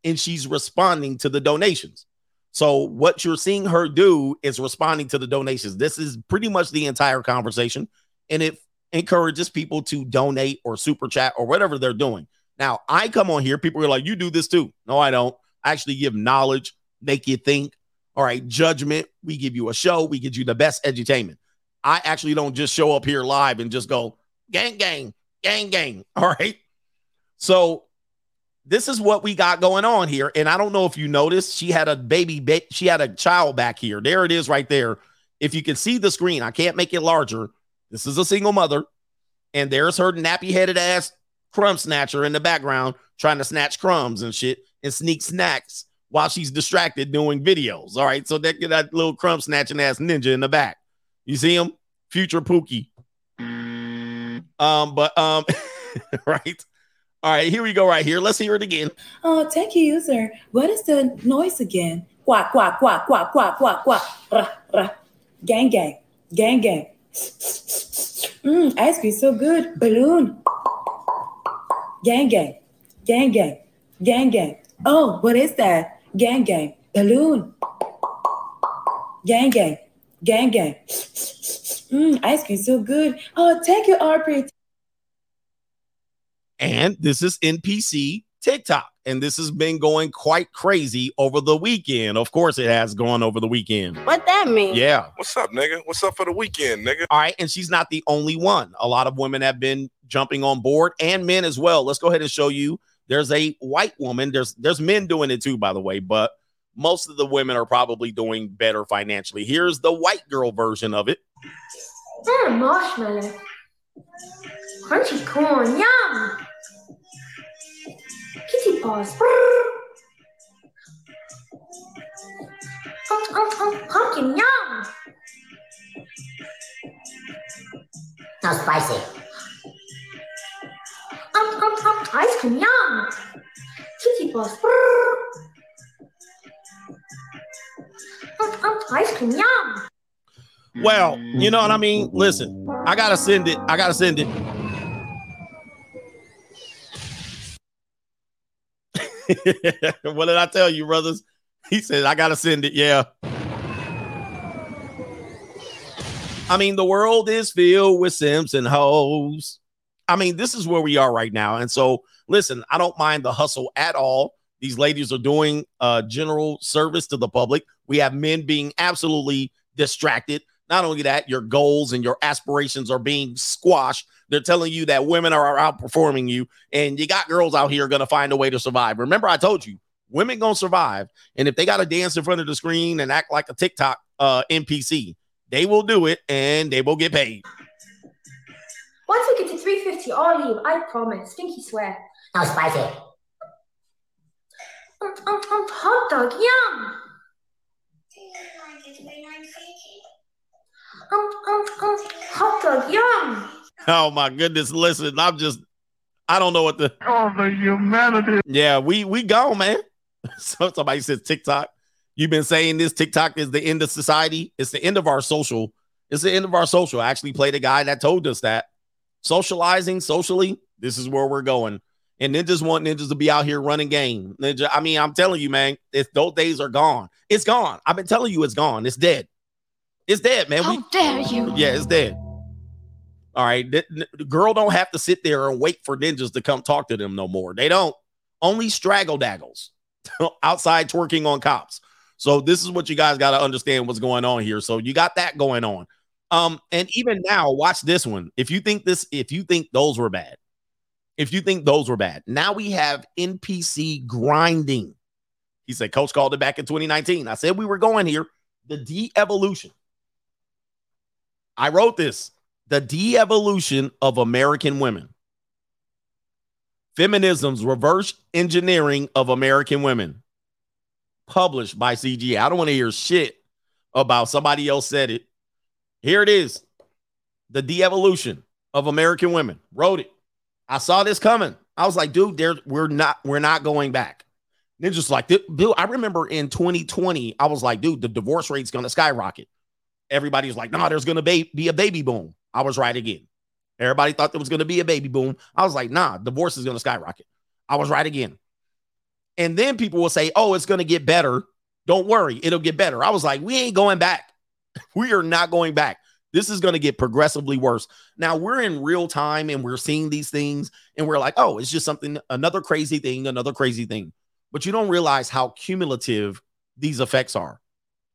Speaker 1: and she's responding to the donations. So, what you're seeing her do is responding to the donations. This is pretty much the entire conversation. And it encourages people to donate or super chat or whatever they're doing. Now, I come on here, people are like, you do this too. No, I don't. I actually give knowledge, make you think, all right, judgment. We give you a show. We give you the best edutainment. I actually don't just show up here live and just go gang, gang, gang, gang. All right. So this is what we got going on here. And I don't know if you noticed, she had a baby, ba- she had a child back here. There it is right there. If you can see the screen, I can't make it larger. This is a single mother, and there's her nappy headed ass crumb snatcher in the background trying to snatch crumbs and shit and sneak snacks while she's distracted doing videos. All right. So that, that little crumb snatching ass ninja in the back. You see him? Future Pookie. Um, but um, right. All right, here we go right here. Let's hear it again.
Speaker 18: Oh, tech user, what is the noise again? Quack, quack, quack, quack, quack, quack, quack. Gang, gang, gang, gang. Mmm, ice cream so good. Balloon. Gang, gang, gang, gang, gang, gang. Oh, what is that? Gang, gang, balloon. Gang, gang, gang, gang. Mmm, ice cream so good. Oh, thank you, Aubrey.
Speaker 1: And this is NPC TikTok. And this has been going quite crazy over the weekend. Of course, it has gone over the weekend.
Speaker 5: What that mean?
Speaker 1: Yeah.
Speaker 19: What's up, nigga? What's up for the weekend, nigga?
Speaker 1: All right. And she's not the only one. A lot of women have been jumping on board and men as well. Let's go ahead and show you. There's a white woman. There's there's men doing it too, by the way, but most of the women are probably doing better financially. Here's the white girl version of it.
Speaker 20: Mmm, marshmallow. Crunchy corn, yum. Kitty paws. Um, um, um, pumpkin, yum.
Speaker 21: Now spicy.
Speaker 20: Um, um, um, ice cream, yum. Kitty paws. Ice cream, yum.
Speaker 1: Well, you know what I mean? Listen, I gotta send it. I gotta send it. what did I tell you, brothers? He said, I gotta send it. Yeah. I mean, the world is filled with simps and hoes. I mean, this is where we are right now. And so, listen, I don't mind the hustle at all. These ladies are doing uh, general service to the public. We have men being absolutely distracted. Not only that, your goals and your aspirations are being squashed. They're telling you that women are outperforming you, and you got girls out here going to find a way to survive. Remember, I told you, women going to survive. And if they got to dance in front of the screen and act like a TikTok uh, NPC, they will do it and they will get paid.
Speaker 20: Once we get to 350, I'll leave. I promise. Stinky swear.
Speaker 21: Now spicy.
Speaker 20: Um, um, um, hot dog, yum. Um, um, um, hot dog, yum.
Speaker 1: Oh my goodness! Listen, I'm just, I don't know what the.
Speaker 10: Oh, the humanity.
Speaker 1: Yeah, we we gone, man. so somebody says TikTok. You've been saying this TikTok is the end of society. It's the end of our social. It's the end of our social. I actually played a guy that told us that socializing socially, this is where we're going. And ninjas want ninjas to be out here running game. Ninja, I mean, I'm telling you, man, it's those days are gone. It's gone. I've been telling you it's gone. It's dead. It's dead, man.
Speaker 16: How dare you?
Speaker 1: Yeah, it's dead. All right. The, the girl don't have to sit there and wait for ninjas to come talk to them no more. They don't. Only straggle daggles outside twerking on cops. So this is what you guys got to understand what's going on here. So you got that going on. Um, and even now, watch this one. If you think this, if you think those were bad, if you think those were bad, now we have NPC grinding. He said, Coach called it back in 2019. I said we were going here. The de evolution. I wrote this the de evolution of American women. Feminism's reverse engineering of American women. Published by CG. I don't want to hear shit about somebody else said it. Here it is. The de evolution of American women. Wrote it. I saw this coming. I was like, dude, there we're not we're not going back. They're just like, dude, I remember in 2020, I was like, dude, the divorce rate's gonna skyrocket. Everybody was like, no, there's gonna be, be a baby boom. I was right again. Everybody thought there was gonna be a baby boom. I was like, nah, divorce is gonna skyrocket. I was right again. And then people will say, oh, it's gonna get better. Don't worry, it'll get better. I was like, we ain't going back. we are not going back. This is going to get progressively worse. Now we're in real time and we're seeing these things and we're like, oh, it's just something, another crazy thing, another crazy thing. But you don't realize how cumulative these effects are,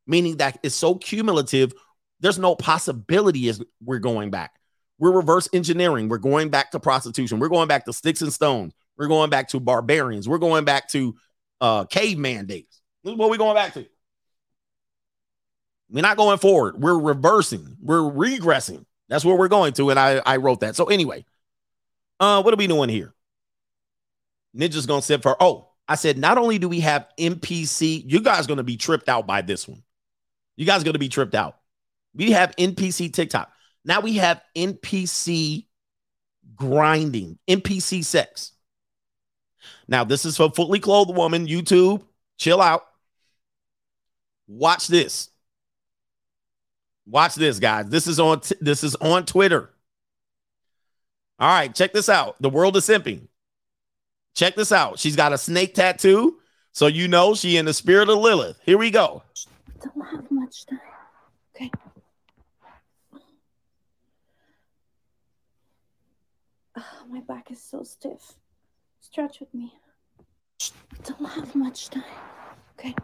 Speaker 1: meaning that it's so cumulative, there's no possibility as we're going back. We're reverse engineering. We're going back to prostitution. We're going back to sticks and stones. We're going back to barbarians. We're going back to uh caveman days. This is what we're going back to. We're not going forward. We're reversing. We're regressing. That's where we're going to. And I, I wrote that. So anyway, uh, what are we doing here? Ninja's gonna sit for. Oh, I said not only do we have NPC, you guys gonna be tripped out by this one. You guys gonna be tripped out. We have NPC TikTok. Now we have NPC grinding, NPC sex. Now this is for fully clothed woman. YouTube, chill out. Watch this. Watch this, guys. This is on t- this is on Twitter. All right, check this out. The world is simping. Check this out. She's got a snake tattoo, so you know she in the spirit of Lilith. Here we go.
Speaker 22: Don't have much time. Okay. Ah, my back is so stiff. Stretch with me. Don't have much time. Okay.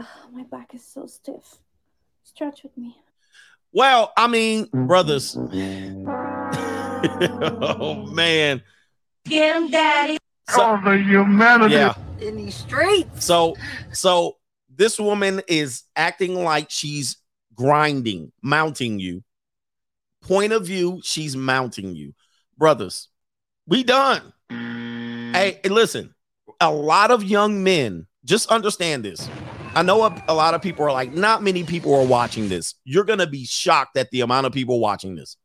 Speaker 22: Ah, my back is so stiff. Stretch with me.
Speaker 1: Well, I mean, brothers. oh man.
Speaker 22: Get him, daddy.
Speaker 1: So-
Speaker 10: the humanity.
Speaker 1: Yeah.
Speaker 22: In these streets.
Speaker 1: So so this woman is acting like she's grinding, mounting you. Point of view, she's mounting you. Brothers, we done. Hey, hey, listen, a lot of young men, just understand this. I know a, a lot of people are like, not many people are watching this. You're going to be shocked at the amount of people watching this.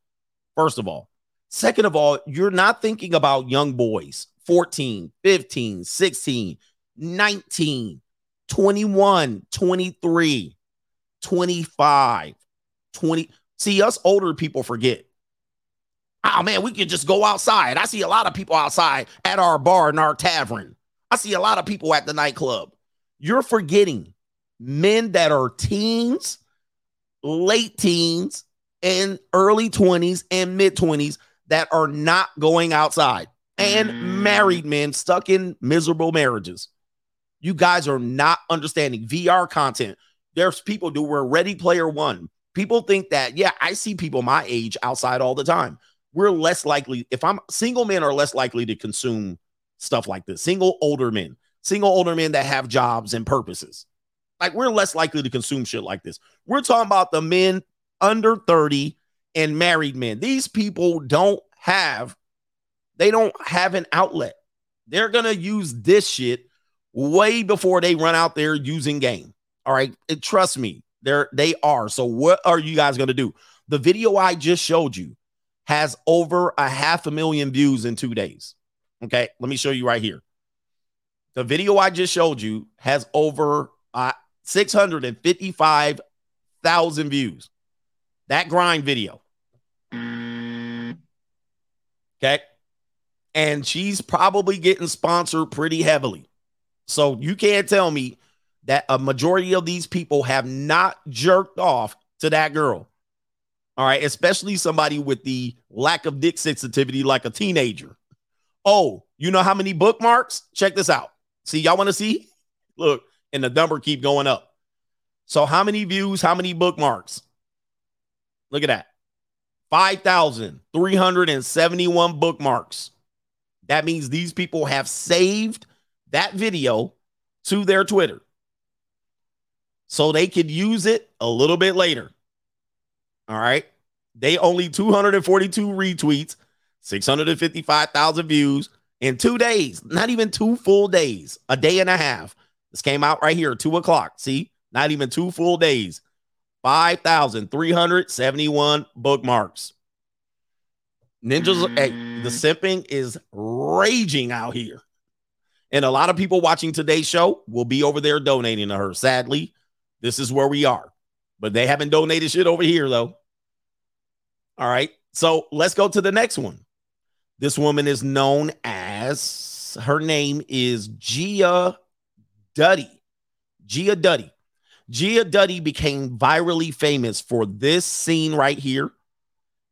Speaker 1: First of all. Second of all, you're not thinking about young boys 14, 15, 16, 19, 21, 23, 25, 20. See, us older people forget. Oh man, we can just go outside. I see a lot of people outside at our bar and our tavern. I see a lot of people at the nightclub. You're forgetting men that are teens, late teens, and early 20s and mid 20s that are not going outside, and mm. married men stuck in miserable marriages. You guys are not understanding VR content. There's people do we're ready player one. People think that, yeah, I see people my age outside all the time. We're less likely, if I'm single men are less likely to consume stuff like this. Single older men, single older men that have jobs and purposes. Like we're less likely to consume shit like this. We're talking about the men under 30 and married men. These people don't have they don't have an outlet. They're going to use this shit way before they run out there using game. All right? And trust me, they're they are. So what are you guys going to do? The video I just showed you has over a half a million views in 2 days. Okay? Let me show you right here. The video I just showed you has over uh, 655,000 views. That grind video. Okay. And she's probably getting sponsored pretty heavily. So you can't tell me that a majority of these people have not jerked off to that girl. All right. Especially somebody with the lack of dick sensitivity like a teenager. Oh, you know how many bookmarks? Check this out. See, y'all want to see? Look, and the number keep going up. So how many views, how many bookmarks? Look at that. 5,371 bookmarks. That means these people have saved that video to their Twitter so they could use it a little bit later. All right. They only 242 retweets, 655,000 views in two days, not even two full days, a day and a half. This came out right here, two o'clock. See, not even two full days. 5,371 bookmarks. Ninjas, hey, the mm-hmm. simping is raging out here. And a lot of people watching today's show will be over there donating to her. Sadly, this is where we are. But they haven't donated shit over here, though. All right. So let's go to the next one. This woman is known as, her name is Gia Duddy. Gia Duddy. Gia Duddy became virally famous for this scene right here.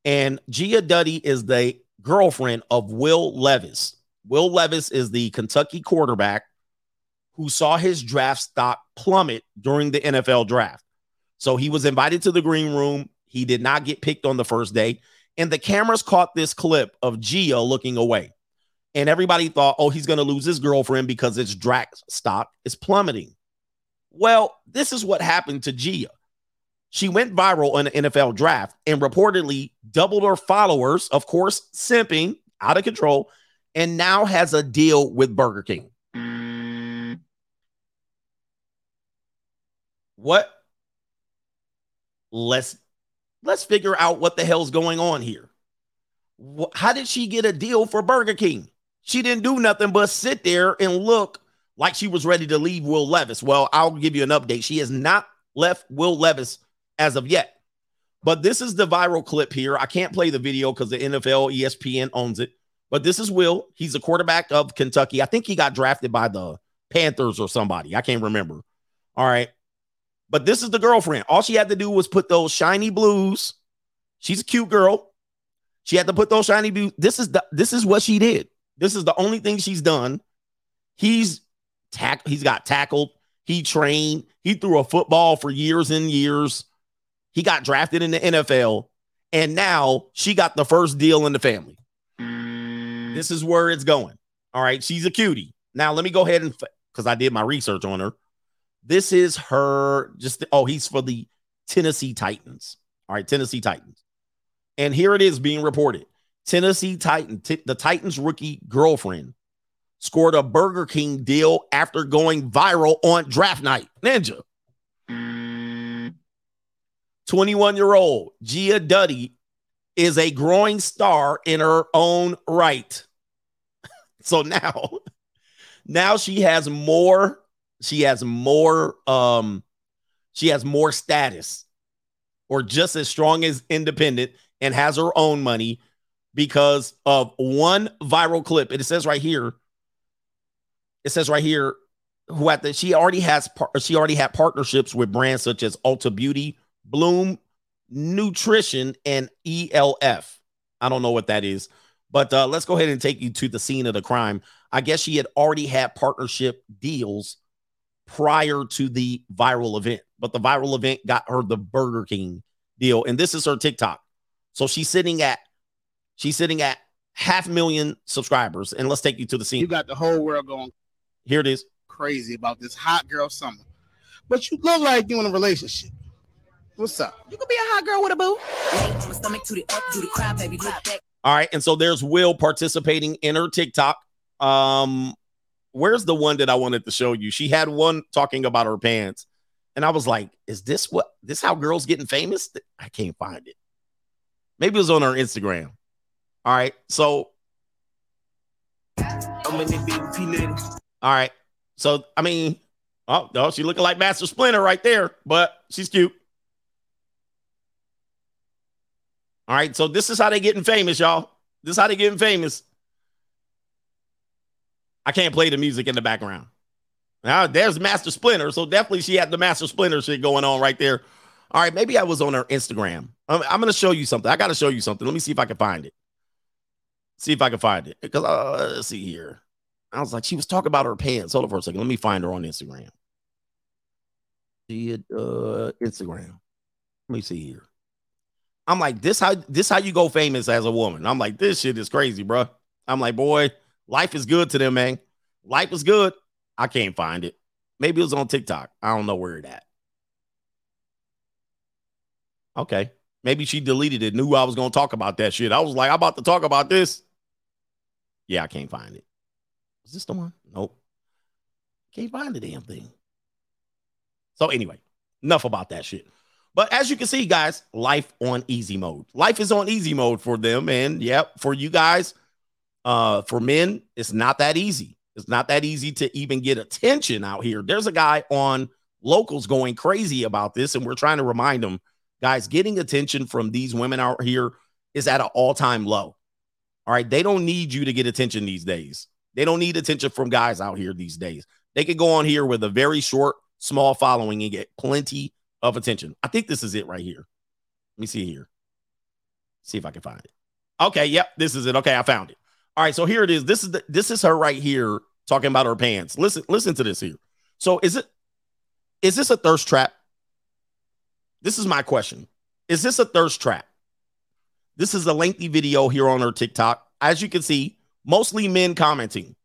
Speaker 1: And Gia Duddy is the girlfriend of Will Levis. Will Levis is the Kentucky quarterback who saw his draft stock plummet during the NFL draft. So he was invited to the green room. He did not get picked on the first day. And the cameras caught this clip of Gia looking away. And everybody thought, oh, he's going to lose his girlfriend because its draft stock is plummeting. Well, this is what happened to Gia. She went viral in the NFL draft and reportedly doubled her followers, of course, simping out of control, and now has a deal with Burger King. What? Let's let's figure out what the hell's going on here. How did she get a deal for Burger King? She didn't do nothing but sit there and look like she was ready to leave Will Levis. Well, I'll give you an update. She has not left Will Levis as of yet. But this is the viral clip here. I can't play the video because the NFL, ESPN owns it. But this is Will. He's a quarterback of Kentucky. I think he got drafted by the Panthers or somebody. I can't remember. All right. But this is the girlfriend. All she had to do was put those shiny blues. She's a cute girl. She had to put those shiny blues. This is the this is what she did. This is the only thing she's done. He's tack he's got tackled. He trained. He threw a football for years and years. He got drafted in the NFL. And now she got the first deal in the family. This is where it's going. All right. She's a cutie. Now, let me go ahead and, because I did my research on her. This is her, just, oh, he's for the Tennessee Titans. All right. Tennessee Titans. And here it is being reported Tennessee Titan, t- the Titans rookie girlfriend, scored a Burger King deal after going viral on draft night. Ninja. 21 year old Gia Duddy is a growing star in her own right. so now, now she has more, she has more, um, she has more status or just as strong as independent and has her own money because of one viral clip. It says right here, it says right here, who at the she already has par- she already had partnerships with brands such as Ulta Beauty, Bloom Nutrition, and ELF. I don't know what that is, but uh, let's go ahead and take you to the scene of the crime. I guess she had already had partnership deals prior to the viral event, but the viral event got her the Burger King deal, and this is her TikTok. So she's sitting at she's sitting at half million subscribers, and let's take you to the scene.
Speaker 23: You got the whole world going
Speaker 1: Here it is.
Speaker 23: crazy about this hot girl summer, but you look like you in a relationship. What's up?
Speaker 24: You could be a hot girl with a boo. My stomach to the up, do the cry, baby. Look back.
Speaker 1: All right, and so there's Will participating in her TikTok. Um, where's the one that I wanted to show you? She had one talking about her pants, and I was like, "Is this what? This how girls getting famous?" I can't find it. Maybe it was on her Instagram. All right, so
Speaker 24: I'm in it,
Speaker 1: all right, so I mean, oh no, she looking like Master Splinter right there, but she's cute. All right, so this is how they getting famous, y'all. This is how they getting famous. I can't play the music in the background. Now there's Master Splinter, so definitely she had the Master Splinter shit going on right there. All right, maybe I was on her Instagram. I'm, I'm gonna show you something. I gotta show you something. Let me see if I can find it. See if I can find it. Because uh, let's see here. I was like, she was talking about her pants. Hold on for a second. Let me find her on Instagram. She had uh Instagram. Let me see here. I'm like, this how this how you go famous as a woman. I'm like, this shit is crazy, bro. I'm like, boy, life is good to them, man. Life is good. I can't find it. Maybe it was on TikTok. I don't know where it at. Okay. Maybe she deleted it, knew I was gonna talk about that shit. I was like, I'm about to talk about this. Yeah, I can't find it. Is this the one? Nope. Can't find the damn thing. So anyway, enough about that shit. But as you can see, guys, life on easy mode. Life is on easy mode for them. And yep, for you guys, uh, for men, it's not that easy. It's not that easy to even get attention out here. There's a guy on locals going crazy about this, and we're trying to remind them, guys, getting attention from these women out here is at an all-time low. All right. They don't need you to get attention these days. They don't need attention from guys out here these days. They could go on here with a very short, small following and get plenty of attention. I think this is it right here. Let me see here. See if I can find it. Okay, yep, this is it. Okay, I found it. All right, so here it is. This is the, this is her right here talking about her pants. Listen, listen to this here. So is it is this a thirst trap? This is my question. Is this a thirst trap? This is a lengthy video here on her TikTok. As you can see, mostly men commenting.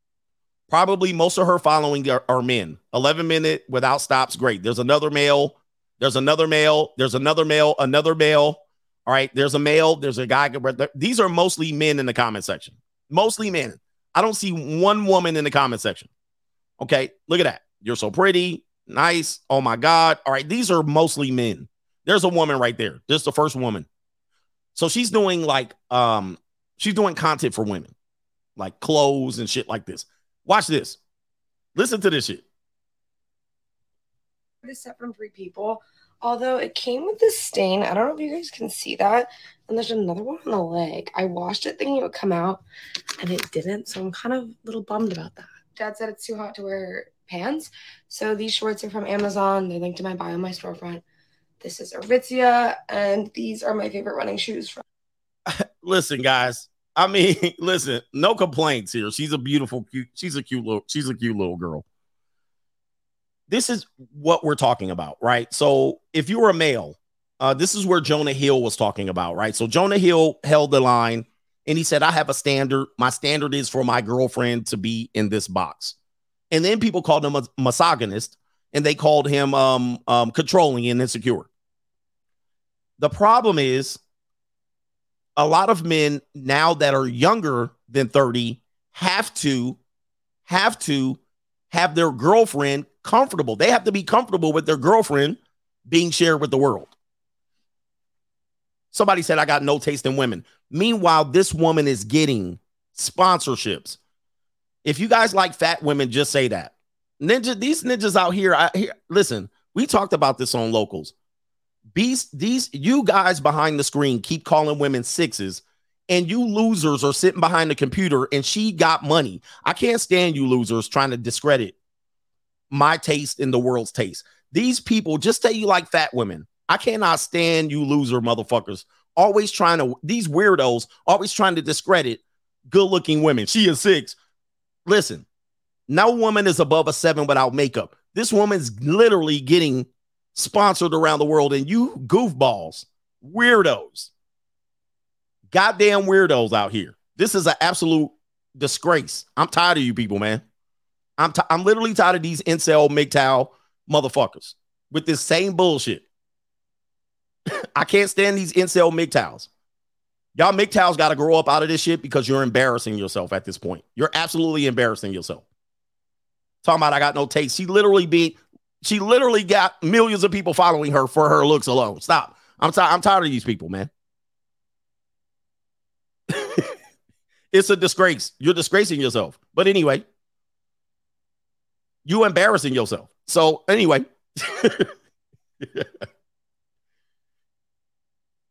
Speaker 1: Probably most of her following are, are men. 11 minute without stops. Great. There's another male. There's another male. There's another male. Another male. All right. There's a male. There's a guy. These are mostly men in the comment section. Mostly men. I don't see one woman in the comment section. Okay. Look at that. You're so pretty. Nice. Oh my God. All right. These are mostly men. There's a woman right there. Is the first woman. So she's doing like um she's doing content for women, like clothes and shit like this. Watch this. Listen to this shit.
Speaker 25: This set from Free People, although it came with this stain. I don't know if you guys can see that. And there's another one on the leg. I washed it thinking it would come out, and it didn't. So I'm kind of a little bummed about that. Dad said it's too hot to wear pants. So these shorts are from Amazon. They're linked to my bio my storefront. This is Aritzia, and these are my favorite running shoes from.
Speaker 1: listen, guys. I mean, listen, no complaints here. She's a beautiful, cute. She's a cute little. She's a cute little girl. This is what we're talking about, right? So, if you were a male, uh, this is where Jonah Hill was talking about, right? So Jonah Hill held the line, and he said, "I have a standard. My standard is for my girlfriend to be in this box." And then people called him a misogynist, and they called him um, um, controlling and insecure. The problem is a lot of men now that are younger than 30 have to have to have their girlfriend comfortable. They have to be comfortable with their girlfriend being shared with the world. Somebody said I got no taste in women. Meanwhile, this woman is getting sponsorships. If you guys like fat women, just say that. Ninja, these ninjas out here, I here, listen, we talked about this on locals. These, these, you guys behind the screen keep calling women sixes, and you losers are sitting behind the computer and she got money. I can't stand you losers trying to discredit my taste in the world's taste. These people just say you like fat women. I cannot stand you loser motherfuckers. Always trying to, these weirdos, always trying to discredit good looking women. She is six. Listen, no woman is above a seven without makeup. This woman's literally getting sponsored around the world, and you goofballs, weirdos, goddamn weirdos out here. This is an absolute disgrace. I'm tired of you people, man. I'm t- I'm literally tired of these incel MGTOW motherfuckers with this same bullshit. I can't stand these incel MGTOWs. Y'all MGTOWs got to grow up out of this shit because you're embarrassing yourself at this point. You're absolutely embarrassing yourself. Talking about I got no taste. She literally beat she literally got millions of people following her for her looks alone. Stop. I'm tired. I'm tired of these people, man. it's a disgrace. You're disgracing yourself. But anyway, you embarrassing yourself. So anyway.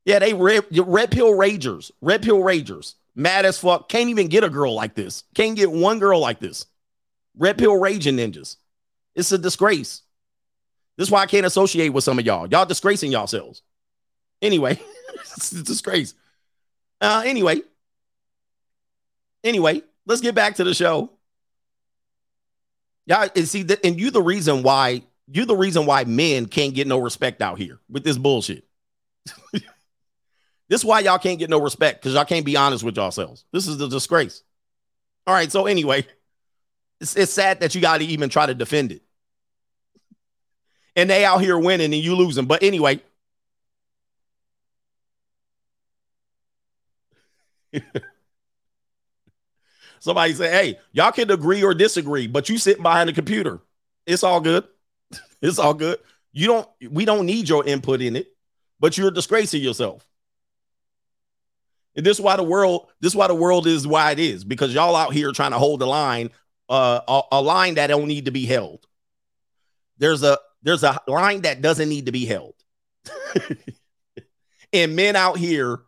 Speaker 1: yeah, they red, red pill ragers, red pill ragers, mad as fuck. Can't even get a girl like this. Can't get one girl like this. Red pill raging ninjas. It's a disgrace. This is why I can't associate with some of y'all. Y'all disgracing yourselves. Anyway, it's a disgrace. Uh, anyway, anyway, let's get back to the show. Yeah, and see that, and you the reason why you the reason why men can't get no respect out here with this bullshit. this is why y'all can't get no respect because y'all can't be honest with yourselves. This is the disgrace. All right, so anyway, it's, it's sad that you got to even try to defend it and they out here winning and you losing. But anyway. Somebody say, hey, y'all can agree or disagree, but you sit behind the computer. It's all good. it's all good. You don't, we don't need your input in it, but you're disgracing yourself. And this is why the world, this is why the world is why it is, because y'all out here trying to hold the line, uh, a, a line that don't need to be held. There's a there's a line that doesn't need to be held. and men out here,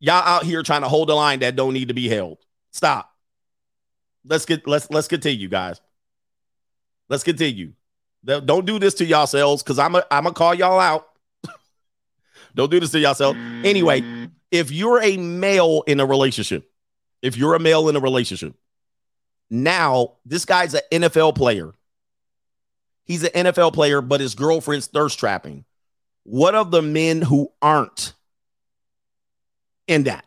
Speaker 1: y'all out here trying to hold a line that don't need to be held. Stop. Let's get let's let's continue, guys. Let's continue. Don't do this to yourselves because I'm a, I'm gonna call y'all out. don't do this to yourself. Anyway, if you're a male in a relationship, if you're a male in a relationship, now this guy's an NFL player He's an NFL player, but his girlfriend's thirst trapping. What of the men who aren't? in that.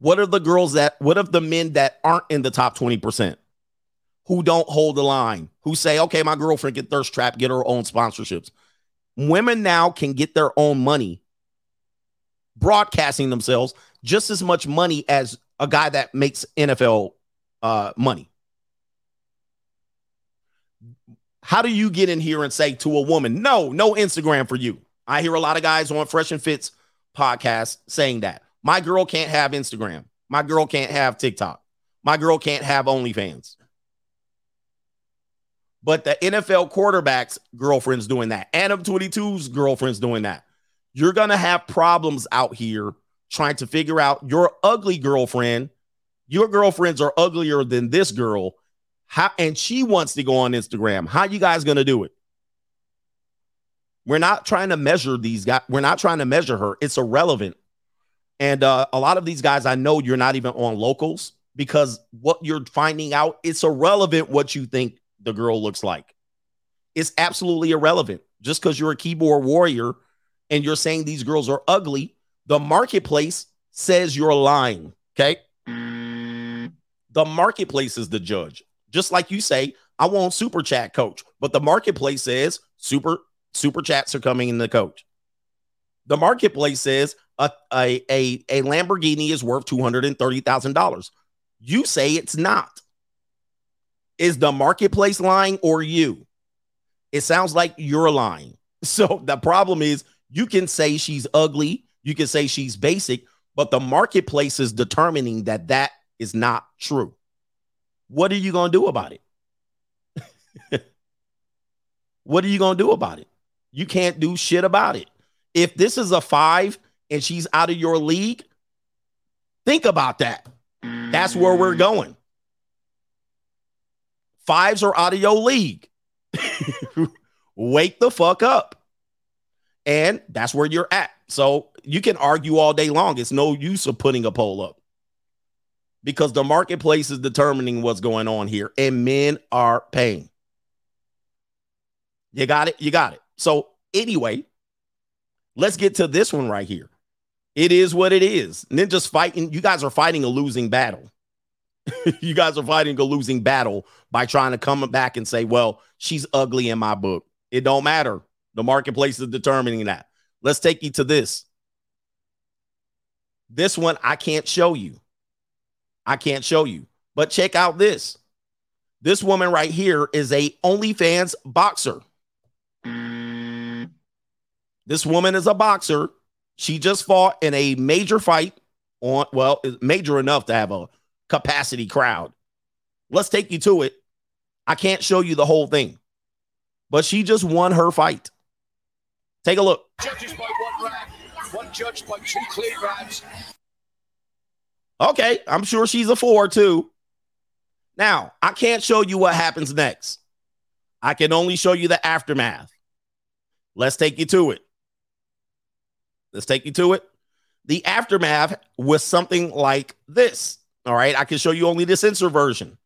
Speaker 1: What are the girls that, what of the men that aren't in the top 20%? Who don't hold the line, who say, okay, my girlfriend get thirst trap, get her own sponsorships. Women now can get their own money broadcasting themselves just as much money as a guy that makes NFL uh, money. How do you get in here and say to a woman, no, no Instagram for you? I hear a lot of guys on Fresh and Fits podcast saying that. My girl can't have Instagram. My girl can't have TikTok. My girl can't have OnlyFans. But the NFL quarterback's girlfriend's doing that. Adam 22's girlfriend's doing that. You're going to have problems out here trying to figure out your ugly girlfriend. Your girlfriends are uglier than this girl. How, and she wants to go on Instagram. How you guys to do it? We're not trying to measure these guys. We're not trying to measure her. It's irrelevant. And uh, a lot of these guys, I know you're not even on locals because what you're finding out, it's irrelevant what you think the girl looks like. It's absolutely irrelevant. Just because you're a keyboard warrior and you're saying these girls are ugly, the marketplace says you're lying. Okay. The marketplace is the judge. Just like you say, I want super chat coach, but the marketplace says super super chats are coming in the coach. The marketplace says a, a, a, a Lamborghini is worth $230,000. You say it's not. Is the marketplace lying or you? It sounds like you're lying. So the problem is you can say she's ugly, you can say she's basic, but the marketplace is determining that that is not true. What are you going to do about it? what are you going to do about it? You can't do shit about it. If this is a five and she's out of your league, think about that. That's where we're going. Fives are out of your league. Wake the fuck up. And that's where you're at. So you can argue all day long. It's no use of putting a poll up because the marketplace is determining what's going on here and men are paying. You got it? You got it. So, anyway, let's get to this one right here. It is what it is. Ninja's fighting. You guys are fighting a losing battle. you guys are fighting a losing battle by trying to come back and say, well, she's ugly in my book. It don't matter. The marketplace is determining that. Let's take you to this. This one I can't show you. I can't show you. But check out this. This woman right here is a OnlyFans boxer. This woman is a boxer. She just fought in a major fight on, well, major enough to have a capacity crowd. Let's take you to it. I can't show you the whole thing, but she just won her fight. Take a look.
Speaker 2: Judges by one round, one judge by two clear rounds.
Speaker 1: Okay, I'm sure she's a four too. Now, I can't show you what happens next. I can only show you the aftermath. Let's take you to it. Let's take you to it. The aftermath was something like this. All right. I can show you only the censor version.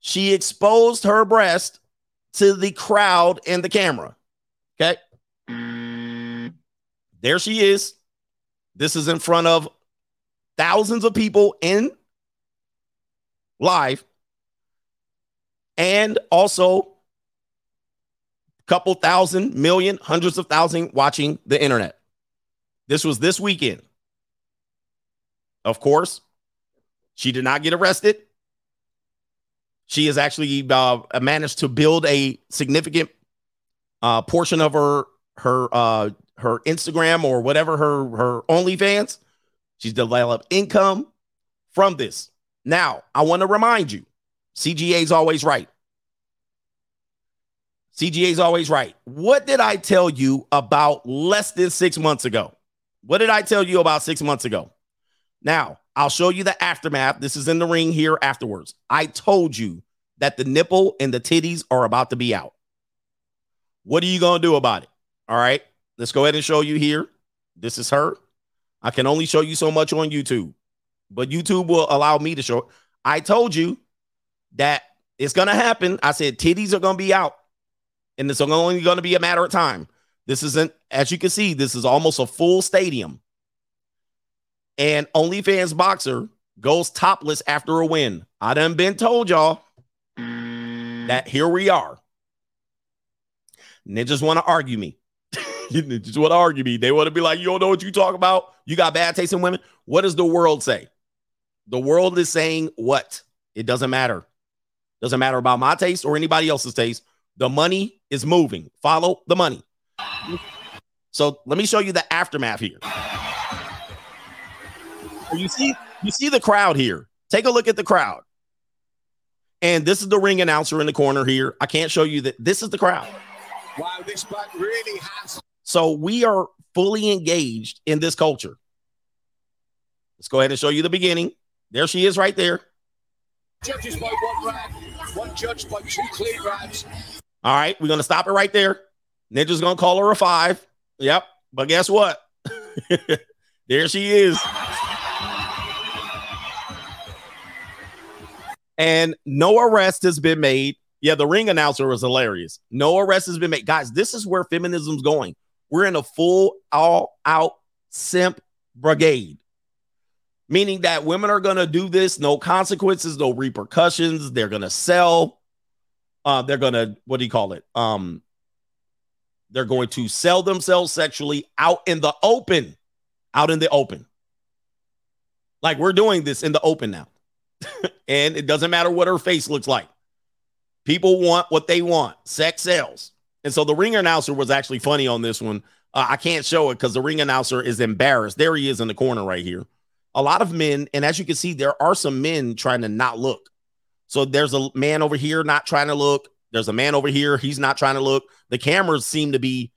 Speaker 1: She exposed her breast to the crowd and the camera. Okay. There she is. This is in front of thousands of people in live and also a couple thousand million hundreds of thousand watching the internet. This was this weekend. Of course she did not get arrested. She has actually uh, managed to build a significant uh, portion of her her uh, her instagram or whatever her her onlyfans She's developed income from this. Now, I want to remind you CGA is always right. CGA is always right. What did I tell you about less than six months ago? What did I tell you about six months ago? Now, I'll show you the aftermath. This is in the ring here afterwards. I told you that the nipple and the titties are about to be out. What are you going to do about it? All right, let's go ahead and show you here. This is her. I can only show you so much on YouTube, but YouTube will allow me to show. I told you that it's to happen. I said titties are to be out, and it's only to be a matter of time. This isn't, as you can see, this is almost a full stadium. And OnlyFans boxer goes topless after a win. I done been told y'all that here we are. They just want to argue me. Ninjas want to argue me. They want to be like, you don't know what you talk about. You got bad taste in women. What does the world say? The world is saying what? It doesn't matter. Doesn't matter about my taste or anybody else's taste. The money is moving. Follow the money. So let me show you the aftermath here. You see, you see the crowd here. Take a look at the crowd. And this is the ring announcer in the corner here. I can't show you that this is the crowd.
Speaker 2: Wow, this butt really has.
Speaker 1: So we are fully engaged in this culture. Let's go ahead and show you the beginning. There she is right there.
Speaker 2: Judges by one round, one judge by two clean rounds.
Speaker 1: All right, we're gonna stop it right there. Ninja's gonna call her a five. Yep. But guess what? there she is. And no arrest has been made. Yeah, the ring announcer was hilarious. No arrest has been made. Guys, this is where feminism's going. We're in a full, all out simp brigade, meaning that women are going to do this, no consequences, no repercussions. They're going to sell. Uh, they're going to, what do you call it? Um, they're going to sell themselves sexually out in the open, out in the open. Like we're doing this in the open now. and it doesn't matter what her face looks like. People want what they want. Sex sells. And so the ring announcer was actually funny on this one. Uh, I can't show it because the ring announcer is embarrassed. There he is in the corner right here. A lot of men, and as you can see, there are some men trying to not look. So there's a man over here not trying to look. There's a man over here. He's not trying to look. The cameras seem to be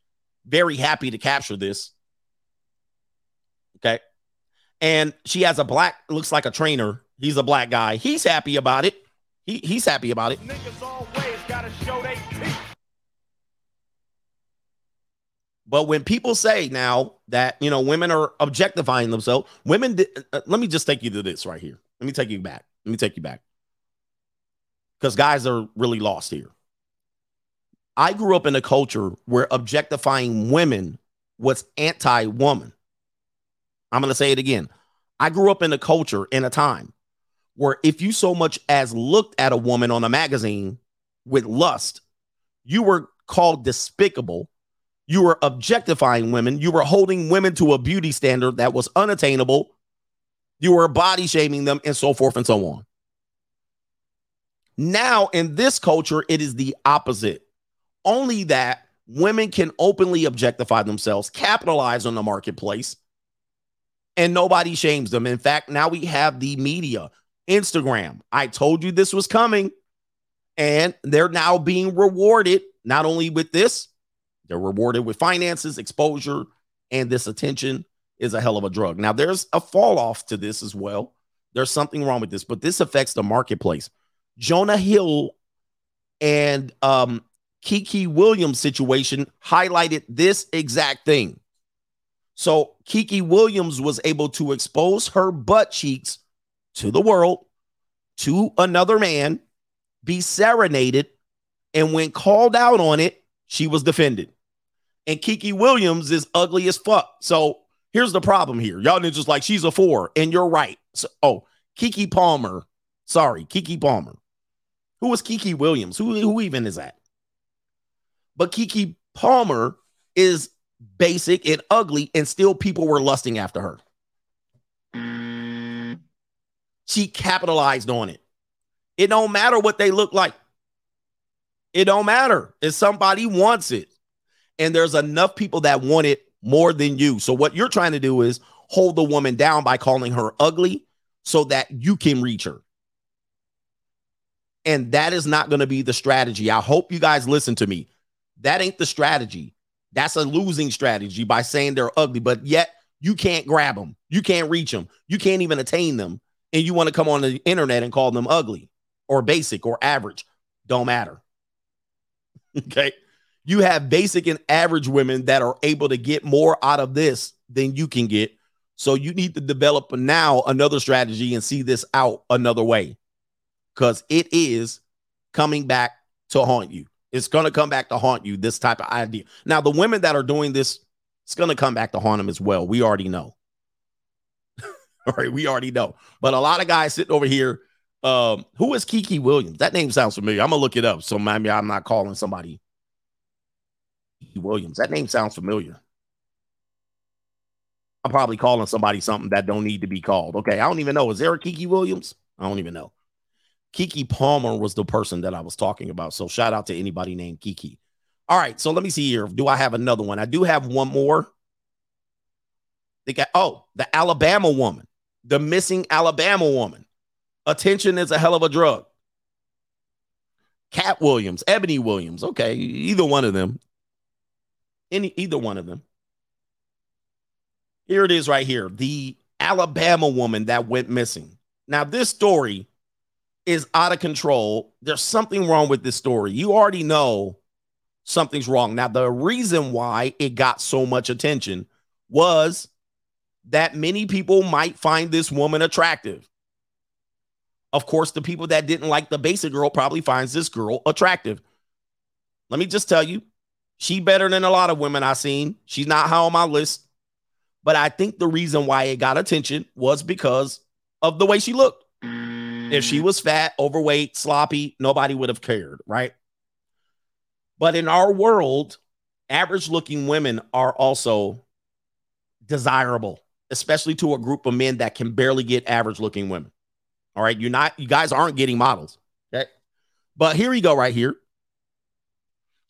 Speaker 1: very happy to capture this. Okay. And she has a black, looks like a trainer. He's a black guy. He's happy about it. He, he's happy about it. But when people say now that, you know, women are objectifying themselves, women, di- uh, let me just take you to this right here. Let me take you back. Let me take you back. Because guys are really lost here. I grew up in a culture where objectifying women was anti woman. I'm going to say it again. I grew up in a culture in a time where if you so much as looked at a woman on a magazine with lust, you were called despicable. You were objectifying women. You were holding women to a beauty standard that was unattainable. You were body shaming them and so forth and so on. Now, in this culture, it is the opposite. Only that women can openly objectify themselves, capitalize on the marketplace, and nobody shames them. In fact, now we have the media, Instagram. I told you this was coming, and they're now being rewarded not only with this, they're rewarded with finances, exposure, and this attention is a hell of a drug. Now, there's a fall off to this as well. There's something wrong with this, but this affects the marketplace. Jonah Hill and um, Kiki Williams situation highlighted this exact thing. So Kiki Williams was able to expose her butt cheeks to the world, to another man, be serenaded, and when called out on it, she was defended. And Kiki Williams is ugly as fuck. So here's the problem here. Y'all just like she's a four, and you're right. So, oh, Keke Palmer. Sorry, Keke Palmer. Who was Kiki Williams? Who, who even is that? But Keke Palmer is basic and ugly, and still people were lusting after her. Mm. She capitalized on it. It don't matter what they look like. It don't matter if somebody wants it. And there's enough people that want it more than you. So what you're trying to do is hold the woman down by calling her ugly so that you can reach her. And that is not going to be the strategy. I hope you guys listen to me. That ain't the strategy. That's a losing strategy by saying they're ugly, but yet you can't grab them. You can't reach them. You can't even attain them. And you want to come on the internet and call them ugly or basic or average. Don't matter. okay. You have basic and average women that are able to get more out of this than you can get. So you need to develop now another strategy and see this out another way because it is coming back to haunt you. It's going to come back to haunt you, this type of idea. Now, the women that are doing this, it's going to come back to haunt them as well. We already know. All right, we already know. But a lot of guys sitting over here. Um, who is Kiki Williams? That name sounds familiar. I'm gonna look it up. So maybe I'm not calling somebody Williams. That name sounds familiar. I'm probably calling somebody something that don't need to be called. Okay, I don't even know. Is there a Kiki Williams? I don't even know. Keke Palmer was the person that I was talking about. So shout out to anybody named Kiki. All right, so let me see here. Do I have another one? I do have one more. They got oh, the Alabama woman, the missing Alabama woman. Attention is a hell of a drug. Cat Williams, Ebony Williams. Okay, either one of them. Any either one of them. Here it is right here. The Alabama woman that went missing. Now, this story is out of control. There's something wrong with this story. You already know something's wrong. Now, the reason why it got so much attention was that many people might find this woman attractive. Of course, the people that didn't like the basic girl probably finds this girl attractive. Let me just tell you, she better than a lot of women I've seen. She's not high on my list. But I think the reason why it got attention was because of the way she looked. If she was fat, overweight, sloppy, nobody would have cared, right? But in our world, average looking women are also desirable, especially to a group of men that can barely get average looking women. All right. You're not, you guys aren't getting models. Okay. But here we go, right here.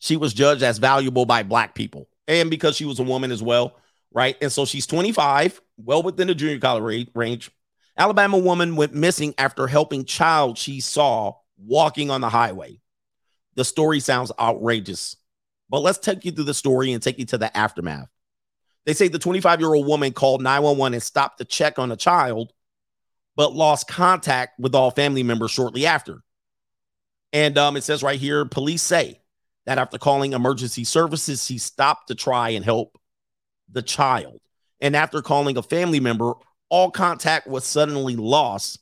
Speaker 1: She was judged as valuable by black people. And because she was a woman as well, right? And so she's 25, well within the junior college range. Alabama woman went missing after helping child she saw walking on the highway. The story sounds outrageous, but let's take you through the story and take you to the aftermath. They say the 25 year old woman called 911 and stopped to check on a child, but lost contact with all family members shortly after. And um, it says right here police say that after calling emergency services, she stopped to try and help the child. And after calling a family member, all contact was suddenly lost.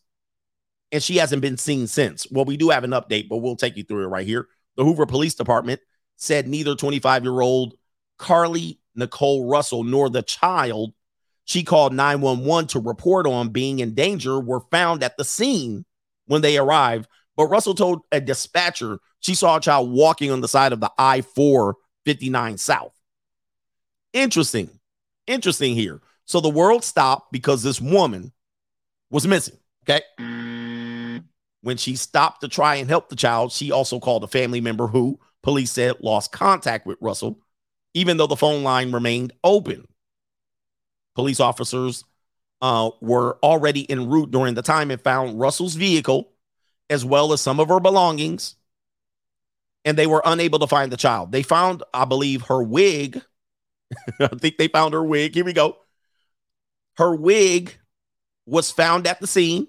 Speaker 1: And she hasn't been seen since. Well, we do have an update, but we'll take you through it right here. The Hoover Police Department said neither 25 year old Carlee Nicole Russell nor the child she called 911 to report on being in danger were found at the scene when they arrived. But Russell told a dispatcher she saw a child walking on the side of the I 459 South. Interesting. Interesting here. So the world stopped because this woman was missing. Okay. When she stopped to try and help the child, she also called a family member who police said lost contact with Russell, even though the phone line remained open. Police officers uh, were already en route during the time and found Russell's vehicle as well as some of her belongings. And they were unable to find the child. They found, I believe, her wig. I think they found her wig. Here we go. Her wig was found at the scene.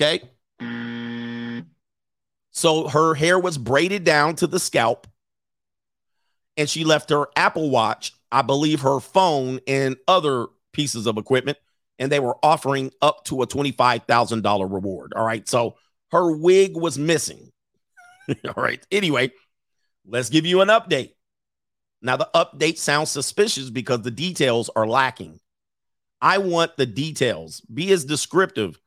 Speaker 1: Okay. So her hair was braided down to the scalp. And she left her Apple Watch, I believe her phone, and other pieces of equipment. And they were offering up to a $25,000 reward. All right. So her wig was missing. All right. Anyway, let's give you an update. Now, the update sounds suspicious because the details are lacking. I want the details. Be as descriptive.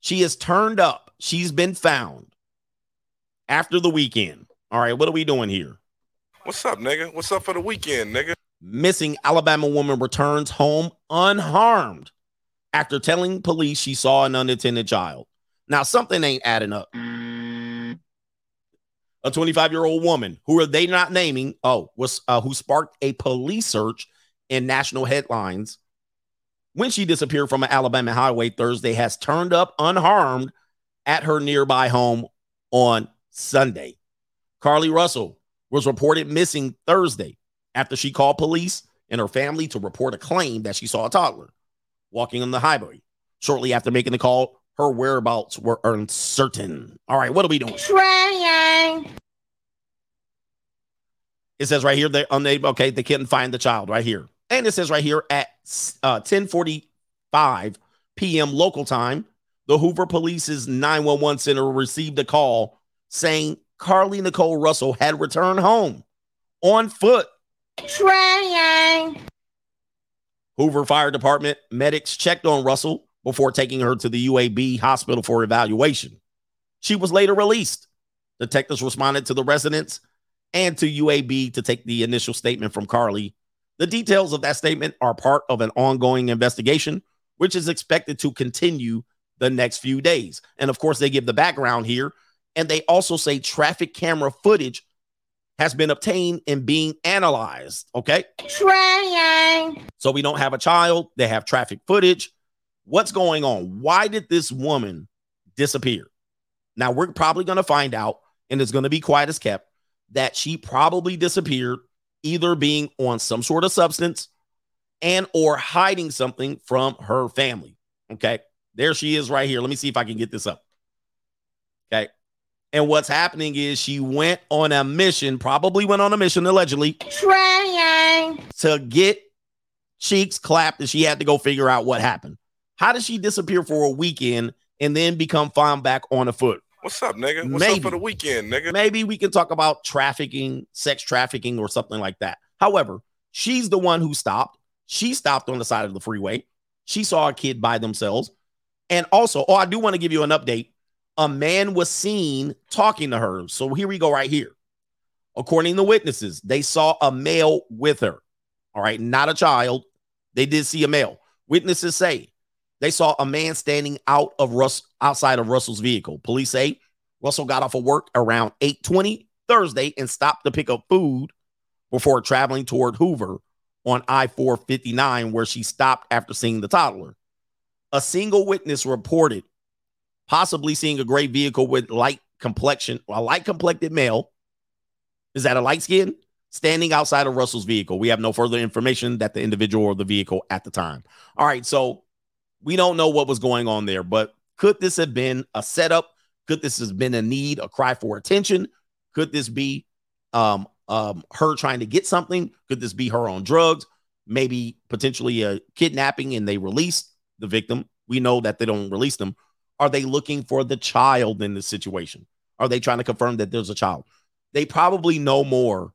Speaker 1: She has turned up. She's been found after the weekend. All right, what are we doing here?
Speaker 19: What's up, nigga? What's up for the weekend, nigga?
Speaker 1: Missing Alabama woman returns home unharmed after telling police she saw an unattended child. Now, something ain't adding up. A 25 year old woman, who are they not naming? Oh, was uh, who sparked a police search in national headlines when she disappeared from an Alabama highway Thursday, has turned up unharmed at her nearby home on Sunday. Carlee Russell was reported missing Thursday after she called police and her family to report a claim that she saw a toddler walking on the highway. Shortly after making the call, her whereabouts were uncertain. All right, what are we doing?
Speaker 5: Trying.
Speaker 1: It says right here they're unable. Okay, they couldn't find the child right here. And it says right here at uh, 10:45 p.m. local time, the Hoover Police's 911 center received a call saying Carlee Nicole Russell had returned home on foot.
Speaker 5: Trying.
Speaker 1: Hoover Fire Department medics checked on Russell, before taking her to the UAB hospital for evaluation. She was later released. Detectives responded to the residents and to UAB to take the initial statement from Carlee. The details of that statement are part of an ongoing investigation, which is expected to continue the next few days. And of course, they give the background here. And they also say traffic camera footage has been obtained and being analyzed. Okay.
Speaker 5: Trying.
Speaker 1: So we don't have a child, they have traffic footage. What's going on? Why did this woman disappear? Now we're probably going to find out, and it's going to be quiet as kept, that she probably disappeared either being on some sort of substance and or hiding something from her family. Okay. There she is right here. Let me see if I can get this up. Okay. And what's happening is she went on a mission, probably went on a mission allegedly
Speaker 5: Trying.
Speaker 1: to get cheeks clapped and she had to go figure out what happened. How did she disappear for a weekend and then become found back on a foot?
Speaker 19: What's up, nigga? What's
Speaker 1: Maybe.
Speaker 19: up for the weekend, nigga?
Speaker 1: Maybe we can talk about trafficking, sex trafficking, or something like that. However, she's the one who stopped. She stopped on the side of the freeway. She saw a kid by themselves. And also, oh, I do want to give you an update. A man was seen talking to her. So here we go, right here. According to witnesses, they saw a male with her. All right, not a child. They did see a male. Witnesses say they saw a man standing out of Russ outside of Russell's vehicle. Police say Russell got off of work around 8:20 Thursday and stopped to pick up food before traveling toward Hoover on I-459, where she stopped after seeing the toddler. A single witness reported possibly seeing a gray vehicle with light complexion, a light complected male. Is that a light skin? Standing outside of Russell's vehicle. We have no further information that the individual or the vehicle at the time. All right, so we don't know what was going on there, but could this have been a setup? Could this have been a need, a cry for attention? Could this be um, um, her trying to get something? Could this be her on drugs? Maybe potentially a kidnapping and they released the victim. We know that they don't release them. Are they looking for the child in this situation? Are they trying to confirm that there's a child? They probably know more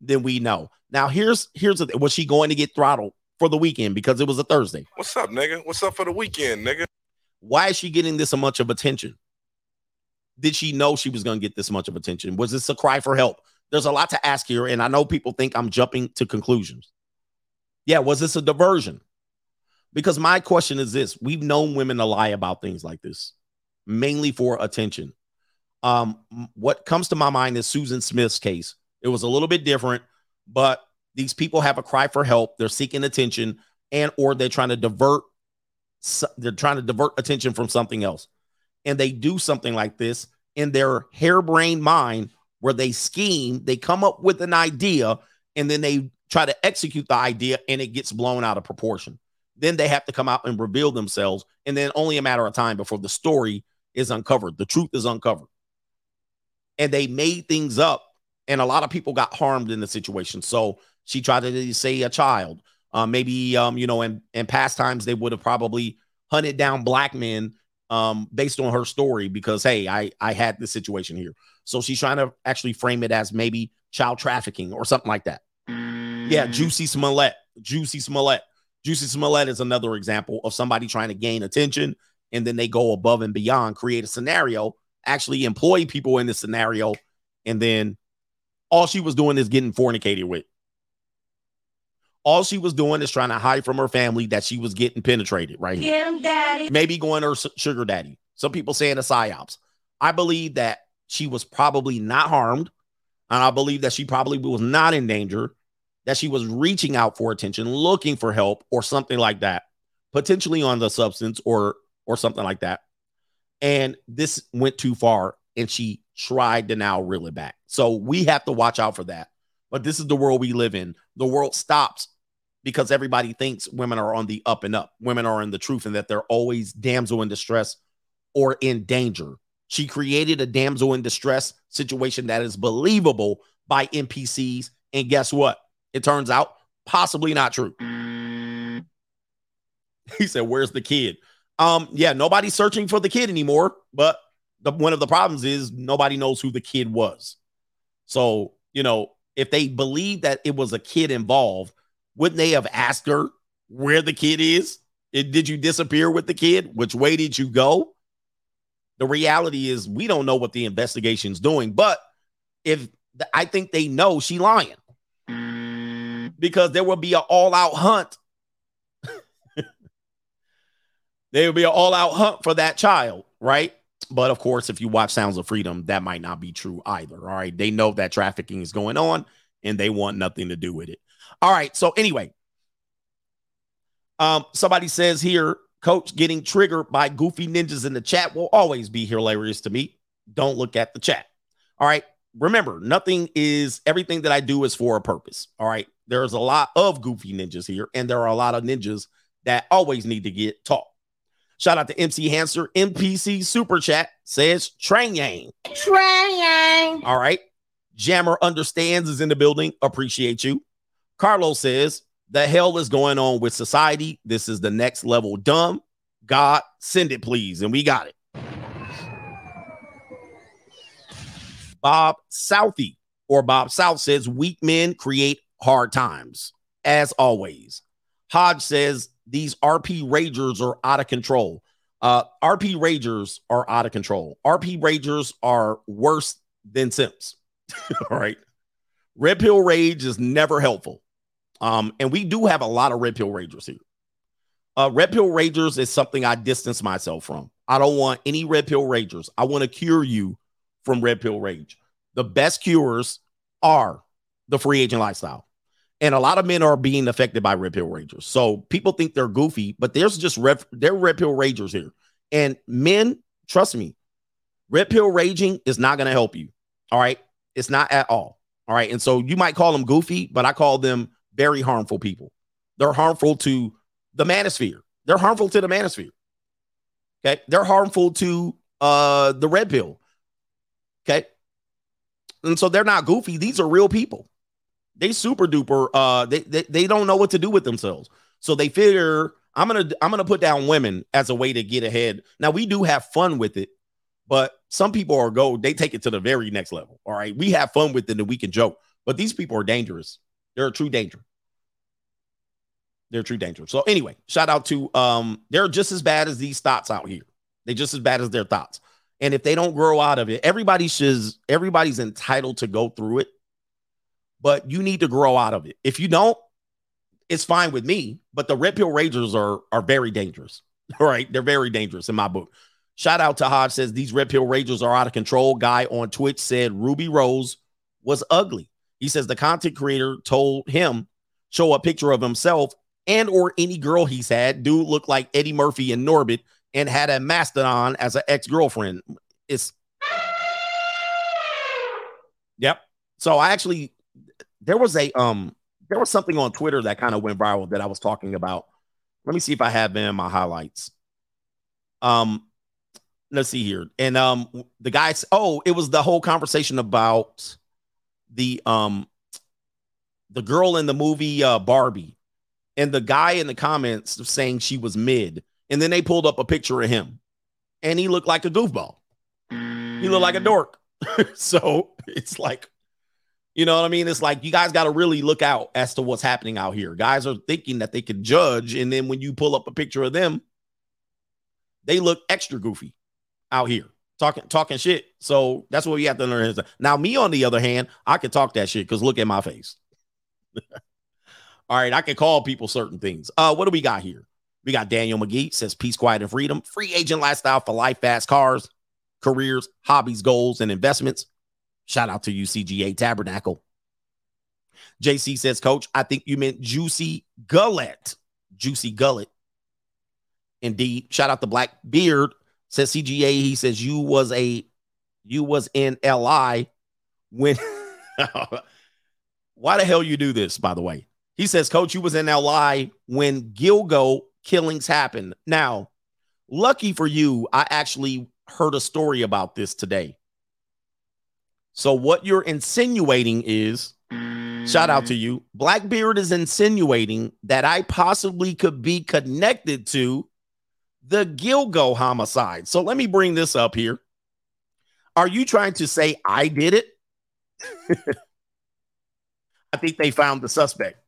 Speaker 1: than we know. Now, here's here's the, was she going to get throttled for the weekend because it was a Thursday?
Speaker 19: What's up, nigga? What's up for the weekend, nigga?
Speaker 1: Why is she getting this much of attention? Did she know she was going to get this much of attention? Was this a cry for help? There's a lot to ask here, and I know people think I'm jumping to conclusions. Yeah, was this a diversion? Because my question is this we've known women to lie about things like this, mainly for attention. Um, what comes to my mind is Susan Smith's case. It was a little bit different, but these people have a cry for help. They're seeking attention, and or they're trying to divert. They're trying to divert attention from something else, and they do something like this in their harebrained mind, where they scheme. They come up with an idea, and then they try to execute the idea, and it gets blown out of proportion then they have to come out and reveal themselves and then only a matter of time before the story is uncovered the truth is uncovered and they made things up and a lot of people got harmed in the situation so she tried to say a child. Uh, maybe um, you know in, in past times they would have probably hunted down black men um, based on her story because hey i i had this situation here. So she's trying to actually frame it as maybe child trafficking or something like that. Yeah Jussie Smollett Jussie Smollett. Jussie Smollett is another example of somebody trying to gain attention and then they go above and beyond, create a scenario, actually employ people in the scenario, and then all she was doing is getting fornicated with. All she was doing is trying to hide from her family that she was getting penetrated right here.
Speaker 2: Him, daddy.
Speaker 1: Maybe going to her sugar daddy. Some people saying a psyops. I believe that she was probably not harmed, and I believe that she probably was not in danger that she was reaching out for attention, looking for help or something like that, potentially on the substance or or something like that. And this went too far and she tried to now reel it back. So we have to watch out for that. But this is the world we live in. The world stops because everybody thinks women are on the up and up. Women are in the truth and that they're always damsel in distress or in danger. She created a damsel in distress situation that is believable by NPCs. And guess what? It turns out possibly not true. He said, "Where's the kid?" Um, yeah, nobody's searching for the kid anymore. But the, one of the problems is nobody knows who the kid was. So you know, if they believe that it was a kid involved, wouldn't they have asked her where the kid is? Did you disappear with the kid? Which way did you go? The reality is we don't know what the investigation's doing, but if I think they know she lying because there will be an all-out hunt. there will be an all-out hunt for that child, right? But of course, if you watch Sounds of Freedom, that might not be true either. All right. They know that trafficking is going on and they want nothing to do with it. All right. So anyway, um, somebody says here, coach getting triggered by goofy ninjas in the chat will always be hilarious to me. Don't look at the chat. All right. Remember, nothing is everything that I do is for a purpose. All right. There's a lot of goofy ninjas here, and there are a lot of ninjas that always need to get taught. Shout out to MC Hanser, MPC Super Chat says Train Yang.
Speaker 5: Trying.
Speaker 1: All right. Jammer understands is in the building. Appreciate you. Carlos says, The hell is going on with society? This is the next level dumb. God, send it, please. And we got it. Bob Southey or Bob South says, Weak men create hard times, as always. Hodge says, These RP Ragers are out of control. Uh, RP Ragers are out of control. RP Ragers are worse than Simps. All right. Red Pill Rage is never helpful. Um, and we do have a lot of Red Pill Ragers here. Uh, Red Pill Ragers is something I distance myself from. I don't want any Red Pill Ragers. I want to cure you from Red Pill Rage. The best cures are the free agent lifestyle. And a lot of men are being affected by Red Pill Ragers. So people think they're goofy, but there's just red, they're Red Pill Ragers here. And men, trust me, Red Pill Raging is not going to help you. All right. It's not at all. All right. And so you might call them goofy, but I call them very harmful people. They're harmful to the manosphere. They're harmful to the manosphere. Okay. They're harmful to uh the red pill. Okay. And so they're not goofy. These are real people. They super duper uh they they, they don't know what to do with themselves. So they figure I'm gonna I'm gonna put down women as a way to get ahead. Now we do have fun with it, but some people are go they take it to the very next level. All right. We have fun with it and we can joke, but these people are dangerous. They're a true danger. They're true danger. So anyway, shout out to um, they're just as bad as these thoughts out here. They're just as bad as their thoughts. And if they don't grow out of it, everybody should everybody's entitled to go through it, but you need to grow out of it. If you don't, it's fine with me. But the red pill ragers are are very dangerous. All right, they're very dangerous in my book. Shout out to Hodge says these red pill ragers are out of control. Guy on Twitch said Ruby Rose was ugly. He says the content creator told him show a picture of himself and or any girl he's had. Dude looked like Eddie Murphy and Norbit and had a mastodon as an ex-girlfriend. It's Yep. So I actually there was a um there was something on Twitter that kind of went viral that I was talking about. Let me see if I have them in my highlights. Um let's see here. And um the guys oh, it was the whole conversation about the um the girl in the movie uh Barbie and the guy in the comments saying she was mid and then they pulled up a picture of him and he looked like a goofball. He looked like a dork. so it's like you know what I mean? It's like you guys got to really look out as to what's happening out here. Guys are thinking that they can judge and then when you pull up a picture of them they look extra goofy out here talking talking shit. So that's what we have to learn. Now, me on the other hand, I can talk that shit because look at my face. All right, I can call people certain things. Uh, what do we got here? We got Daniel McGee says peace, quiet, and freedom. Free agent lifestyle for life, fast cars, careers, hobbies, goals, and investments. Shout out to UCGA Tabernacle. JC says, Coach, I think you meant Juicy Gullet. Juicy Gullet. Indeed. Shout out to Black Beard. Says CGA. He says you was a you was in LI when why the hell you do this, by the way? He says, Coach, you was in LI when Gilgo killings happened. Now, lucky for you, I actually heard a story about this today. So, what you're insinuating is shout out to you. Blackbeard is insinuating that I possibly could be connected to the Gilgo homicide. So, let me bring this up here. Are you trying to say I did it? I think they found the suspect.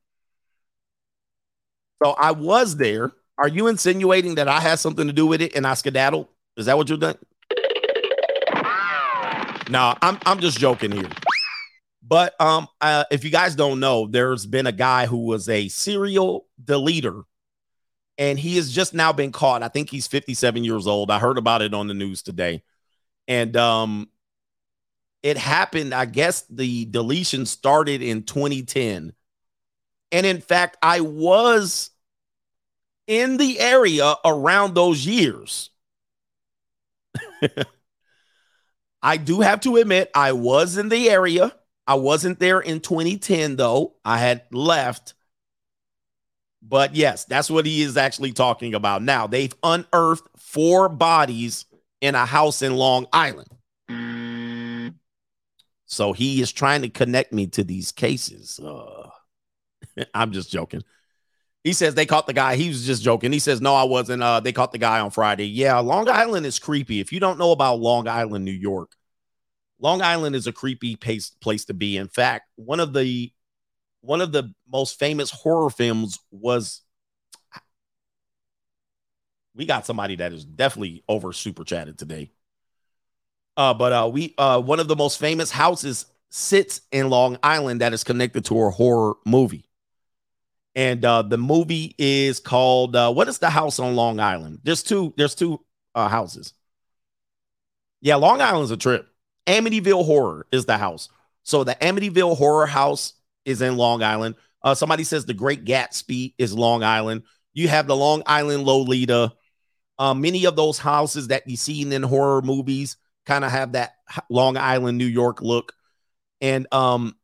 Speaker 1: So I was there. Are you insinuating that I had something to do with it and I skedaddled? Is that what you're doing? No, I'm I'm just joking here. But um, uh, if you guys don't know, there's been a guy who was a serial deleter, and he has just now been caught. I think he's 57 years old. I heard about it on the news today, and um, it happened. I guess the deletion started in 2010, and in fact, I was in the area around those years. I do have to admit, I was in the area. I wasn't there in 2010, though. I had left. But yes, that's what he is actually talking about. Now, they've unearthed four bodies in a house in Long Island. So he is trying to connect me to these cases. Uh, I'm just joking. He says they caught the guy. He was just joking. He says, No, I wasn't. Uh, they caught the guy on Friday. Yeah, Long Island is creepy. If you don't know about Long Island, New York, Long Island is a creepy place, place to be. In fact, one of the one of the most famous horror films was we got somebody that is definitely over super chatted today. Uh, but uh, we uh, one of the most famous houses sits in Long Island that is connected to a horror movie. And uh, the movie is called uh, what is the house on Long Island? There's two, there's two uh, houses. Yeah, Long Island's a trip. Amityville Horror is the house. So the Amityville Horror House is in Long Island. Uh, somebody says the Great Gatsby is Long Island. You have the Long Island Lolita. Uh, many of those houses that you see in horror movies kind of have that Long Island, New York look. And um,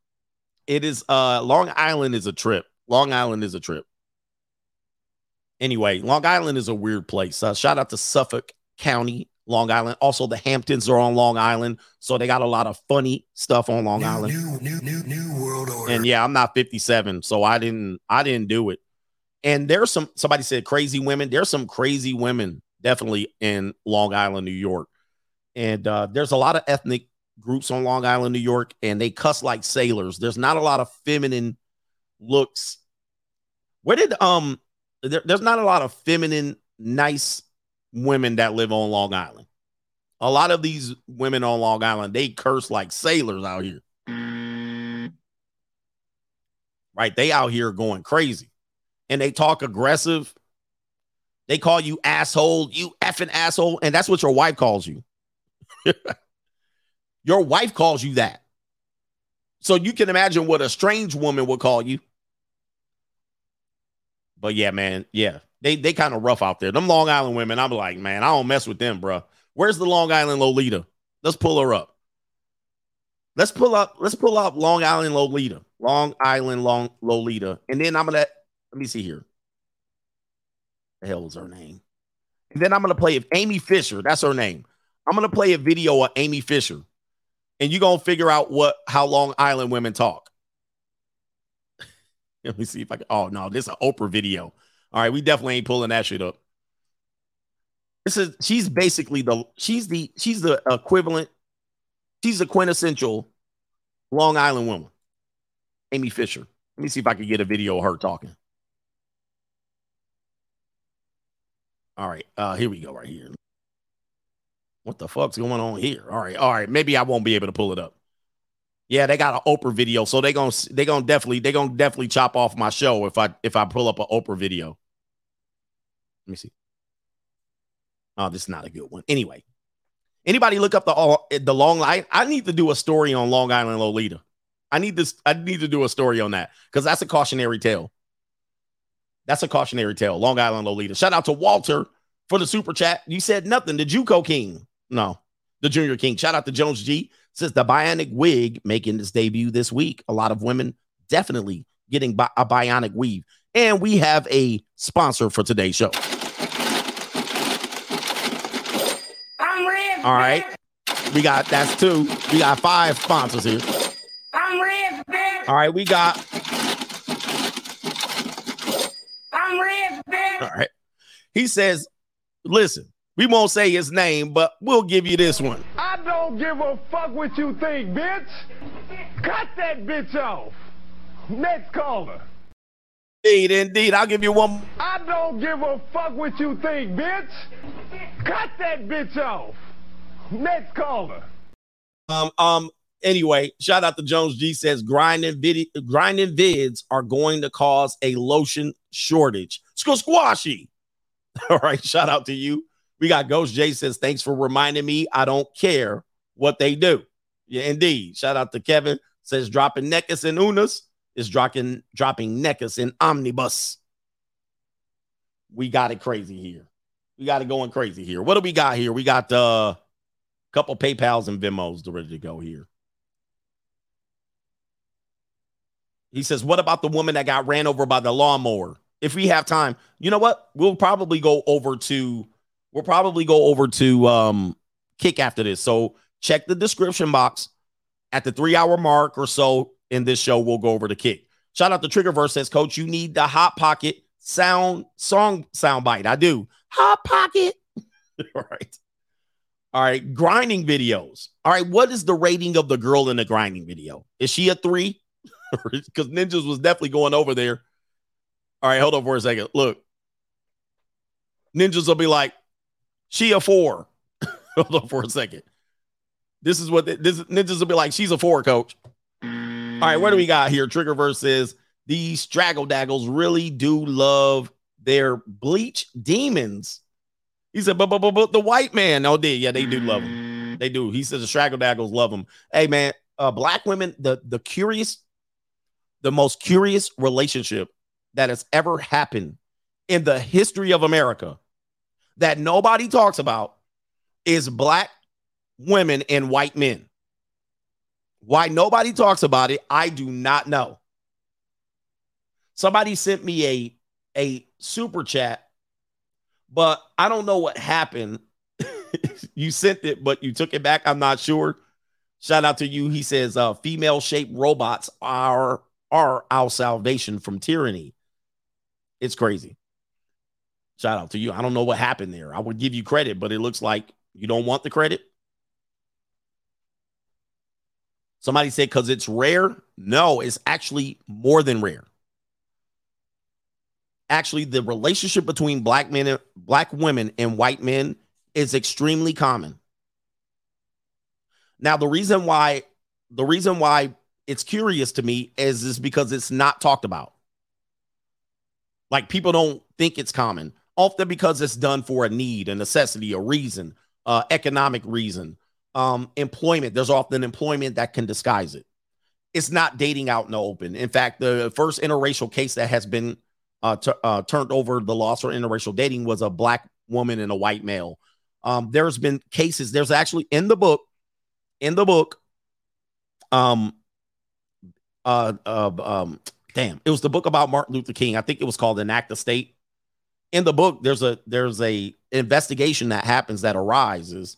Speaker 1: it is uh, Long Island is a trip. Long Island is a trip. Anyway, Long Island is a weird place. Uh, shout out to Suffolk County, Long Island. Also, the Hamptons are on Long Island, so they got a lot of funny stuff on Long
Speaker 26: new,
Speaker 1: Island.
Speaker 26: New, new, new, new world order.
Speaker 1: And yeah, I'm not 57, so I didn't I didn't do it. And there's some somebody said crazy women. There's some crazy women definitely in Long Island, New York. And uh, there's a lot of ethnic groups on Long Island, New York, and they cuss like sailors. There's not a lot of feminine looks. Where did um there, there's not a lot of feminine, nice women that live on Long Island. A lot of these women on Long Island, they curse like sailors out here. Right? They out here going crazy. And they talk aggressive. They call you asshole, you effing asshole. And that's what your wife calls you. your wife calls you that. So you can imagine what a strange woman would call you. But yeah, man, yeah, they they kind of rough out there. Them Long Island women, I'm like, man, I don't mess with them, bro. Where's the Long Island Lolita? Let's pull her up. Let's pull up. Let's pull up Long Island Lolita. Long Island Long Lolita, and then I'm gonna let me see here. The hell is her name? And then I'm gonna play if Amy Fisher. That's her name. I'm gonna play a video of Amy Fisher, and you're gonna figure out what how Long Island women talk. Let me see if I can. Oh no, this is an Oprah video. All right, we definitely ain't pulling that shit up. This is she's basically the she's the she's the equivalent. She's the quintessential Long Island woman. Amy Fisher. Let me see if I can get a video of her talking. All right, uh, here we go, right here. What the fuck's going on here? All right, all right. Maybe I won't be able to pull it up. Yeah, they got an Oprah video, so they gonna they gonna definitely they gonna definitely chop off my show if I if I pull up an Oprah video. Let me see. Oh, this is not a good one. Anyway, anybody look up the all the long line? I need to do a story on Long Island Lolita. I need this. I need to do a story on that because that's a cautionary tale. That's a cautionary tale. Long Island Lolita. Shout out to Walter for the super chat. You said nothing. The JUCO King. No, the Junior King. Shout out to Jones G. Says the bionic wig making its debut this week. A lot of women definitely getting bi- a bionic weave. And we have a sponsor for today's show.
Speaker 2: I'm rich.
Speaker 1: All right. We got that's two. We got five sponsors here.
Speaker 2: I'm rich, bitch.
Speaker 1: All right. We got
Speaker 2: I'm rich, bitch.
Speaker 1: all right. He says, listen, we won't say his name, but we'll give you this one.
Speaker 10: I don't give a fuck what you think, bitch. Cut that bitch off. Next caller.
Speaker 1: Indeed, indeed. I'll give you one.
Speaker 2: I don't give a fuck what you think, bitch. Cut that bitch off. Next caller.
Speaker 1: Um, um, anyway, shout out to Jones G says grinding vid- grinding vids are going to cause a lotion shortage. School squashy. All right, shout out to you. We got Ghost J says, thanks for reminding me. I don't care what they do. Yeah, indeed. Shout out to Kevin says dropping Neckus and Unas is dropping dropping Neckus in Omnibus. We got it crazy here. We got it going crazy here. What do we got here? We got uh, couple PayPal's and Venmos to ready to go here. He says, What about the woman that got ran over by the lawnmower? If we have time, you know what? We'll probably go over to we'll probably go over to um kick after this. So check the description box at the three hour mark or so in this show. We'll go over to kick. Shout out to Triggerverse says, Coach, you need the hot pocket sound song sound bite. I do. Hot pocket. All right. All right. Grinding videos. All right. What is the rating of the girl in the grinding video? Is she a three? Because Ninjas was definitely going over there. All right. Hold on for a second. Look. Ninjas will be like, she a four. hold on for a second. This is what the, this Ninjas will be like, she's a four, coach. All right. What do we got here? Triggerverse says, these straggle daggles really do love their bleach demons. He said, but, but, but, but the white man, oh, they, yeah, they do love him. They do. He says the straggle daggles love him. Hey, man, uh, black women, the the curious, the most curious relationship that has ever happened in the history of America that nobody talks about is black women and white men. Why nobody talks about it, I do not know. Somebody sent me a a super chat, but I don't know what happened. you sent it, but you took it back. I'm not sure. Shout out to you. He says, uh, female shaped robots are are our salvation from tyranny. It's crazy. Shout out to you. I don't know what happened there. I would give you credit, but it looks like you don't want the credit. Somebody said because it's rare. No, it's actually more than rare actually the relationship between black men and black women and white men is extremely common. Now, the reason why the reason why it's curious to me is is because it's not talked about. Like people don't think it's common, often because it's done for a need, a necessity, a reason, uh, economic reason, um, employment. There's often employment that can disguise it. It's not dating out in the open. In fact, the first interracial case that has been uh, t- uh, turned over the loss for interracial dating was a black woman and a white male. Um, there's been cases. There's actually in the book, in the book, um, uh, uh, um, damn, it was the book about Martin Luther King. I think it was called An Act of State. In the book, there's a there's a investigation that happens that arises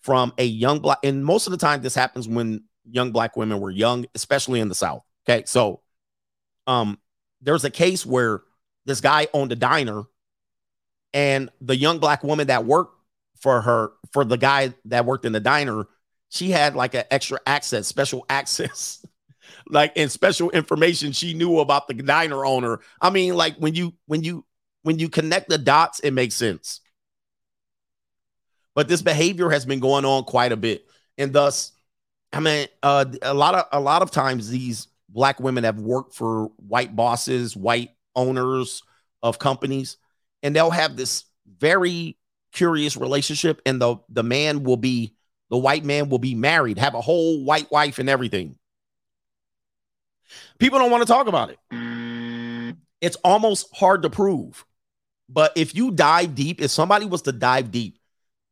Speaker 1: from a young black, and most of the time this happens when young black women were young, especially in the South. Okay, so um, there's a case where this guy owned a diner and the young black woman that worked for her for the guy that worked in the diner she had like an extra access special access like and special information she knew about the diner owner. I mean like when you when you when you connect the dots it makes sense. But this behavior has been going on quite a bit. And thus i mean uh, a lot of a lot of times these black women have worked for white bosses white owners of companies and they'll have this very curious relationship and the the man will be the white man will be married have a whole white wife and everything. People don't want to talk about it. It's almost hard to prove but if you dive deep if somebody was to dive deep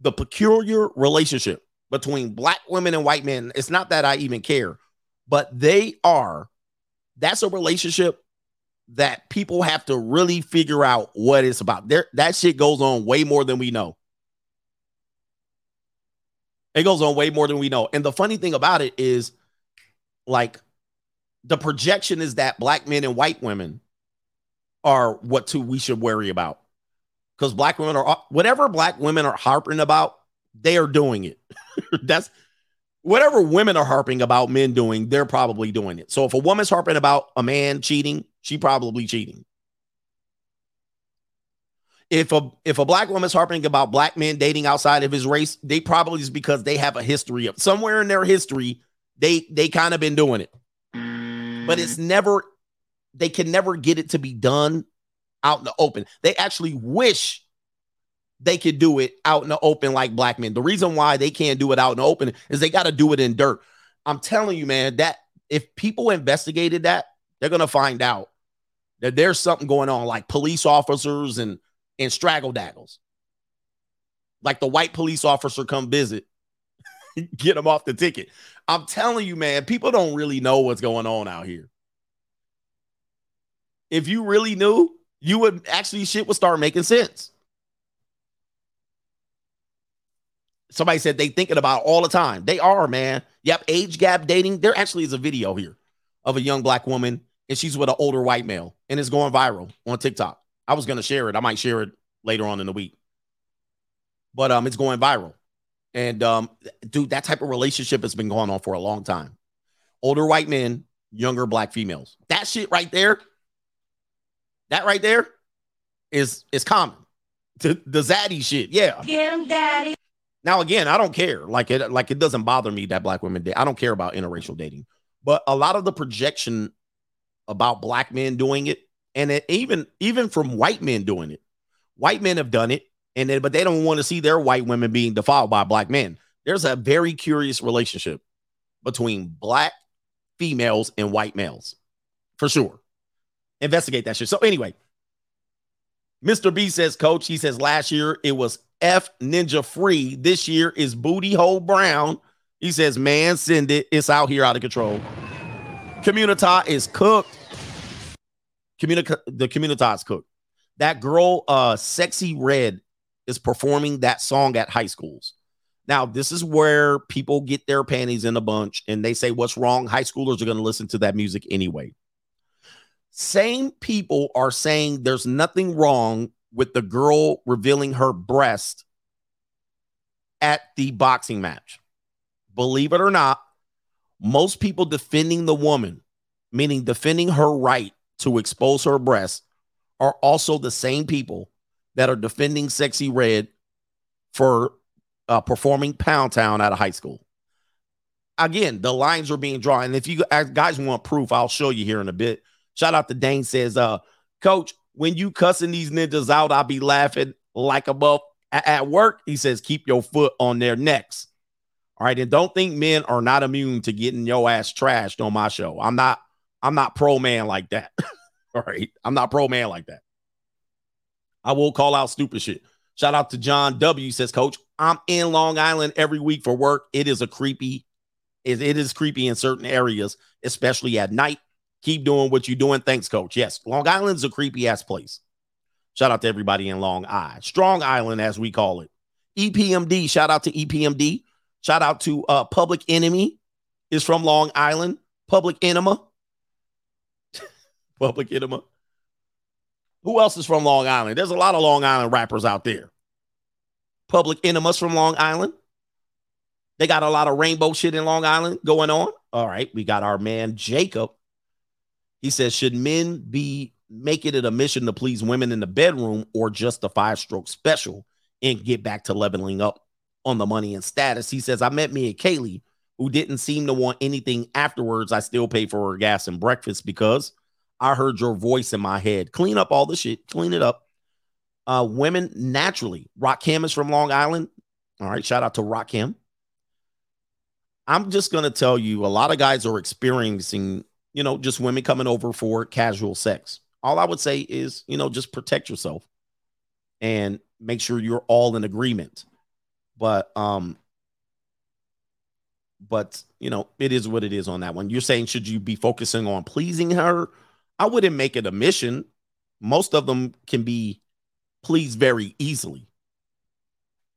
Speaker 1: the peculiar relationship between black women and white men it's not that i even care but they are that's a relationship that people have to really figure out what it's about. There, that shit goes on way more than we know. It goes on way more than we know. And the funny thing about it is, like, the projection is that black men and white women are what two we should worry about. Because black women are whatever black women are harping about, they are doing it. That's whatever women are harping about men doing, they're probably doing it. So if a woman's harping about a man cheating, she probably cheating. if a if a black woman's harping about black men dating outside of his race, they probably is because they have a history of somewhere in their history, they they kind of been doing it. But it's never they can never get it to be done out in the open. They actually wish they could do it out in the open like black men. The reason why they can't do it out in the open is they got to do it in dirt. I'm telling you, man, that if people investigated that, they're gonna find out that there's something going on, like police officers and and straggle daggles. Like the white police officer come visit, get them off the ticket. I'm telling you, man, people don't really know what's going on out here. If you really knew, you would actually shit would start making sense. Somebody said they thinking about all the time. They are, man. Yep, age gap dating. There actually is a video here of a young black woman and she's with an older white male and it's going viral on TikTok. I was gonna share it. I might share it later on in the week. But um, it's going viral. And um, dude, that type of relationship has been going on for a long time. Older white men, younger black females. That shit right there, that right there is is common. The, the zaddy shit. Yeah.
Speaker 24: Get him, daddy.
Speaker 1: Now again, I don't care. Like it, like it doesn't bother me that black women date. I don't care about interracial dating. But a lot of the projection about black men doing it, and it, even even from white men doing it, white men have done it, and then, but they don't want to see their white women being defiled by black men. There's a very curious relationship between black females and white males, for sure. Investigate that shit. So anyway, Mr. B says, Coach, he says last year it was F Ninja free. This year is Booty Hole Brown. He says, man, send it. It's out here out of control. Communita is cooked. Communica- the Communita is cooked. That girl, uh, Sexyy Red, is performing that song at high schools. Now, this is where people get their panties in a bunch and they say, What's wrong? High schoolers are going to listen to that music anyway. Same people are saying there's nothing wrong with the girl revealing her breast at the boxing match. Believe it or not, most people defending the woman, meaning defending her right to expose her breasts, are also the same people that are defending Sexyy Red for uh, performing Pound Town at a high school. Again, the lines are being drawn. And if you guys want proof, I'll show you here in a bit. Shout out to Dane says, uh, Coach, when you cussing these ninjas out, I'll be laughing like a buff at work. He says, keep your foot on their necks. All right. And don't think men are not immune to getting your ass trashed on my show. I'm not, I'm not pro man like that. All right. I'm not pro man like that. I will call out stupid shit. Shout out to John W. Says, Coach, I'm in Long Island every week for work. It is a creepy, it, it is creepy in certain areas, especially at night. Keep doing what you're doing. Thanks, Coach. Yes, Long Island's a creepy ass place. Shout out to everybody in Long Island, Strong Island, as we call it. EPMD, shout out to EPMD. Shout out to uh, Public Enemy is from Long Island. Public Enema. Public Enema. Who else is from Long Island? There's a lot of Long Island rappers out there. Public Enemas from Long Island. They got a lot of rainbow shit in Long Island going on. All right, we got our man Jacob. He says, should men be making it a mission to please women in the bedroom or just a five stroke special and get back to leveling up on the money and status? He says, I met me and Kaylee, who didn't seem to want anything afterwards. I still pay for her gas and breakfast because I heard your voice in my head. Clean up all the shit, clean it up. Uh, women naturally. Rakim is from Long Island. All right, shout out to Rakim. I'm just gonna tell you, a lot of guys are experiencing, you know, just women coming over for casual sex. All I would say is, you know, just protect yourself and make sure you're all in agreement. But um, but you know, it is what it is on that one. You're saying should you be focusing on pleasing her? I wouldn't make it a mission. Most of them can be pleased very easily.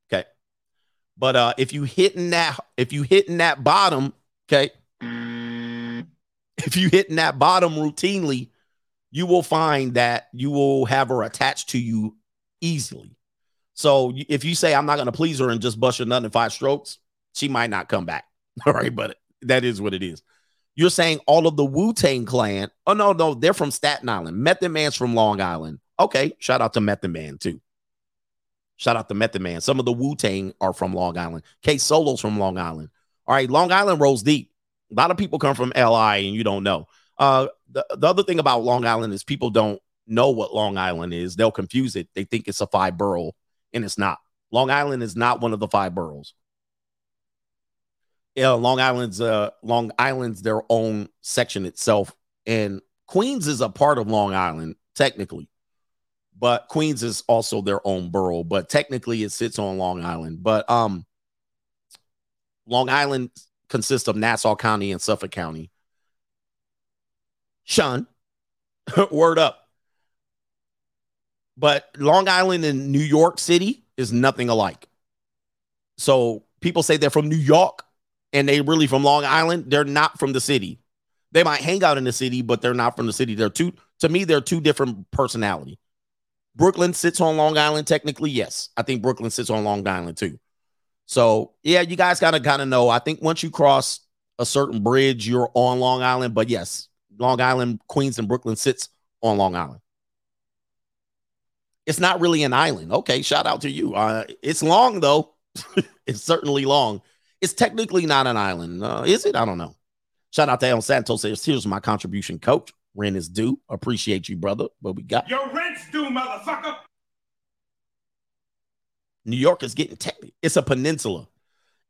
Speaker 1: Okay. But uh if you hitting that if you hitting that bottom, okay, if you hitting that bottom routinely, you will find that you will have her attached to you easily. So if you say I'm not going to please her and just bust your nut in five strokes, she might not come back. All right, but that is what it is. You're saying all of the Wu Tang clan. Oh no, no, they're from Staten Island. Method Man's from Long Island. Okay, shout out to Method Man too. Shout out to Method Man. Some of the Wu Tang are from Long Island. K Solo's from Long Island. All right, Long Island rolls deep. A lot of people come from LI and you don't know. Uh, the, the other thing about Long Island is people don't know what Long Island is. They'll confuse it. They think it's a five borough, and it's not. Long Island is not one of the five boroughs. Yeah, Long Island's uh Long Island's their own section itself, and Queens is a part of Long Island technically, but Queens is also their own borough. But technically, it sits on Long Island. But um, Long Island consists of Nassau County and Suffolk County. Sean, word up. But Long Island and New York City is nothing alike. So people say they're from New York and they really from Long Island. They're not from the city. They might hang out in the city, but they're not from the city. They're two to me, they're two different personality. Brooklyn sits on Long Island, technically. Yes. I think Brooklyn sits on Long Island too. So yeah, you guys gotta kind of know. I think once you cross a certain bridge, you're on Long Island. But yes, Long Island, Queens, and Brooklyn sits on Long Island. It's not really an island. Okay, shout out to you. Uh, it's long though. it's certainly long. It's technically not an island. Uh, is it? I don't know. Shout out to El Santos. Says, Here's my contribution, coach. Rent is due. Appreciate you, brother. But we got?
Speaker 2: Your rent's due, motherfucker.
Speaker 1: New York is getting technical. It's a peninsula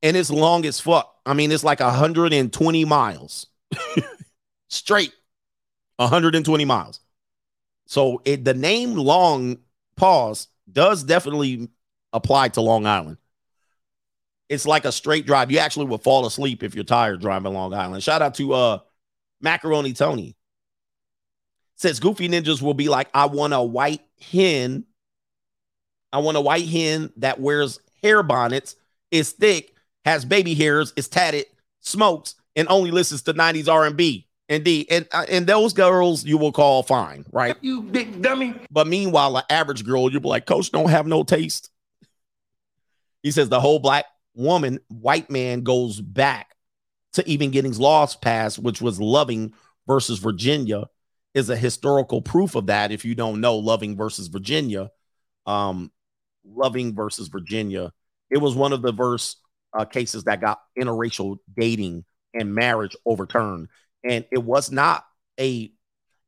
Speaker 1: and it's long as fuck. I mean, it's like 120 miles straight, 120 miles. So it, the name long pause does definitely apply to Long Island. It's like a straight drive. You actually will fall asleep if you're tired driving Long Island. Shout out to uh Macaroni Tony. Says Goofy Ninjas will be like, I want a white hen. I want a white hen that wears hair bonnets, is thick, has baby hairs, is tatted, smokes, and only listens to 90s R&B. Indeed, and uh, and those girls you will call fine, right?
Speaker 2: You big dummy.
Speaker 1: But meanwhile, an average girl, you'll be like, Coach, don't have no taste. He says the whole black woman, white man goes back to even Giddings Laws passed, which was Loving versus Virginia, is a historical proof of that. If you don't know Loving versus Virginia, um, Loving versus Virginia, it was one of the verse uh, cases that got interracial dating and marriage overturned. And it was not a,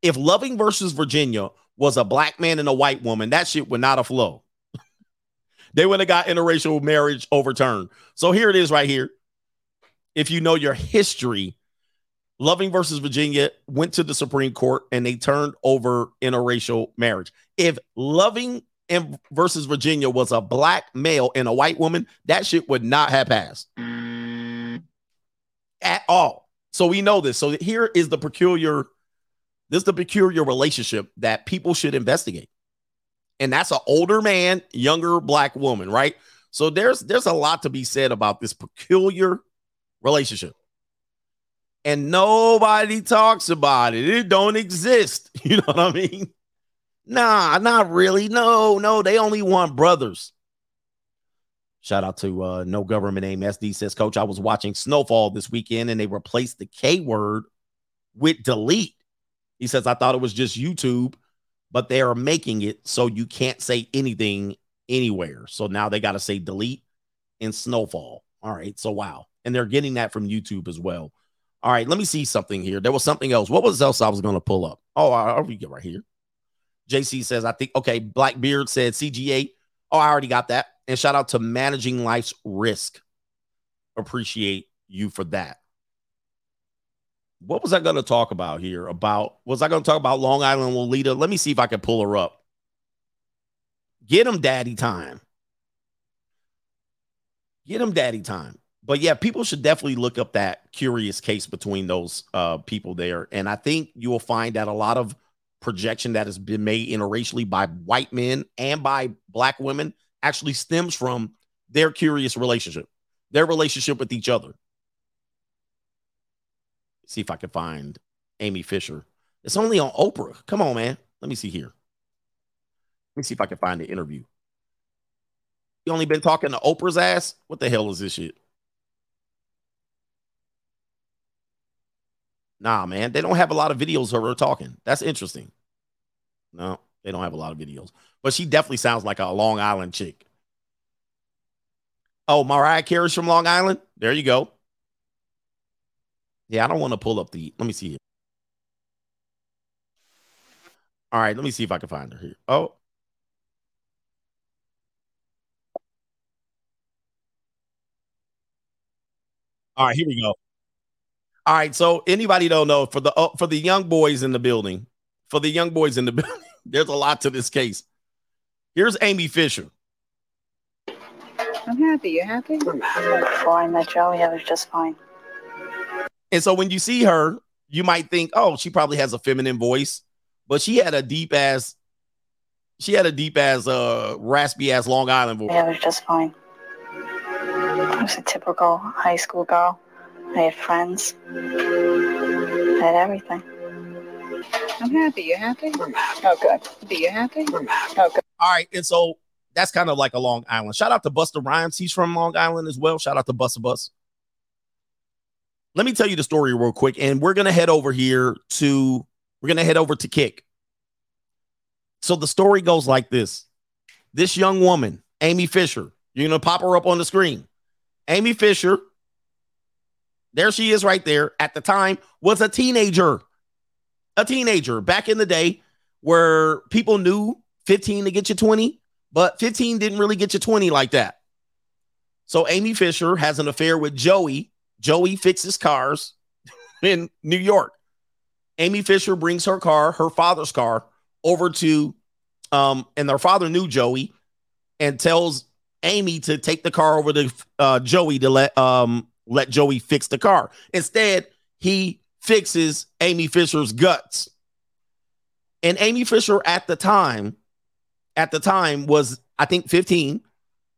Speaker 1: if Loving versus Virginia was a black man and a white woman, that shit would not have flowed. they would have got interracial marriage overturned. So here it is right here. If you know your history, Loving versus Virginia went to the Supreme Court and they turned over interracial marriage. If Loving and versus Virginia was a black male and a white woman, that shit would not have passed at all. So we know this. So here is the peculiar, this is the peculiar relationship that people should investigate. And that's an older man, younger black woman, right? So there's there's a lot to be said about this peculiar relationship. And nobody talks about it. It don't exist. You know what I mean? Nah, not really. No, no, they only want brothers. Shout out to uh, no government name SD says, Coach, I was watching Snowfall this weekend and they replaced the K word with delete. He says, I thought it was just YouTube, but they are making it so you can't say anything anywhere. So now they got to say delete in Snowfall. All right. So wow. And they're getting that from YouTube as well. All right. Let me see something here. There was something else. What was else I was going to pull up? Oh, I'll read it right here. JC says, I think, okay, Blackbeard said CGA. Oh, I already got that. And shout out to Managing Life's Risk. Appreciate you for that. What was I going to talk about here? About, was I going to talk about Long Island Lolita? Let me see if I can pull her up. Get him daddy time. Get him daddy time. But yeah, people should definitely look up that curious case between those uh, people there. And I think you will find that a lot of projection that has been made interracially by white men and by black women actually stems from their curious relationship, their relationship with each other. See if I can find Amy Fisher. It's only on Oprah. Come on, man. Let me see here. Let me see if I can find the interview. You only been talking to Oprah's ass? What the hell is this shit? Nah, man, they don't have a lot of videos of her talking. That's interesting. No, they don't have a lot of videos, but she definitely sounds like a Long Island chick. Oh, Mariah Carey's from Long Island. There you go. Yeah, I don't want to pull up the. Let me see here. All right, let me see if I can find her here. Oh. All right, here we go. All right, so anybody don't know for the uh, for the young boys in the building, for the young boys in the building, there's a lot to this case. Here's Amy Fisher.
Speaker 27: I'm happy. You happy? Before I met Joey, I was just fine.
Speaker 1: And so when you see her, you might think, oh, she probably has a feminine voice, but she had a deep ass, she had a deep ass, uh, raspy ass Long Island voice.
Speaker 27: Yeah, I was just fine. I was a typical high school girl. I had friends. I had everything. I'm happy. You happy? Oh, good. Are you happy? Oh, good.
Speaker 1: All right, and so that's kind of like a Long Island. Shout out to Busta Rhymes. He's from Long Island as well. Shout out to Busta Bus. Let me tell you the story real quick, and we're gonna head over here to we're gonna head over to Kick. So the story goes like this: This young woman, Amy Fisher, you're gonna pop her up on the screen. Amy Fisher, there she is right there. At the time, was a teenager, a teenager back in the day where people knew 15 to get you 20, but 15 didn't really get you 20 like that. So Amy Fisher has an affair with Joey. Joey fixes cars in New York. Amy Fisher brings her car, her father's car, over to, um, and their father knew Joey and tells Amy to take the car over to uh, Joey to let um let Joey fix the car. Instead, he fixes Amy Fisher's guts. And Amy Fisher at the time, at the time was I think 15,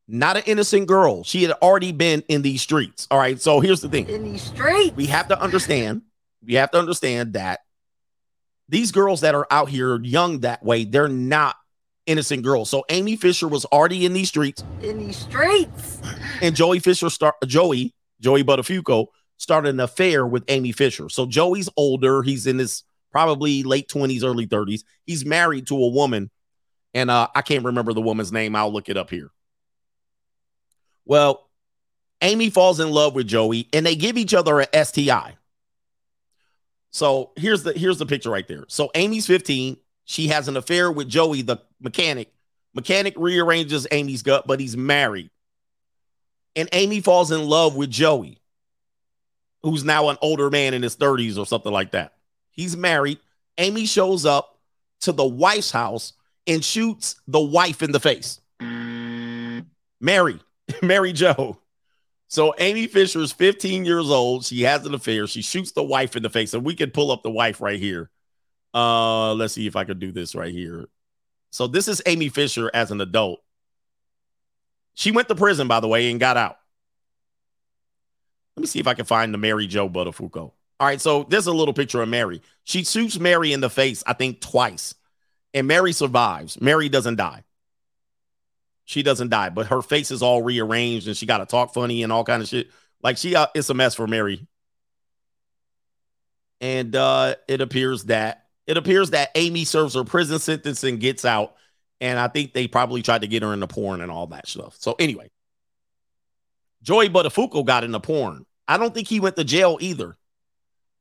Speaker 1: not an innocent girl. She had already been in these streets. All right. So here's the thing.
Speaker 28: In these streets.
Speaker 1: We have to understand, we have to understand that these girls that are out here young that way, they're not innocent girls. So Amy Fisher was already in these streets.
Speaker 28: In these streets.
Speaker 1: And Joey Fisher start Joey, Joey Buttafuoco started an affair with Amy Fisher. So Joey's older. He's in his probably late 20s, early 30s. He's married to a woman. And uh, I can't remember the woman's name. I'll look it up here. Well, Amy falls in love with Joey and they give each other a STI. So here's the here's the picture right there. So Amy's 15. She has an affair with Joey, the mechanic. Mechanic rearranges Amy's gut, but he's married. And Amy falls in love with Joey, who's now an older man in his 30s or something like that. He's married. Amy shows up to the wife's house and shoots the wife in the face. Mary, Mary Jo. So Amy Fisher is 15 years old. She has an affair. She shoots the wife in the face. And we can pull up the wife right here. Uh, let's see if I could do this right here. So this is Amy Fisher as an adult. She went to prison, by the way, and got out. Let me see if I can find the Mary Jo Buttafuoco. All right, so there's a little picture of Mary. She shoots Mary in the face, I think, twice. And Mary survives. Mary doesn't die. She doesn't die, but her face is all rearranged and she got to talk funny and all kind of shit. Like she, uh, it's a mess for Mary. And uh, it appears that it appears that Amy serves her prison sentence and gets out. And I think they probably tried to get her into porn and all that stuff. So anyway, Joey Buttafuoco got into porn. I don't think he went to jail either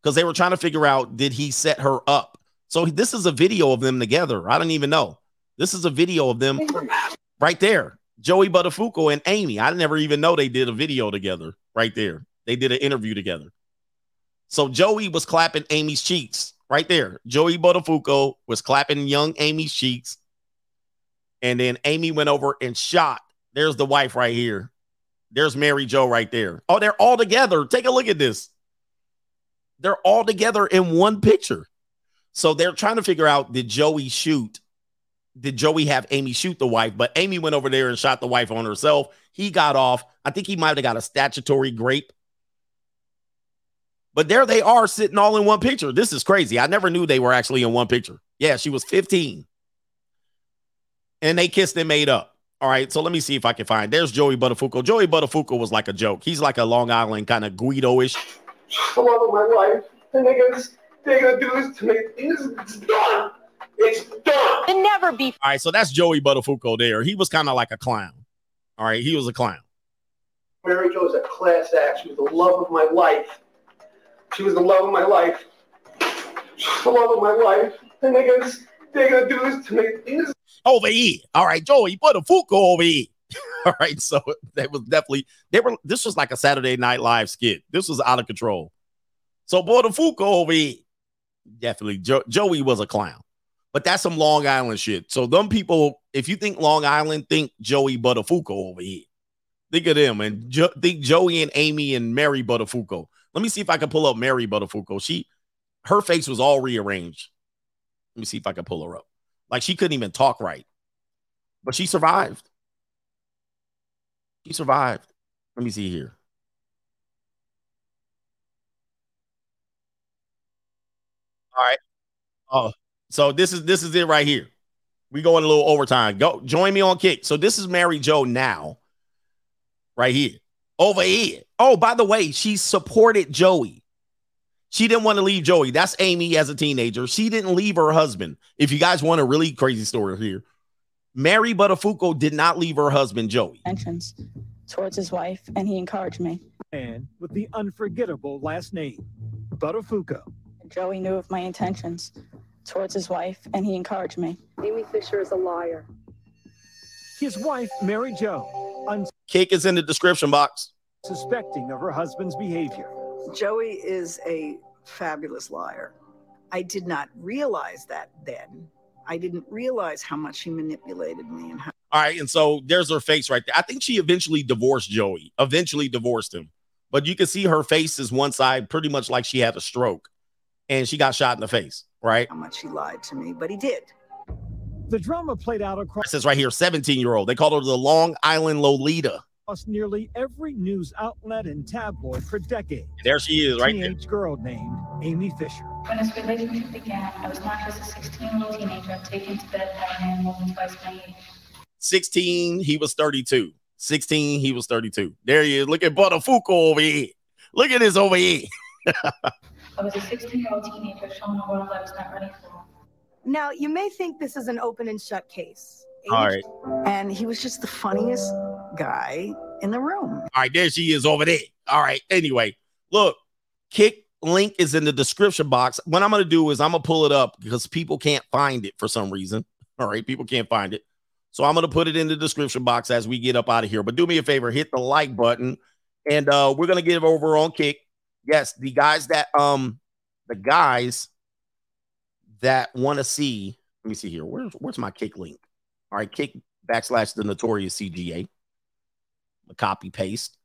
Speaker 1: because they were trying to figure out did he set her up. So this is a video of them together. I don't even know. This is a video of them right there. Joey Buttafuoco and Amy. I never even know they did a video together right there. They did an interview together. So Joey was clapping Amy's cheeks right there. Joey Buttafuoco was clapping young Amy's cheeks. And then Amy went over and shot. There's the wife right here. There's Mary Jo right there. Oh, they're all together. Take a look at this. They're all together in one picture. So they're trying to figure out did Joey shoot? Did Joey have Amy shoot the wife? But Amy went over there and shot the wife on herself. He got off. I think he might have got a statutory grape. But there they are sitting all in one picture. This is crazy. I never knew they were actually in one picture. Yeah, she was 15. And they kissed and made up. All right, so let me see if I can find. There's Joey Buttafuoco. Joey Buttafuoco was like a joke. He's like a Long Island kind of Guido-ish.
Speaker 2: I love of my life. And they gonna, they gonna do this to me. It's done. It's done.
Speaker 28: It never be.
Speaker 1: All right, so that's Joey Buttafuoco there. He was kind of like a clown. All right, he was a clown.
Speaker 29: Mary Jo is a class act. She was the love of my life. She was the love of my life. She was the love of my life. And they're gonna, they're gonna do this to me. This
Speaker 1: over here. All right, Joey, Buttafuoco over here. All right, so that was definitely they were. This was like a Saturday Night Live skit. This was out of control. So Fuko over here, definitely jo- Joey was a clown, but that's some Long Island shit. So them people, if you think Long Island, think Joey Buttafuoco over here. Think of them and jo- think Joey and Amy and Mary Buttafuoco. Let me see if I can pull up Mary Buttafuoco. She, her face was all rearranged. Let me see if I can pull her up. Like she couldn't even talk right, but she survived. She survived. Let me see here. All right. Oh, so this is this is it right here. We going a little overtime. Go join me on kick. So this is Mary Jo now, right here, over here. Oh, by the way, she supported Joey. She didn't want to leave Joey. That's Amy as a teenager. She didn't leave her husband. If you guys want a really crazy story here, Mary Buttafuoco did not leave her husband Joey.
Speaker 27: Intentions towards his wife, and he encouraged me.
Speaker 30: And with the unforgettable last name, Buttafuoco.
Speaker 27: Joey knew of my intentions towards his wife, and he encouraged me.
Speaker 31: Amy Fisher is a liar.
Speaker 30: His wife, Mary Jo,
Speaker 1: Cake is in the description box.
Speaker 30: Suspecting of her husband's behavior.
Speaker 32: Joey is a fabulous liar. I did not realize that then. I didn't realize how much he manipulated me and how
Speaker 1: All right, and so there's her face right there. I think she eventually divorced Joey. Eventually divorced him, but you can see her face is one side, pretty much like she had a stroke, and she got shot in the face. Right?
Speaker 32: how much he lied to me, but he did.
Speaker 30: The drama played out across
Speaker 1: It says right here, 17 year old. They called her the Long Island Lolita.
Speaker 30: Nearly every news outlet and tabloid for decades.
Speaker 1: There she is, right there.
Speaker 30: Teenage girl named Amy Fisher.
Speaker 27: When this relationship began, I was not just a 16 year old teenager taken to bed by a man more than twice my age.
Speaker 1: 16, he was 32. 16, he was 32. There he is. Look at Buttafuoco over here. Look at this over here.
Speaker 27: I was a 16 year old teenager showing the world I was not ready for.
Speaker 32: Now, you may think this is an open and shut case.
Speaker 1: All right.
Speaker 32: And he was just the funniest guy in the room.
Speaker 1: All right, there she is over there. All right. Anyway, look, kick link is in the description box. What I'm going to do is I'm going to pull it up because people can't find it for some reason. All right, people can't find it. So I'm going to put it in the description box as we get up out of here. But do me a favor, hit the like button and uh we're going to get over on kick. Yes, the guys that um the guys that want to see, let me see here. Where's where's my kick link? All right, kick backslash the notorious CGA. A copy paste.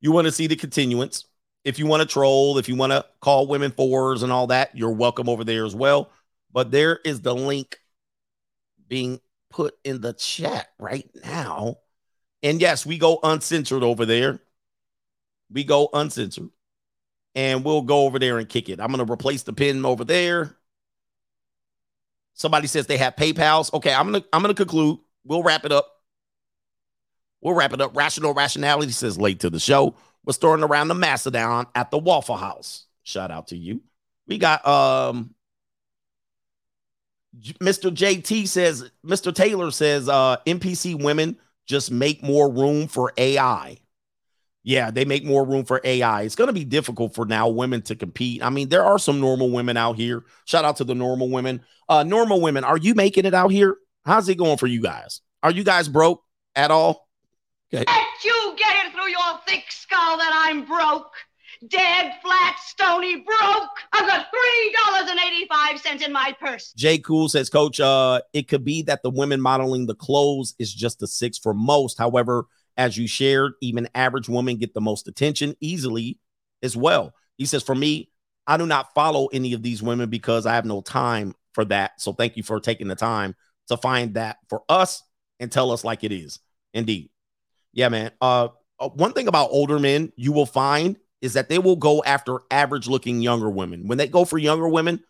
Speaker 1: You want to see the continuance. If you want to troll, if you want to call women fours and all that, you're welcome over there as well. But there is the link being put in the chat right now. And yes, we go uncensored over there. We go uncensored. And we'll go over there and kick it. I'm going to replace the pin over there. Somebody says they have PayPal's. Okay, I'm gonna I'm gonna conclude. We'll wrap it up. We'll wrap it up. Rational Rationality says late to the show. We're storing around the Macedon at the Waffle House. Shout out to you. We got um Mr. JT says, Mr. Taylor says, uh, NPC women just make more room for AI. Yeah, they make more room for AI. It's going to be difficult for now women to compete. I mean, there are some normal women out here. Shout out to the normal women. Uh, normal women, are you making it out here? How's it going for you guys? Are you guys broke at all?
Speaker 33: Let you get it through your thick skull that I'm broke. Dead, flat, stony, broke. I've got $3.85 in my purse.
Speaker 1: Jay Cool says, Coach, uh, it could be that the women modeling the clothes is just a six for most. However, as you shared, even average women get the most attention easily as well. He says, For me, I do not follow any of these women because I have no time for that. So thank you for taking the time to find that for us and tell us like it is. Indeed. Yeah, man. Uh, uh, one thing about older men you will find is that they will go after average looking younger women. When they go for younger women,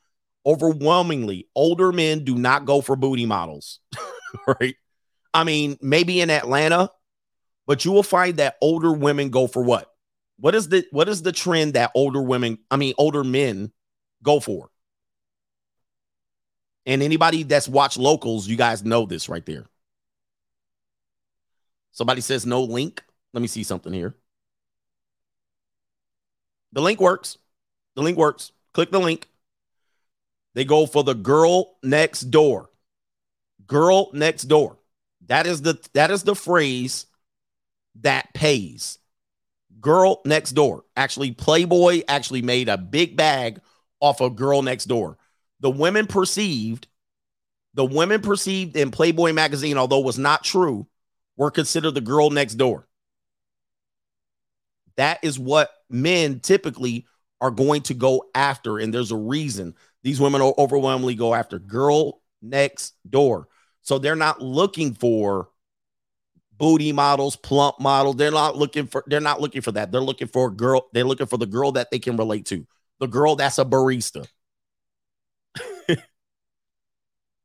Speaker 1: overwhelmingly older men do not go for booty models, right? I mean, maybe in Atlanta, but you will find that older women go for what? What is the what is the trend that older women, I mean older men go for? And anybody that's watched locals, you guys know this right there. Somebody says no link. Let me see something here. The link works. The link works. Click the link. They go for the girl next door. Girl next door. That is the that is the phrase that pays. Girl next door. Actually, Playboy actually made a big bag off of girl next door. The women perceived, the women perceived in Playboy magazine, although was not true, were considered the girl next door. That is what men typically are going to go after. And there's a reason these women overwhelmingly go after girl next door. So they're not looking for booty models, plump models. They're not looking for they're not looking for that. They're looking for a girl. They're looking for the girl that they can relate to. The girl that's a barista.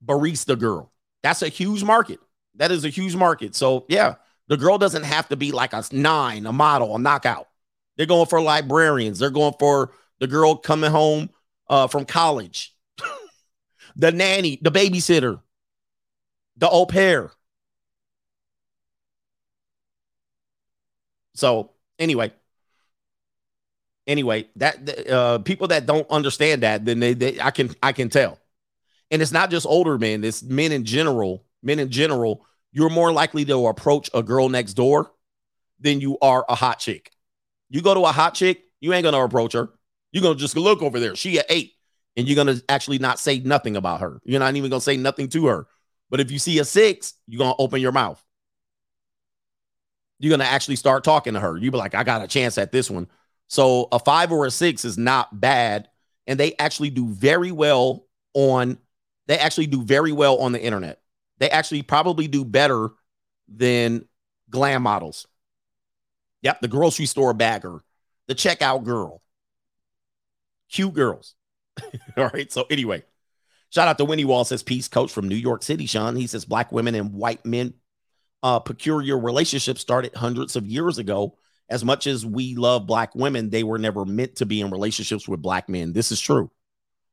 Speaker 1: barista girl. That's a huge market. That is a huge market. So yeah, the girl doesn't have to be like a nine, a model, a knockout. They're going for librarians. They're going for the girl coming home uh, from college, the nanny, the babysitter, the au pair. So anyway, anyway, that uh, people that don't understand that, then they, they I can I can tell, and it's not just older men; it's men in general. Men in general, you're more likely to approach a girl next door than you are a hot chick. You go to a hot chick, you ain't gonna approach her. You're gonna just look over there. She at eight, and you're gonna actually not say nothing about her. You're not even gonna say nothing to her. But if you see a six, you're gonna open your mouth. You're gonna actually start talking to her. You be like, I got a chance at this one. So a five or a six is not bad, and they actually do very well on. They actually do very well on the internet. They actually probably do better than glam models. Yep, the grocery store bagger, the checkout girl, cute girls. All right. So anyway, shout out to Winnie Wall says peace coach from New York City. Sean he says black women and white men uh, peculiar relationships started hundreds of years ago. As much as we love black women, they were never meant to be in relationships with black men. This is true.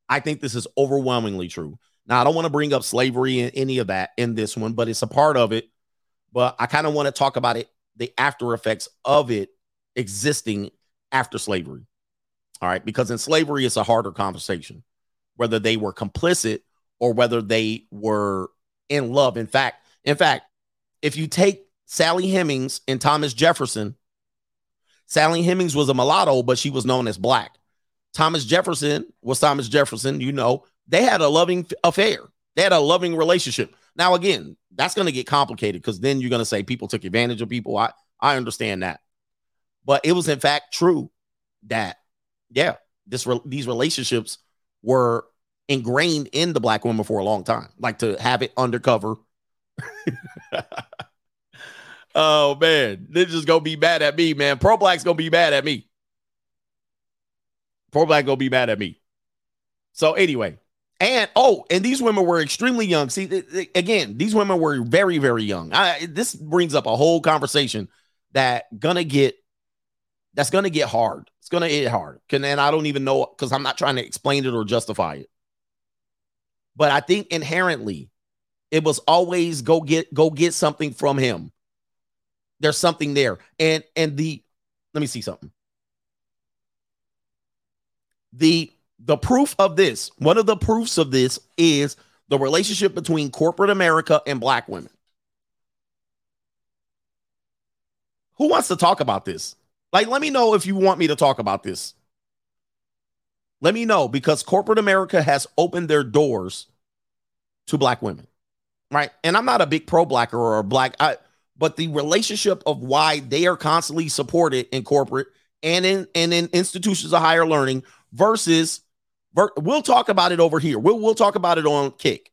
Speaker 1: I think this is overwhelmingly true. Now, I don't want to bring up slavery and any of that in this one, but it's a part of it. But I kind of want to talk about it, the after effects of it existing after slavery. All right. Because in slavery, it's a harder conversation, whether they were complicit or whether they were in love. In fact, in fact, if you take Sally Hemings and Thomas Jefferson, Sally Hemings was a mulatto, but she was known as black. Thomas Jefferson was Thomas Jefferson, you know, they had a loving affair. They had a loving relationship. Now, again, that's going to get complicated because then you're going to say people took advantage of people. I, I understand that. But it was, in fact, true that, yeah, this re- these relationships were ingrained in the black woman for a long time. Like to have it undercover. oh man, they're just gonna be mad at me, man. Pro black's gonna be mad at me. Pro black gonna be mad at me. So anyway, and oh, and these women were extremely young. See, th- th- again, these women were very, very young. I, this brings up a whole conversation that gonna get that's gonna get hard. It's gonna get hard. Can and I don't even know because I'm not trying to explain it or justify it. But I think inherently, it was always go get go get something from him. There's something there, and and the let me see something. The the proof of this, one of the proofs of this is the relationship between corporate America and black women. Who wants to talk about this? Like, let me know if you want me to talk about this. Let me know because corporate America has opened their doors to black women, right? And I'm not a big pro blacker or a black, I, but the relationship of why they are constantly supported in corporate and in and in institutions of higher learning versus We'll talk about it over here. We'll we'll talk about it on Kick.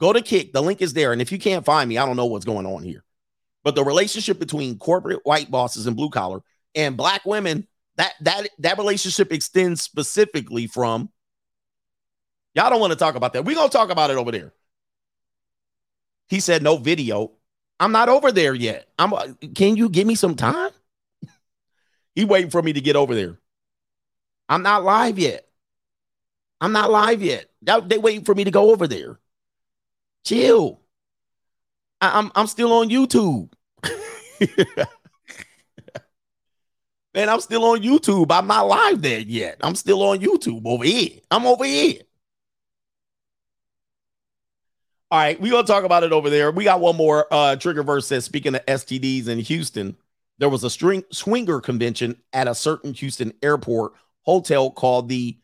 Speaker 1: Go to Kick. The link is there. And if you can't find me, I don't know what's going on here. But the relationship between corporate white bosses and blue collar and black women, that that that relationship extends specifically from y'all don't want to talk about that. We're gonna talk about it over there. He said no video. I'm not over there yet. I'm uh, can you give me some time? he waiting for me to get over there. I'm not live yet. I'm not live yet. They waiting for me to go over there. Chill. I, am I'm still on YouTube. Man, I'm still on YouTube. I'm not live there yet. I'm still on YouTube over here. I'm over here. All right, we're gonna talk about it over there. We got one more uh trigger verse says speaking of STDs in Houston, there was a string swinger convention at a certain Houston airport hotel called the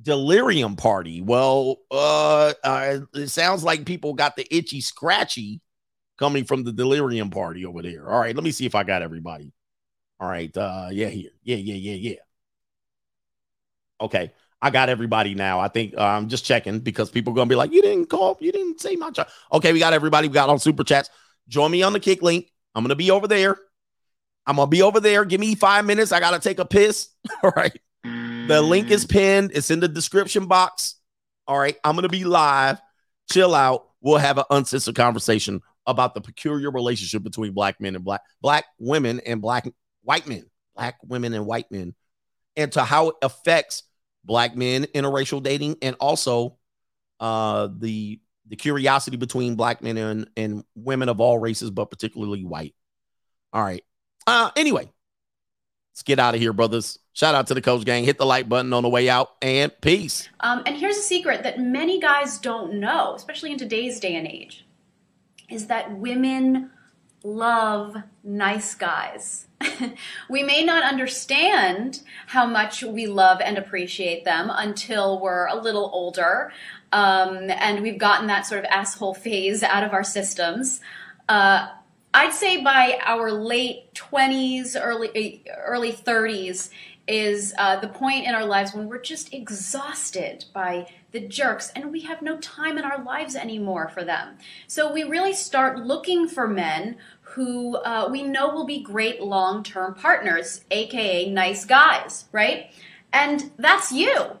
Speaker 1: Delirium Party. Well, uh, uh it sounds like people got the itchy scratchy coming from the Delirium Party over there. All right, let me see if I got everybody. All right, uh yeah, here. Yeah, yeah, yeah, yeah. Okay. I got everybody now. I think uh, I'm just checking because people are gonna be like, "You didn't call, you didn't say my child." Okay, we got everybody. We got on super chats. Join me on the kick link. I'm gonna be over there. I'm gonna be over there. Give me five minutes. I gotta take a piss. All right. The link is pinned. It's in the description box. All right. I'm gonna be live. Chill out. We'll have an uncensored conversation about the peculiar relationship between black men and black black women and black white men, black women and white men, and to how it affects black men interracial dating and also uh the the curiosity between black men and, and women of all races but particularly white all right uh anyway let's get out of here brothers shout out to the coach gang hit the like button on the way out and peace
Speaker 34: Um, and here's a secret that many guys don't know, especially in today's day and age, is that women love nice guys. we may not understand how much we love and appreciate them until we're a little older um, and we've gotten that sort of asshole phase out of our systems. Uh, I'd say by our late 20s, early early 30s is uh, the point in our lives when we're just exhausted by the jerks and we have no time in our lives anymore for them. So we really start looking for men who uh, we know will be great long term partners, aka nice guys, right? And that's you.